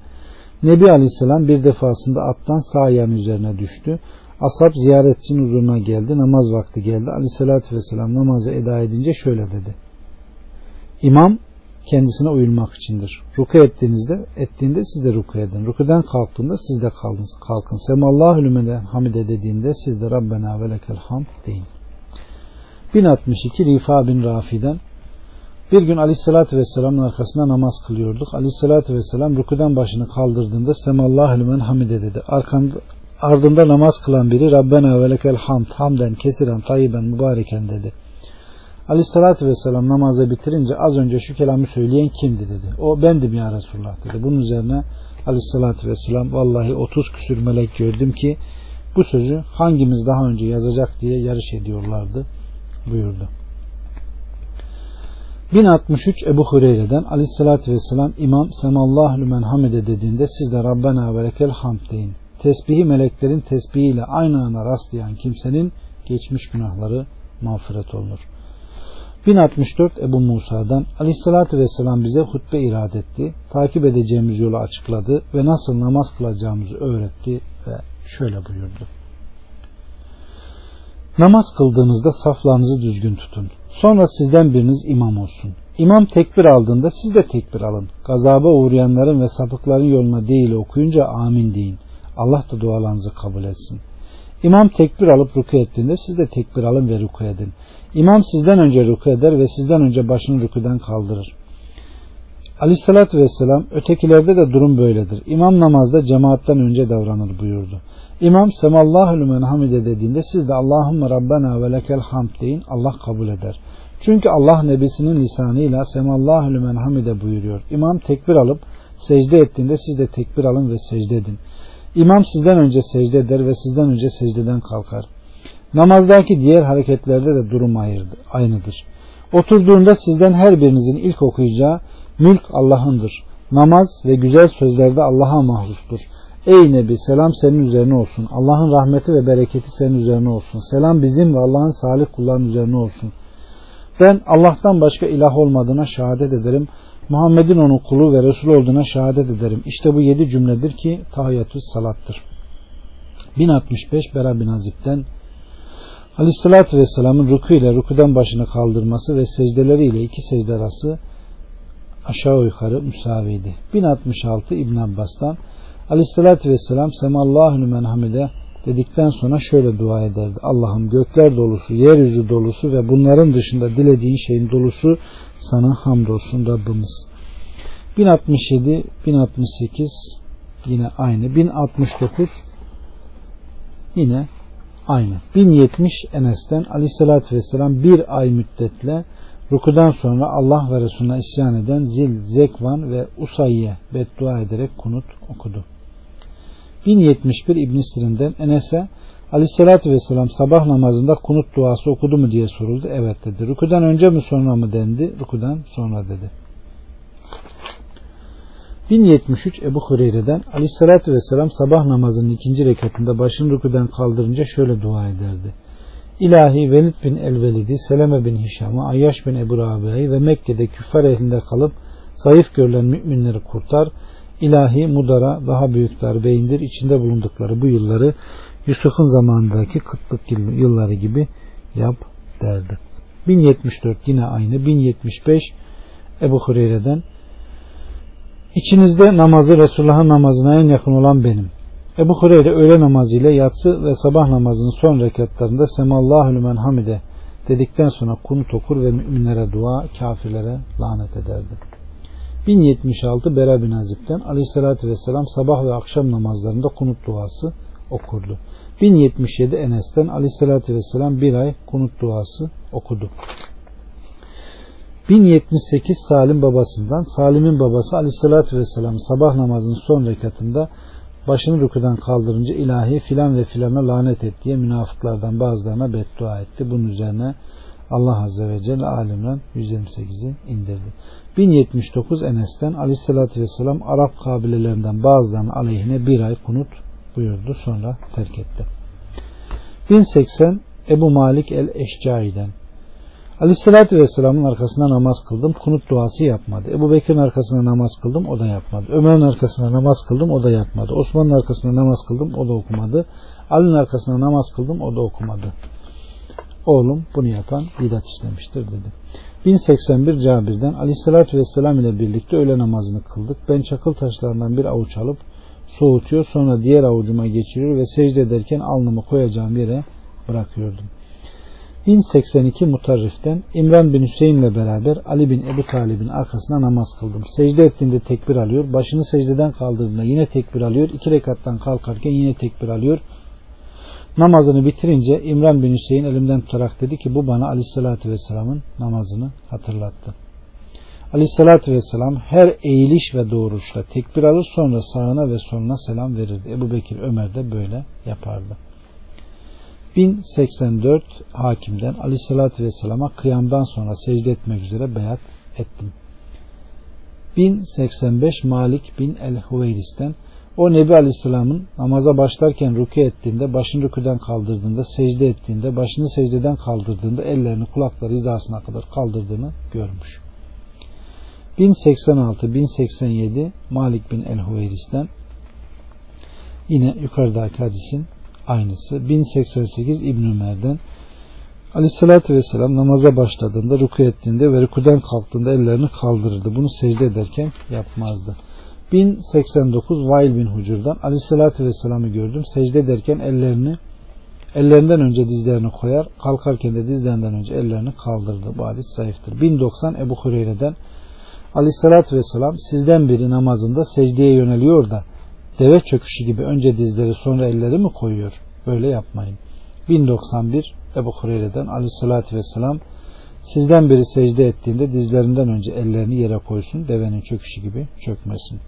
Nebi Aleyhisselam bir defasında attan sağ ayağın üzerine düştü. Ashab ziyaretçinin huzuruna geldi. Namaz vakti geldi. Aleyhisselatü Vesselam namazı eda edince şöyle dedi. İmam kendisine uyulmak içindir. Ruku ettiğinizde ettiğinde siz de ruku edin. Rukudan kalktığında siz de kalkın. kalkın. Semallahu lümene hamide dediğinde siz de Rabbena ve lekel hamd deyin. 1062 Rifa bin Rafi'den bir gün Aleyhisselatü Vesselam'ın arkasında namaz kılıyorduk. Aleyhisselatü Vesselam rukudan başını kaldırdığında Semallahu lümen hamide dedi. Arkanda, ardında namaz kılan biri Rabbena ve lekel hamd hamden kesiren tayyiben mübareken dedi. Aleyhissalatü vesselam namazı bitirince az önce şu kelamı söyleyen kimdi dedi. O bendim ya Resulullah dedi. Bunun üzerine Aleyhissalatü vesselam vallahi 30 küsür melek gördüm ki bu sözü hangimiz daha önce yazacak diye yarış ediyorlardı buyurdu. 1063 Ebu Hureyre'den Aleyhissalatü vesselam İmam Semallahu lümen hamide dediğinde siz de Rabbena ve hamd deyin. Tesbihi meleklerin tesbihiyle aynı ana rastlayan kimsenin geçmiş günahları mağfiret olunur. 1064 Ebu Musa'dan Aleyhisselatü Vesselam bize hutbe irad etti. Takip edeceğimiz yolu açıkladı ve nasıl namaz kılacağımızı öğretti ve şöyle buyurdu. Namaz kıldığınızda saflarınızı düzgün tutun. Sonra sizden biriniz imam olsun. İmam tekbir aldığında siz de tekbir alın. Gazaba uğrayanların ve sapıkların yoluna değil okuyunca amin deyin. Allah da dualarınızı kabul etsin. İmam tekbir alıp ruku ettiğinde siz de tekbir alın ve ruku edin. İmam sizden önce ruku eder ve sizden önce başını rukudan kaldırır. Aleyhissalatü vesselam ötekilerde de durum böyledir. İmam namazda cemaatten önce davranır buyurdu. İmam semallahu lümen hamide dediğinde siz de Allahümme Rabbena ve lekel hamd deyin Allah kabul eder. Çünkü Allah nebisinin lisanıyla semallahu lümen hamide buyuruyor. İmam tekbir alıp secde ettiğinde siz de tekbir alın ve secde edin. İmam sizden önce secde eder ve sizden önce secdeden kalkar. Namazdaki diğer hareketlerde de durum aynıdır. Oturduğunda sizden her birinizin ilk okuyacağı mülk Allah'ındır. Namaz ve güzel sözlerde Allah'a mahsustur. Ey Nebi selam senin üzerine olsun. Allah'ın rahmeti ve bereketi senin üzerine olsun. Selam bizim ve Allah'ın salih kulların üzerine olsun. Ben Allah'tan başka ilah olmadığına şehadet ederim. Muhammed'in onun kulu ve Resul olduğuna şehadet ederim. İşte bu yedi cümledir ki tahiyyatü salattır. 1065 Bera bin Azib'den Aleyhissalatü Vesselam'ın ruku ile rukudan başını kaldırması ve secdeleriyle iki secde arası aşağı yukarı müsaviydi. 1066 İbn Abbas'tan Aleyhissalatü Vesselam Semallahu lümen hamide dedikten sonra şöyle dua ederdi. Allah'ım gökler dolusu, yeryüzü dolusu ve bunların dışında dilediğin şeyin dolusu sana hamdolsun Rabbimiz. 1067, 1068 yine aynı. 1069 yine aynı. 1070 Enes'ten aleyhissalatü vesselam bir ay müddetle rukudan sonra Allah ve Resulüne isyan eden Zil, Zekvan ve Usayye beddua ederek kunut okudu. 1071 İbn Sirin'den Enes'e Aleyhisselatü Vesselam sabah namazında kunut duası okudu mu diye soruldu. Evet dedi. Rukudan önce mi sonra mı dendi? Rukudan sonra dedi. 1073 Ebu Hureyre'den Aleyhisselatü Vesselam sabah namazının ikinci rekatında başını rüküden kaldırınca şöyle dua ederdi. İlahi Velid bin Elvelid'i, Seleme bin Hişam'ı, Ayyaş bin Ebu Rabia'yı ve Mekke'de küffar ehlinde kalıp zayıf görülen müminleri kurtar. İlahi Mudar'a daha büyük darbe indir. İçinde bulundukları bu yılları Yusuf'un zamanındaki kıtlık yılları gibi yap derdi. 1074 yine aynı. 1075 Ebu Hureyre'den İçinizde namazı Resulullah'ın namazına en yakın olan benim. Ebu Hureyre öğle namazı ile yatsı ve sabah namazının son rekatlarında Semallahu lümen hamide dedikten sonra kunut okur ve müminlere dua, kafirlere lanet ederdi. 1076 Bera bin Azib'den aleyhissalatü vesselam sabah ve akşam namazlarında kunut duası okurdu. 1077 Enes'ten aleyhissalatü vesselam bir ay kunut duası okudu. 1078 Salim babasından Salim'in babası aleyhissalatü vesselam sabah namazının son rekatında başını rükudan kaldırınca ilahi filan ve filana lanet et diye münafıklardan bazılarına beddua etti. Bunun üzerine Allah Azze ve Celle alimden 128'i indirdi. 1079 Enes'ten aleyhissalatü vesselam Arap kabilelerinden bazılarının aleyhine bir ay kunut buyurdu. Sonra terk etti. 1080 Ebu Malik el-Eşcai'den Aleyhissalatü Vesselam'ın arkasında namaz kıldım. Kunut duası yapmadı. Ebu Bekir'in arkasında namaz kıldım. O da yapmadı. Ömer'in arkasında namaz kıldım. O da yapmadı. Osman'ın arkasında namaz kıldım. O da okumadı. Ali'nin arkasında namaz kıldım. O da okumadı. Oğlum bunu yapan bidat işlemiştir dedi. 1081 Cabir'den Aleyhissalatü Vesselam ile birlikte öğle namazını kıldık. Ben çakıl taşlarından bir avuç alıp soğutuyor. Sonra diğer avucuma geçiriyor ve secde ederken alnımı koyacağım yere bırakıyordum. 1082 Mutarrif'ten İmran bin Hüseyin ile beraber Ali bin Ebu Talib'in arkasına namaz kıldım. Secde ettiğinde tekbir alıyor. Başını secdeden kaldırdığında yine tekbir alıyor. İki rekattan kalkarken yine tekbir alıyor. Namazını bitirince İmran bin Hüseyin elimden tutarak dedi ki bu bana Aleyhisselatü Vesselam'ın namazını hatırlattı. Aleyhisselatü Vesselam her eğiliş ve doğruşta tekbir alır sonra sağına ve soluna selam verirdi. Ebu Bekir Ömer de böyle yapardı. 1084 hakimden aleyhissalatü vesselama kıyamdan sonra secde etmek üzere beyat ettim. 1085 Malik bin el-Huveyris'ten o Nebi Aleyhisselam'ın namaza başlarken rükû ettiğinde, başını rüküden kaldırdığında, secde ettiğinde, başını secdeden kaldırdığında ellerini kulakları hizasına kadar kaldırdığını görmüş. 1086-1087 Malik bin el-Huveyris'ten yine yukarıdaki hadisin aynısı. 1088 İbn Ömer'den Aleyhissalatü Vesselam namaza başladığında, rükû ettiğinde ve rükûden kalktığında ellerini kaldırırdı. Bunu secde ederken yapmazdı. 1089 Vail bin Hucur'dan Aleyhissalatü Vesselam'ı gördüm. Secde ederken ellerini ellerinden önce dizlerini koyar, kalkarken de dizlerinden önce ellerini kaldırdı. Bu hadis zayıftır. 1090 Ebu Hureyre'den Aleyhissalatü Vesselam sizden biri namazında secdeye yöneliyor da deve çöküşü gibi önce dizleri sonra elleri mi koyuyor? Böyle yapmayın. 1091 Ebu Hureyre'den aleyhissalatü vesselam sizden biri secde ettiğinde dizlerinden önce ellerini yere koysun devenin çöküşü gibi çökmesin.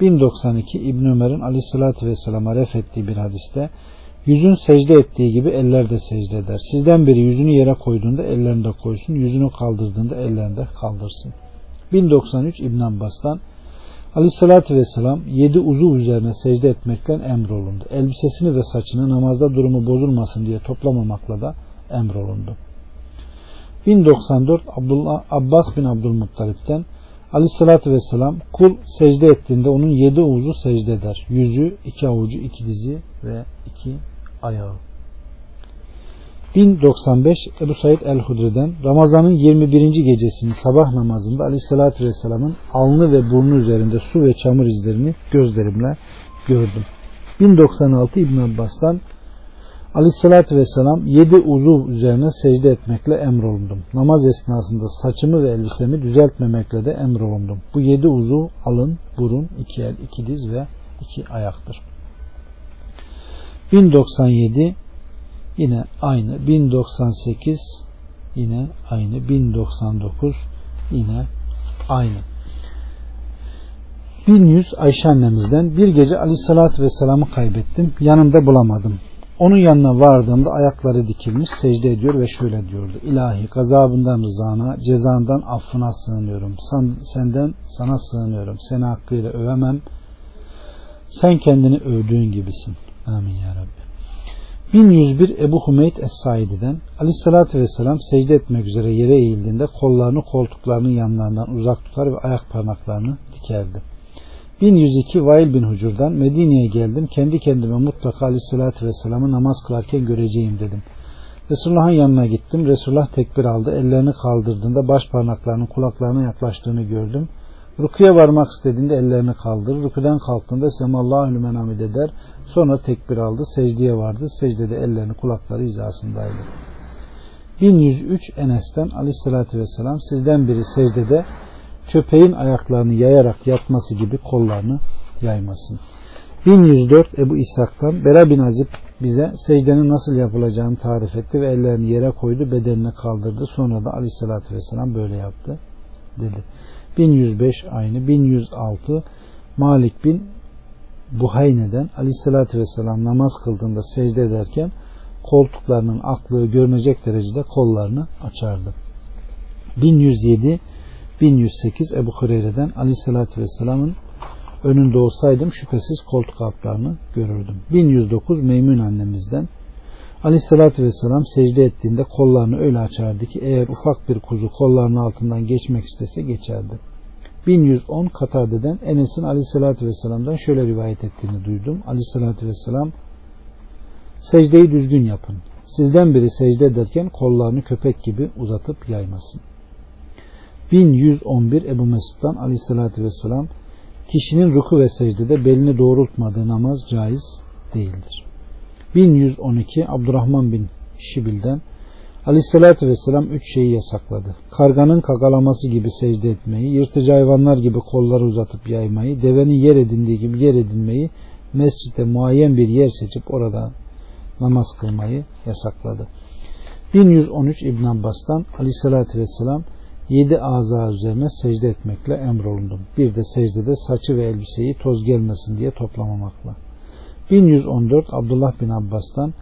1092 İbn Ömer'in aleyhissalatü vesselama ref ettiği bir hadiste yüzün secde ettiği gibi eller de secde eder. Sizden biri yüzünü yere koyduğunda ellerini de koysun, yüzünü kaldırdığında ellerini de kaldırsın. 1093 İbn Abbas'tan Aleyhissalatü Vesselam yedi uzuv üzerine secde etmekle emrolundu. Elbisesini ve saçını namazda durumu bozulmasın diye toplamamakla da emrolundu. 1094 Abdullah, Abbas bin Abdülmuttalip'ten Aleyhissalatü Vesselam kul secde ettiğinde onun yedi uzu secde eder. Yüzü, iki avucu, iki dizi ve iki ayağı. 1095 Ebu Said el-Hudri'den Ramazan'ın 21. gecesinin sabah namazında Aleyhisselatü Vesselam'ın alnı ve burnu üzerinde su ve çamur izlerini gözlerimle gördüm. 1096 İbn Abbas'tan Aleyhisselatü Vesselam yedi uzuv üzerine secde etmekle emrolundum. Namaz esnasında saçımı ve elbisemi düzeltmemekle de emrolundum. Bu yedi uzuv alın, burun, iki el, iki diz ve iki ayaktır. 1097 Yine aynı 1098 yine aynı 1099 yine aynı. 1100 Ayşe annemizden bir gece Ali sallallahu vesselam'ı kaybettim. Yanımda bulamadım. Onun yanına vardığımda ayakları dikilmiş secde ediyor ve şöyle diyordu. İlahi gazabından rızana, cezandan affına sığınıyorum. Sen, senden sana sığınıyorum. Seni hakkıyla övemem. Sen kendini övdüğün gibisin. Amin ya Rabbi. 1101 Ebu Hümeyt Es-Saidi'den Aleyhisselatü Vesselam secde etmek üzere yere eğildiğinde kollarını koltuklarının yanlarından uzak tutar ve ayak parmaklarını dikerdi. 1102 Vail bin Hucur'dan Medine'ye geldim. Kendi kendime mutlaka Aleyhisselatü Vesselam'ı namaz kılarken göreceğim dedim. Resulullah'ın yanına gittim. Resulullah tekbir aldı. Ellerini kaldırdığında baş parmaklarının kulaklarına yaklaştığını gördüm. Rukuya varmak istediğinde ellerini kaldırır. Rukudan kalktığında Semallahu lümen hamid eder. Sonra tekbir aldı. Secdeye vardı. Secdede ellerini kulakları hizasındaydı. 1103 Enes'ten aleyhissalatü vesselam sizden biri secdede köpeğin ayaklarını yayarak yatması gibi kollarını yaymasın. 1104 Ebu İshak'tan Bera bin Azib bize secdenin nasıl yapılacağını tarif etti ve ellerini yere koydu, bedenine kaldırdı. Sonra da aleyhissalatü vesselam böyle yaptı dedi. 1105 aynı. 1106 Malik bin Buhayne'den aleyhissalatü vesselam namaz kıldığında secde ederken koltuklarının aklığı görünecek derecede kollarını açardı. 1107 1108 Ebu Hureyre'den aleyhissalatü vesselamın önünde olsaydım şüphesiz koltuk altlarını görürdüm. 1109 Meymun annemizden Aleyhissalatü vesselam secde ettiğinde kollarını öyle açardı ki eğer ufak bir kuzu kollarının altından geçmek istese geçerdi. 1110 Katade'den Enes'in Aleyhissalatü vesselam'dan şöyle rivayet ettiğini duydum. Aleyhissalatü vesselam secdeyi düzgün yapın. Sizden biri secde ederken kollarını köpek gibi uzatıp yaymasın. 1111 Ebu Mesud'dan Aleyhissalatü vesselam kişinin ruku ve secdede belini doğrultmadığı namaz caiz değildir. 1112 Abdurrahman bin Şibil'den Aleyhisselatü Vesselam üç şeyi yasakladı. Karganın kakalaması gibi secde etmeyi, yırtıcı hayvanlar gibi kolları uzatıp yaymayı, devenin yer edindiği gibi yer edinmeyi, mescitte muayyen bir yer seçip orada namaz kılmayı yasakladı. 1113 İbn Abbas'tan Aleyhisselatü Vesselam yedi aza üzerine secde etmekle emrolundum. Bir de secdede saçı ve elbiseyi toz gelmesin diye toplamamakla. 1114 Abdullah bin Abbas'tan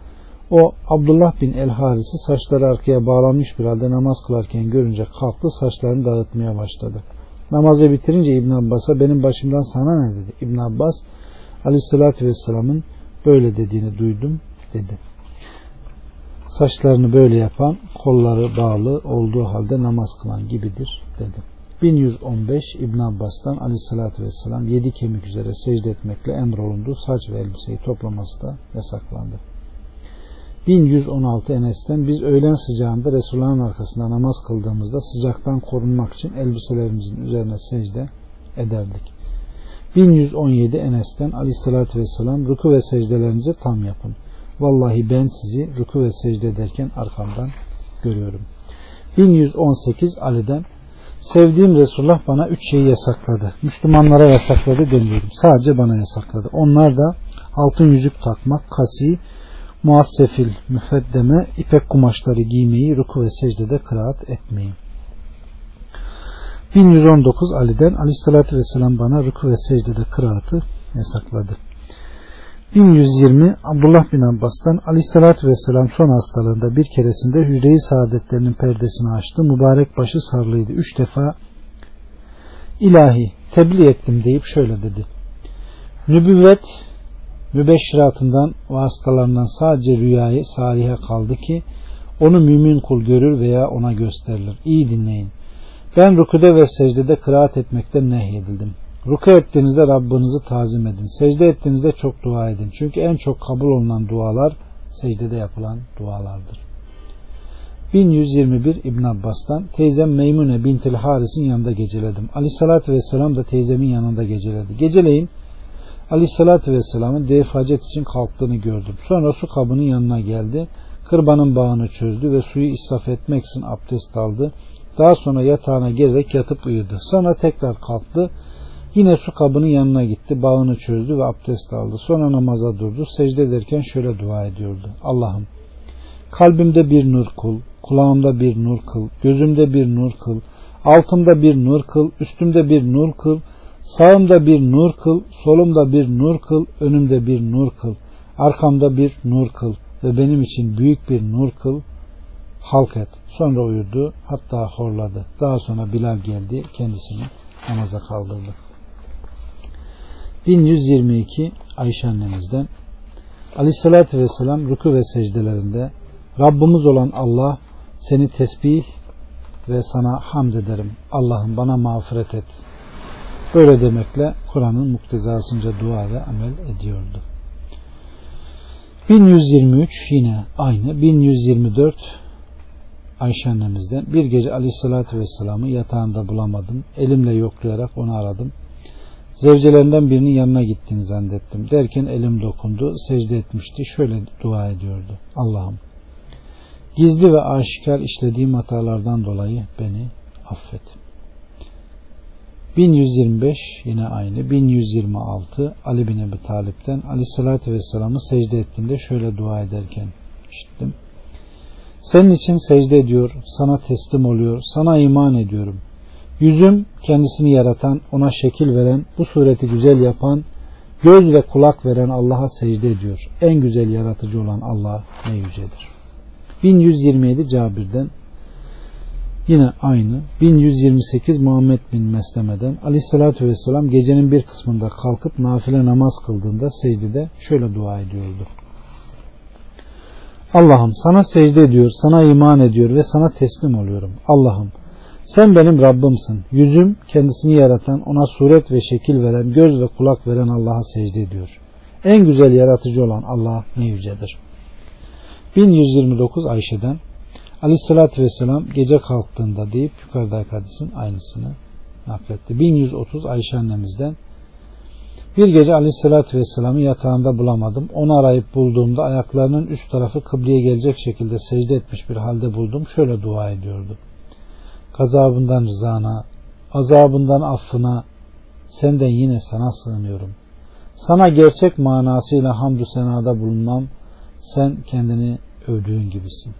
o Abdullah bin El Haris'i saçları arkaya bağlanmış bir halde namaz kılarken görünce kalktı saçlarını dağıtmaya başladı. Namazı bitirince İbn Abbas'a benim başımdan sana ne dedi? İbn Abbas Aleyhisselatü Vesselam'ın böyle dediğini duydum dedi. Saçlarını böyle yapan kolları bağlı olduğu halde namaz kılan gibidir dedi. 1115 İbn Abbas'tan aleyhissalatü vesselam yedi kemik üzere secde etmekle emrolundu. Saç ve elbiseyi toplaması da yasaklandı. 1116 Enes'ten biz öğlen sıcağında Resulullah'ın arkasında namaz kıldığımızda sıcaktan korunmak için elbiselerimizin üzerine secde ederdik. 1117 Enes'ten aleyhissalatü vesselam ruku ve secdelerinizi tam yapın. Vallahi ben sizi ruku ve secde ederken arkamdan görüyorum. 1118 Ali'den Sevdiğim Resulullah bana üç şeyi yasakladı. Müslümanlara yasakladı demiyorum. Sadece bana yasakladı. Onlar da altın yüzük takmak, kasi, muassefil, müfeddeme, ipek kumaşları giymeyi, ruku ve secdede kıraat etmeyi. 1119 Ali'den Aleyhisselatü Vesselam bana ruku ve secdede kıraatı yasakladı. 1120 Abdullah bin Abbas'tan Aleyhisselatü Vesselam son hastalığında bir keresinde hücre-i saadetlerinin perdesini açtı. Mübarek başı sarlıydı. Üç defa ilahi tebliğ ettim deyip şöyle dedi. Nübüvvet mübeşşiratından vasıtalarından sadece rüyayı salihe kaldı ki onu mümin kul görür veya ona gösterilir. İyi dinleyin. Ben rükude ve secdede kıraat etmekten nehyedildim. Ruku ettiğinizde Rabbinizi tazim edin. Secde ettiğinizde çok dua edin. Çünkü en çok kabul olunan dualar secdede yapılan dualardır. 1121 İbn Abbas'tan teyzem Meymune bintil Haris'in yanında geceledim. Ali sallallahu vesselam da teyzemin yanında geceledi. Geceleyin Ali sallallahu vesselamın dev hacet için kalktığını gördüm. Sonra su kabının yanına geldi. Kırbanın bağını çözdü ve suyu israf etmek için abdest aldı. Daha sonra yatağına gelerek yatıp uyudu. Sonra tekrar kalktı Yine su kabının yanına gitti, bağını çözdü ve abdest aldı. Sonra namaza durdu. Secde ederken şöyle dua ediyordu. Allah'ım kalbimde bir nur kıl, kulağımda bir nur kıl, gözümde bir nur kıl, altımda bir nur kıl, üstümde bir nur kıl, sağımda bir nur kıl, solumda bir nur kıl, önümde bir nur kıl, arkamda bir nur kıl, ve benim için büyük bir nur kıl halk et. Sonra uyudu hatta horladı. Daha sonra Bilal geldi kendisini namaza kaldırdı. 1122 Ayşe annemizden Aleyhissalatü Vesselam ruku ve secdelerinde Rabbimiz olan Allah seni tesbih ve sana hamd ederim. Allah'ım bana mağfiret et. Böyle demekle Kur'an'ın muktezasınca dua ve amel ediyordu. 1123 yine aynı. 1124 Ayşe annemizden bir gece aleyhissalatü vesselam'ı yatağında bulamadım. Elimle yoklayarak onu aradım. Zevcelerinden birinin yanına gittiğini zannettim. Derken elim dokundu. Secde etmişti. Şöyle dua ediyordu. Allah'ım gizli ve aşikar işlediğim hatalardan dolayı beni affet. 1125 yine aynı. 1126 Ali bin Ebi Talip'ten Ali sallallahu aleyhi vesselam'ı secde ettiğinde şöyle dua ederken işittim. Senin için secde ediyor, sana teslim oluyor, sana iman ediyorum. Yüzüm kendisini yaratan, ona şekil veren, bu sureti güzel yapan, göz ve kulak veren Allah'a secde ediyor. En güzel yaratıcı olan Allah ne yücedir. 1127 Cabir'den yine aynı 1128 Muhammed bin Mesleme'den Aleyhisselatü Vesselam gecenin bir kısmında kalkıp nafile namaz kıldığında secdede şöyle dua ediyordu. Allah'ım sana secde ediyor, sana iman ediyor ve sana teslim oluyorum. Allah'ım sen benim Rabbimsin. Yüzüm kendisini yaratan, ona suret ve şekil veren, göz ve kulak veren Allah'a secde ediyor. En güzel yaratıcı olan Allah ne yücedir. 1129 Ayşe'den Aleyhissalatü Vesselam gece kalktığında deyip yukarıdaki hadisin aynısını nakletti. 1130 Ayşe annemizden bir gece Aleyhisselatü Vesselam'ı yatağında bulamadım. Onu arayıp bulduğumda ayaklarının üst tarafı kıbleye gelecek şekilde secde etmiş bir halde buldum. Şöyle dua ediyordu. Gazabından rızana, azabından affına, senden yine sana sığınıyorum. Sana gerçek manasıyla hamdü senada bulunmam, sen kendini övdüğün gibisin.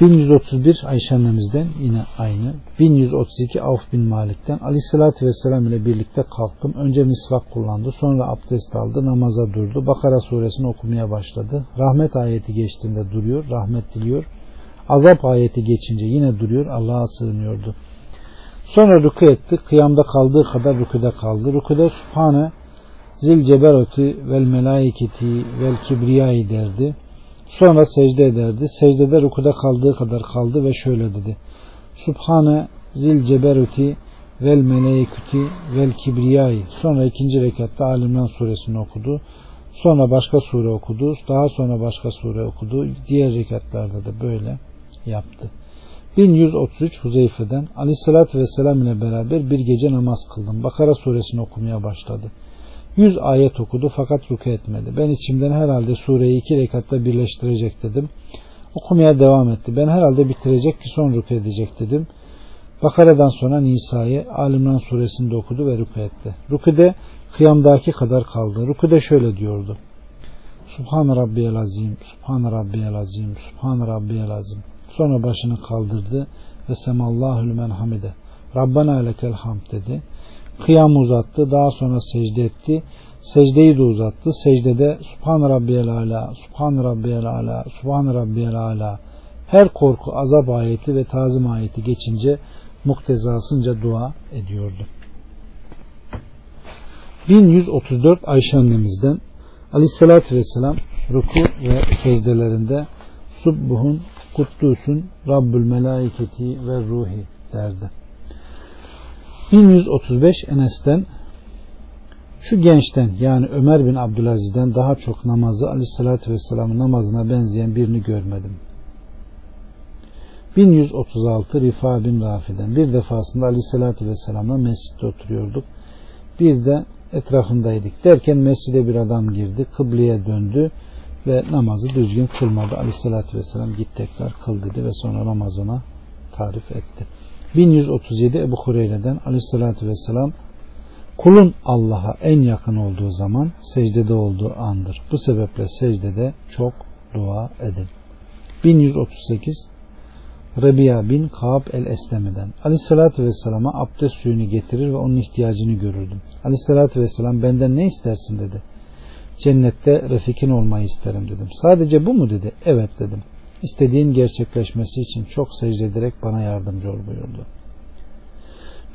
1131 Ayşe annemizden yine aynı. 1132 Avf bin Malik'ten Aleyhisselatü Vesselam ile birlikte kalktım. Önce misvak kullandı. Sonra abdest aldı. Namaza durdu. Bakara suresini okumaya başladı. Rahmet ayeti geçtiğinde duruyor. Rahmet diliyor. Azap ayeti geçince yine duruyor. Allah'a sığınıyordu. Sonra rükü etti. Kıyamda kaldığı kadar rüküde kaldı. Rüküde Subhane zil ceberoti vel melaiketi vel kibriyai derdi. Sonra secde ederdi. Secdede rukuda kaldığı kadar kaldı ve şöyle dedi. Subhane zil ceberuti vel meleikuti vel kibriyai. Sonra ikinci rekatta Alimran suresini okudu. Sonra başka sure okudu. Daha sonra başka sure okudu. Diğer rekatlarda da böyle yaptı. 1133 Huzeyfe'den Aleyhisselatü Vesselam ile beraber bir gece namaz kıldım. Bakara suresini okumaya başladı. Yüz ayet okudu fakat rükû etmedi. Ben içimden herhalde sureyi iki rekatta birleştirecek dedim. Okumaya devam etti. Ben herhalde bitirecek ki son rükû edecek dedim. Bakara'dan sonra Nisa'yı Alimran suresinde okudu ve rükû etti. Rükûde kıyamdaki kadar kaldı. Rükûde şöyle diyordu. Subhan Rabbiyel Azim, Subhan Rabbiyel Azim, Subhan Rabbiyel Azim. Sonra başını kaldırdı ve Semallahül Menhamide. Rabbana lekel hamd dedi. Kıyam uzattı. Daha sonra secde etti. Secdeyi de uzattı. Secdede Subhan Rabbiyel Ala, Subhan Rabbiyel Ala, Subhan Rabbiyel Ala her korku, azap ayeti ve tazim ayeti geçince muktezasınca dua ediyordu. 1134 Ayşe annemizden Aleyhisselatü Vesselam ruku ve secdelerinde Subbuhun, Kutlusun, Rabbül Melaiketi ve Ruhi derdi. 1135 Enes'ten şu gençten yani Ömer bin Abdülaziz'den daha çok namazı aleyhissalatü vesselamın namazına benzeyen birini görmedim. 1136 Rifa bin Rafi'den bir defasında aleyhissalatü vesselamla mescitte oturuyorduk. Bir de etrafındaydık. Derken mescide bir adam girdi. Kıbleye döndü ve namazı düzgün kılmadı. Aleyhissalatü vesselam git tekrar kıl dedi ve sonra namaz ona tarif etti. 1137 Ebu Hureyre'den aleyhissalatü vesselam kulun Allah'a en yakın olduğu zaman secdede olduğu andır. Bu sebeple secdede çok dua edin. 1138 Rabia bin Kaab el-Esleme'den Aleyhissalatü Vesselam'a abdest suyunu getirir ve onun ihtiyacını görürdüm. Aleyhissalatü Vesselam benden ne istersin dedi. Cennette refikin olmayı isterim dedim. Sadece bu mu dedi. Evet dedim. İstediğin gerçekleşmesi için çok secde ederek bana yardımcı ol buyurdu.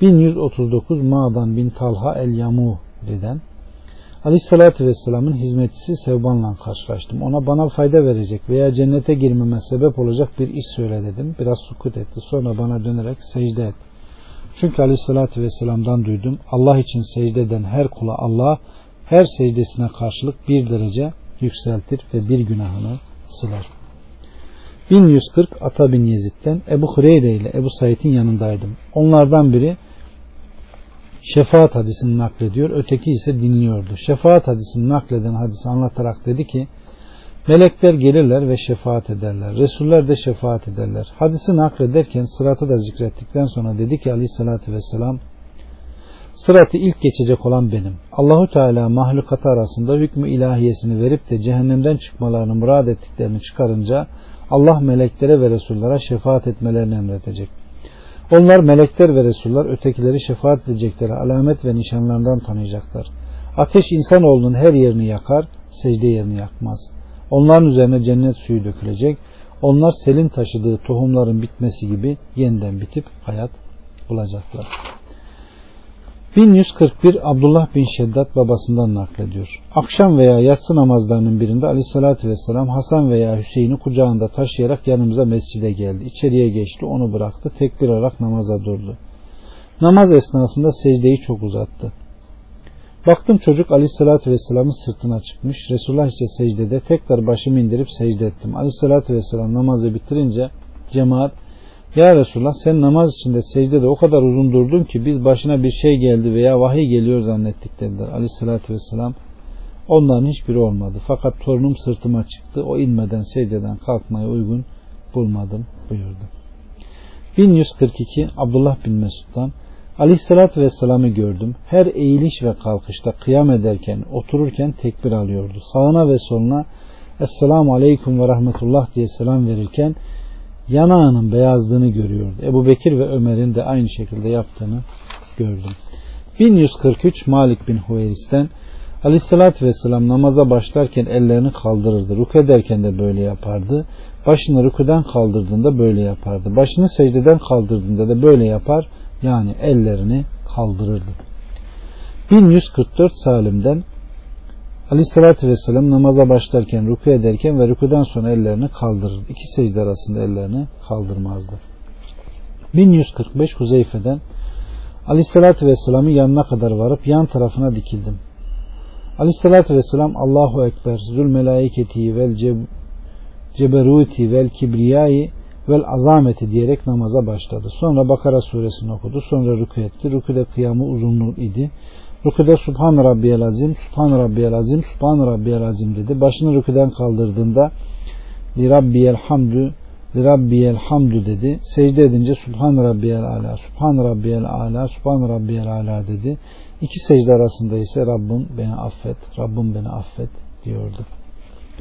1139 Ma'dan bin Talha el-Yamu deden Aleyhissalatü Vesselam'ın hizmetçisi Sevban'la karşılaştım. Ona bana fayda verecek veya cennete girmeme sebep olacak bir iş söyle dedim. Biraz sukut etti. Sonra bana dönerek secde et. Çünkü Aleyhissalatü Vesselam'dan duydum. Allah için secde eden her kula Allah her secdesine karşılık bir derece yükseltir ve bir günahını siler. 1140 Ata bin Yezid'den Ebu Hureyre ile Ebu Said'in yanındaydım. Onlardan biri şefaat hadisini naklediyor. Öteki ise dinliyordu. Şefaat hadisini nakleden hadisi anlatarak dedi ki Melekler gelirler ve şefaat ederler. Resuller de şefaat ederler. Hadisi naklederken sıratı da zikrettikten sonra dedi ki aleyhissalatü vesselam Sıratı ilk geçecek olan benim. Allahu Teala mahlukatı arasında hükmü ilahiyesini verip de cehennemden çıkmalarını murad ettiklerini çıkarınca Allah meleklere ve Resullara şefaat etmelerini emredecek. Onlar melekler ve Resullar ötekileri şefaat edecekleri alamet ve nişanlarından tanıyacaklar. Ateş insanoğlunun her yerini yakar, secde yerini yakmaz. Onların üzerine cennet suyu dökülecek. Onlar selin taşıdığı tohumların bitmesi gibi yeniden bitip hayat bulacaklar. 1141 Abdullah bin Şeddat babasından naklediyor. Akşam veya yatsı namazlarının birinde aleyhissalatü vesselam Hasan veya Hüseyin'i kucağında taşıyarak yanımıza mescide geldi. İçeriye geçti onu bıraktı. Tekbir alarak namaza durdu. Namaz esnasında secdeyi çok uzattı. Baktım çocuk aleyhissalatü vesselamın sırtına çıkmış. Resulullah işte secdede tekrar başımı indirip secde ettim. Aleyhissalatü vesselam namazı bitirince cemaat ya Resulullah sen namaz içinde secdede o kadar uzun durdun ki biz başına bir şey geldi veya vahiy geliyor zannettik dediler. Aleyhissalatü vesselam onların hiçbiri olmadı. Fakat torunum sırtıma çıktı. O inmeden secdeden kalkmaya uygun bulmadım buyurdu. 1142 Abdullah bin Mesud'dan Aleyhissalatü Vesselam'ı gördüm. Her eğiliş ve kalkışta kıyam ederken, otururken tekbir alıyordu. Sağına ve soluna Esselamu Aleyküm ve Rahmetullah diye selam verirken yanağının beyazlığını görüyordu. Ebu Bekir ve Ömer'in de aynı şekilde yaptığını gördüm. 1143 Malik bin Huveyris'ten Aleyhissalatü Vesselam namaza başlarken ellerini kaldırırdı. Ruk ederken de böyle yapardı. Başını rükudan kaldırdığında böyle yapardı. Başını secdeden kaldırdığında da böyle yapar. Yani ellerini kaldırırdı. 1144 Salim'den Aleyhissalatü Vesselam namaza başlarken, ruku ederken ve rukudan sonra ellerini kaldırır. İki secde arasında ellerini kaldırmazdı. 1145 Huzeyfe'den Aleyhissalatü Vesselam'ın yanına kadar varıp yan tarafına dikildim. Aleyhissalatü Vesselam Allahu Ekber zül melaiketi vel ceberuti vel kibriyai vel azameti diyerek namaza başladı. Sonra Bakara suresini okudu. Sonra rükû etti. Rükûde kıyamı uzunluğu idi. Rüküde Subhan Rabbiyel Azim, Subhan Rabbiyel Azim, Subhan Rabbiyel Azim dedi. Başını rüküden kaldırdığında Li Rabbiyel Hamdü, Li Rabbiyel Hamdü dedi. Secde edince Subhan Rabbiyel Ala, Subhan Rabbiyel Ala, Subhan Rabbiyel Ala dedi. İki secde arasında ise Rabbim beni affet, Rabbim beni affet diyordu.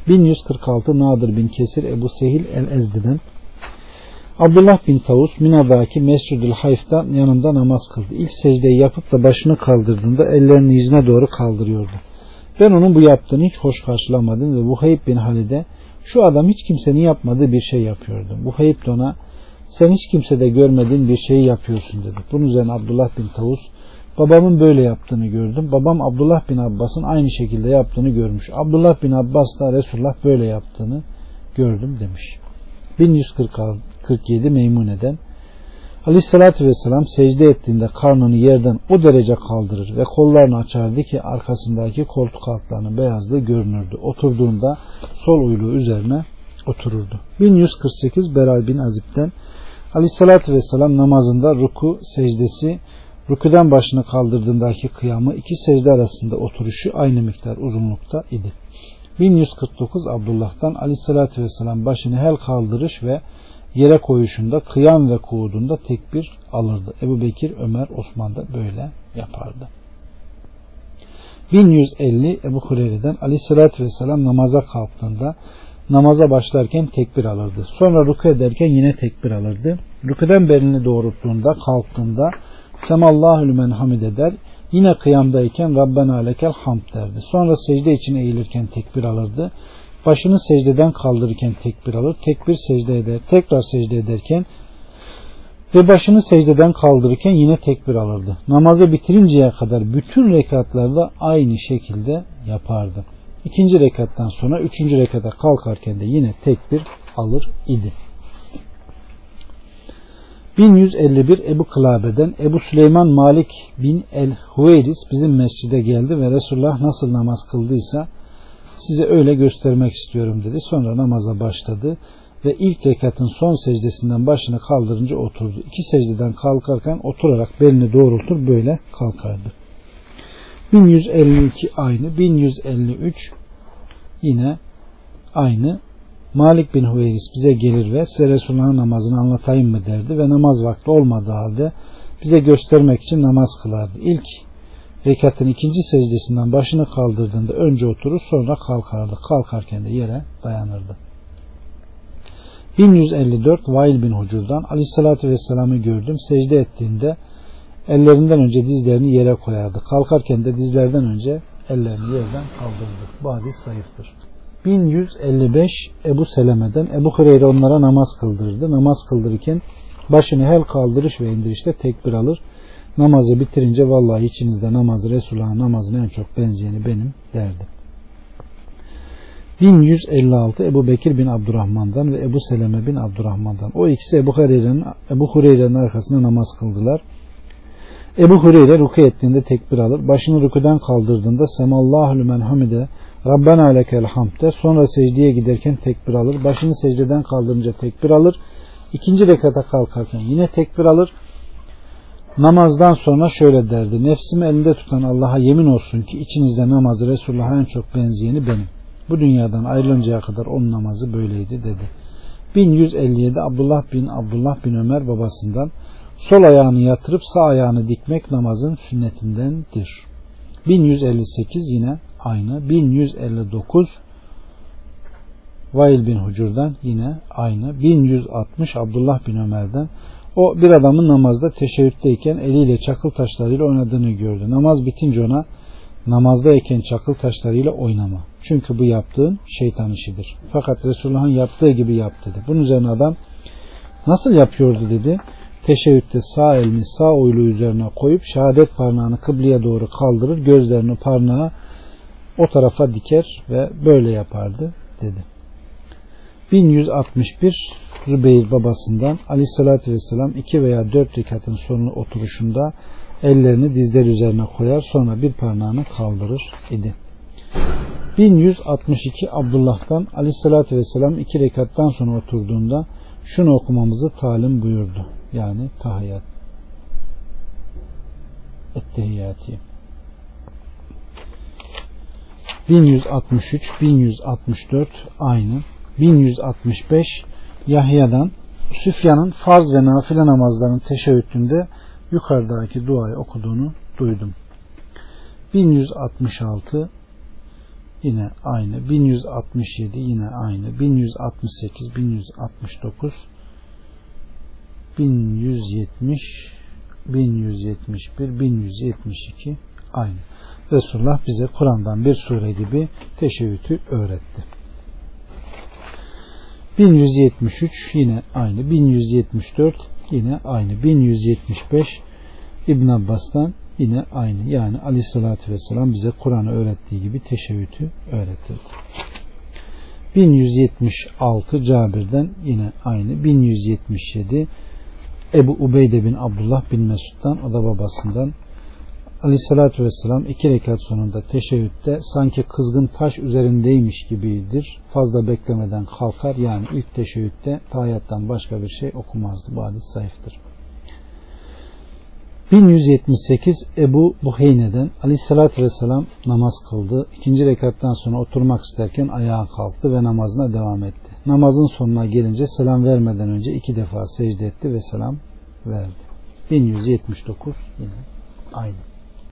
1146 Nadir bin Kesir Ebu Sehil el-Ezdi'den Abdullah bin Tavus Mina'daki Mescid-ül Hayf'ta yanında namaz kıldı. İlk secdeyi yapıp da başını kaldırdığında ellerini yüzüne doğru kaldırıyordu. Ben onun bu yaptığını hiç hoş karşılamadım ve Buhayb bin Halid'e şu adam hiç kimsenin yapmadığı bir şey yapıyordu. Buhayb de ona sen hiç kimsede görmediğin bir şeyi yapıyorsun dedi. Bunun üzerine Abdullah bin Tavus babamın böyle yaptığını gördüm. Babam Abdullah bin Abbas'ın aynı şekilde yaptığını görmüş. Abdullah bin Abbas da Resulullah böyle yaptığını gördüm demiş. 1147 Meymune'den Aleyhissalatü Vesselam secde ettiğinde karnını yerden o derece kaldırır ve kollarını açardı ki arkasındaki koltuk altlarının beyazlığı görünürdü. Oturduğunda sol uyluğu üzerine otururdu. 1148 Beral bin Azib'den Aleyhissalatü Vesselam namazında ruku secdesi rukudan başını kaldırdığındaki kıyamı iki secde arasında oturuşu aynı miktar uzunlukta idi. 1149 Abdullah'tan aleyhissalatü vesselam başını hel kaldırış ve yere koyuşunda kıyam ve kuğudunda tekbir alırdı. Ebu Bekir, Ömer, Osman da böyle yapardı. 1150 Ebu Hureyre'den aleyhissalatü vesselam namaza kalktığında namaza başlarken tekbir alırdı. Sonra ruku ederken yine tekbir alırdı. Rüküden belini doğrulttuğunda kalktığında Semallahü lümen hamid eder. Yine kıyamdayken Rabbena lekel hamd derdi. Sonra secde için eğilirken tekbir alırdı. Başını secdeden kaldırırken tekbir alır. Tekbir secde eder. Tekrar secde ederken ve başını secdeden kaldırırken yine tekbir alırdı. Namazı bitirinceye kadar bütün rekatlarda aynı şekilde yapardı. İkinci rekattan sonra üçüncü rekata kalkarken de yine tekbir alır idi. 1151 Ebu Kılabe'den Ebu Süleyman Malik bin el-Huveyris bizim mescide geldi ve Resulullah nasıl namaz kıldıysa size öyle göstermek istiyorum dedi. Sonra namaza başladı ve ilk rekatın son secdesinden başını kaldırınca oturdu. İki secdeden kalkarken oturarak belini doğrultur böyle kalkardı. 1152 aynı. 1153 yine aynı. Malik bin Hüveyris bize gelir ve size Resulullah'ın namazını anlatayım mı derdi ve namaz vakti olmadığı halde bize göstermek için namaz kılardı. İlk rekatın ikinci secdesinden başını kaldırdığında önce oturur sonra kalkardı. Kalkarken de yere dayanırdı. 1154 Vail bin Hucur'dan Aleyhisselatü Vesselam'ı gördüm. Secde ettiğinde ellerinden önce dizlerini yere koyardı. Kalkarken de dizlerden önce ellerini yerden kaldırdı. Bu hadis zayıftır. 1155 Ebu Seleme'den Ebu Hureyre onlara namaz kıldırdı. Namaz kıldırırken başını hel kaldırış ve indirişte tekbir alır. Namazı bitirince vallahi içinizde namazı Resulullah'ın namazına en çok benzeyeni benim derdi. 1156 Ebu Bekir bin Abdurrahman'dan ve Ebu Seleme bin Abdurrahman'dan. O ikisi Ebu Hureyre'nin Ebu Hureyre'nin arkasında namaz kıldılar. Ebu Hureyre ruku ettiğinde tekbir alır. Başını rukudan kaldırdığında Semallahu lümen hamide Rabbena lekel hamd Sonra secdeye giderken tekbir alır. Başını secdeden kaldırınca tekbir alır. İkinci rekata kalkarken yine tekbir alır. Namazdan sonra şöyle derdi. Nefsimi elinde tutan Allah'a yemin olsun ki içinizde namazı Resulullah'a en çok benzeyeni benim. Bu dünyadan ayrılıncaya kadar onun namazı böyleydi dedi. 1157 Abdullah bin Abdullah bin Ömer babasından sol ayağını yatırıp sağ ayağını dikmek namazın sünnetindendir. 1158 yine aynı. 1159 Vail bin Hucur'dan yine aynı. 1160 Abdullah bin Ömer'den o bir adamın namazda teşebbütteyken eliyle çakıl taşlarıyla oynadığını gördü. Namaz bitince ona namazdayken çakıl taşlarıyla oynama. Çünkü bu yaptığın şeytan işidir. Fakat Resulullah'ın yaptığı gibi yap dedi. Bunun üzerine adam nasıl yapıyordu dedi. Teşebbütte sağ elini sağ oylu üzerine koyup şehadet parmağını kıbleye doğru kaldırır. Gözlerini parmağı o tarafa diker ve böyle yapardı dedi. 1161 Zübeyir babasından aleyhissalatü vesselam iki veya dört rekatın sonunu oturuşunda ellerini dizler üzerine koyar sonra bir parmağını kaldırır idi. 1162 Abdullah'tan aleyhissalatü vesselam iki rekattan sonra oturduğunda şunu okumamızı talim buyurdu. Yani tahiyyat. Ettehiyyati. 1163, 1164 aynı. 1165 Yahya'dan Süfyan'ın farz ve nafile namazlarının teşebbütünde yukarıdaki duayı okuduğunu duydum. 1166 yine aynı. 1167 yine aynı. 1168, 1169 1170 1171 1172 aynı. Resulullah bize Kur'an'dan bir sure gibi teşebbütü öğretti. 1173 yine aynı. 1174 yine aynı. 1175 İbn Abbas'tan yine aynı. Yani aleyhissalatü vesselam bize Kur'an'ı öğrettiği gibi teşebbütü öğretirdi. 1176 Cabir'den yine aynı. 1177 Ebu Ubeyde bin Abdullah bin Mesud'dan o da babasından Aleyhissalatü vesselam iki rekat sonunda teşebbütte sanki kızgın taş üzerindeymiş gibidir. Fazla beklemeden kalkar. Yani ilk teşebbütte tayyattan başka bir şey okumazdı. Bu hadis zayıftır. 1178 Ebu Buheyne'den Aleyhissalatü vesselam namaz kıldı. İkinci rekattan sonra oturmak isterken ayağa kalktı ve namazına devam etti. Namazın sonuna gelince selam vermeden önce iki defa secde etti ve selam verdi. 1179 yine aynı.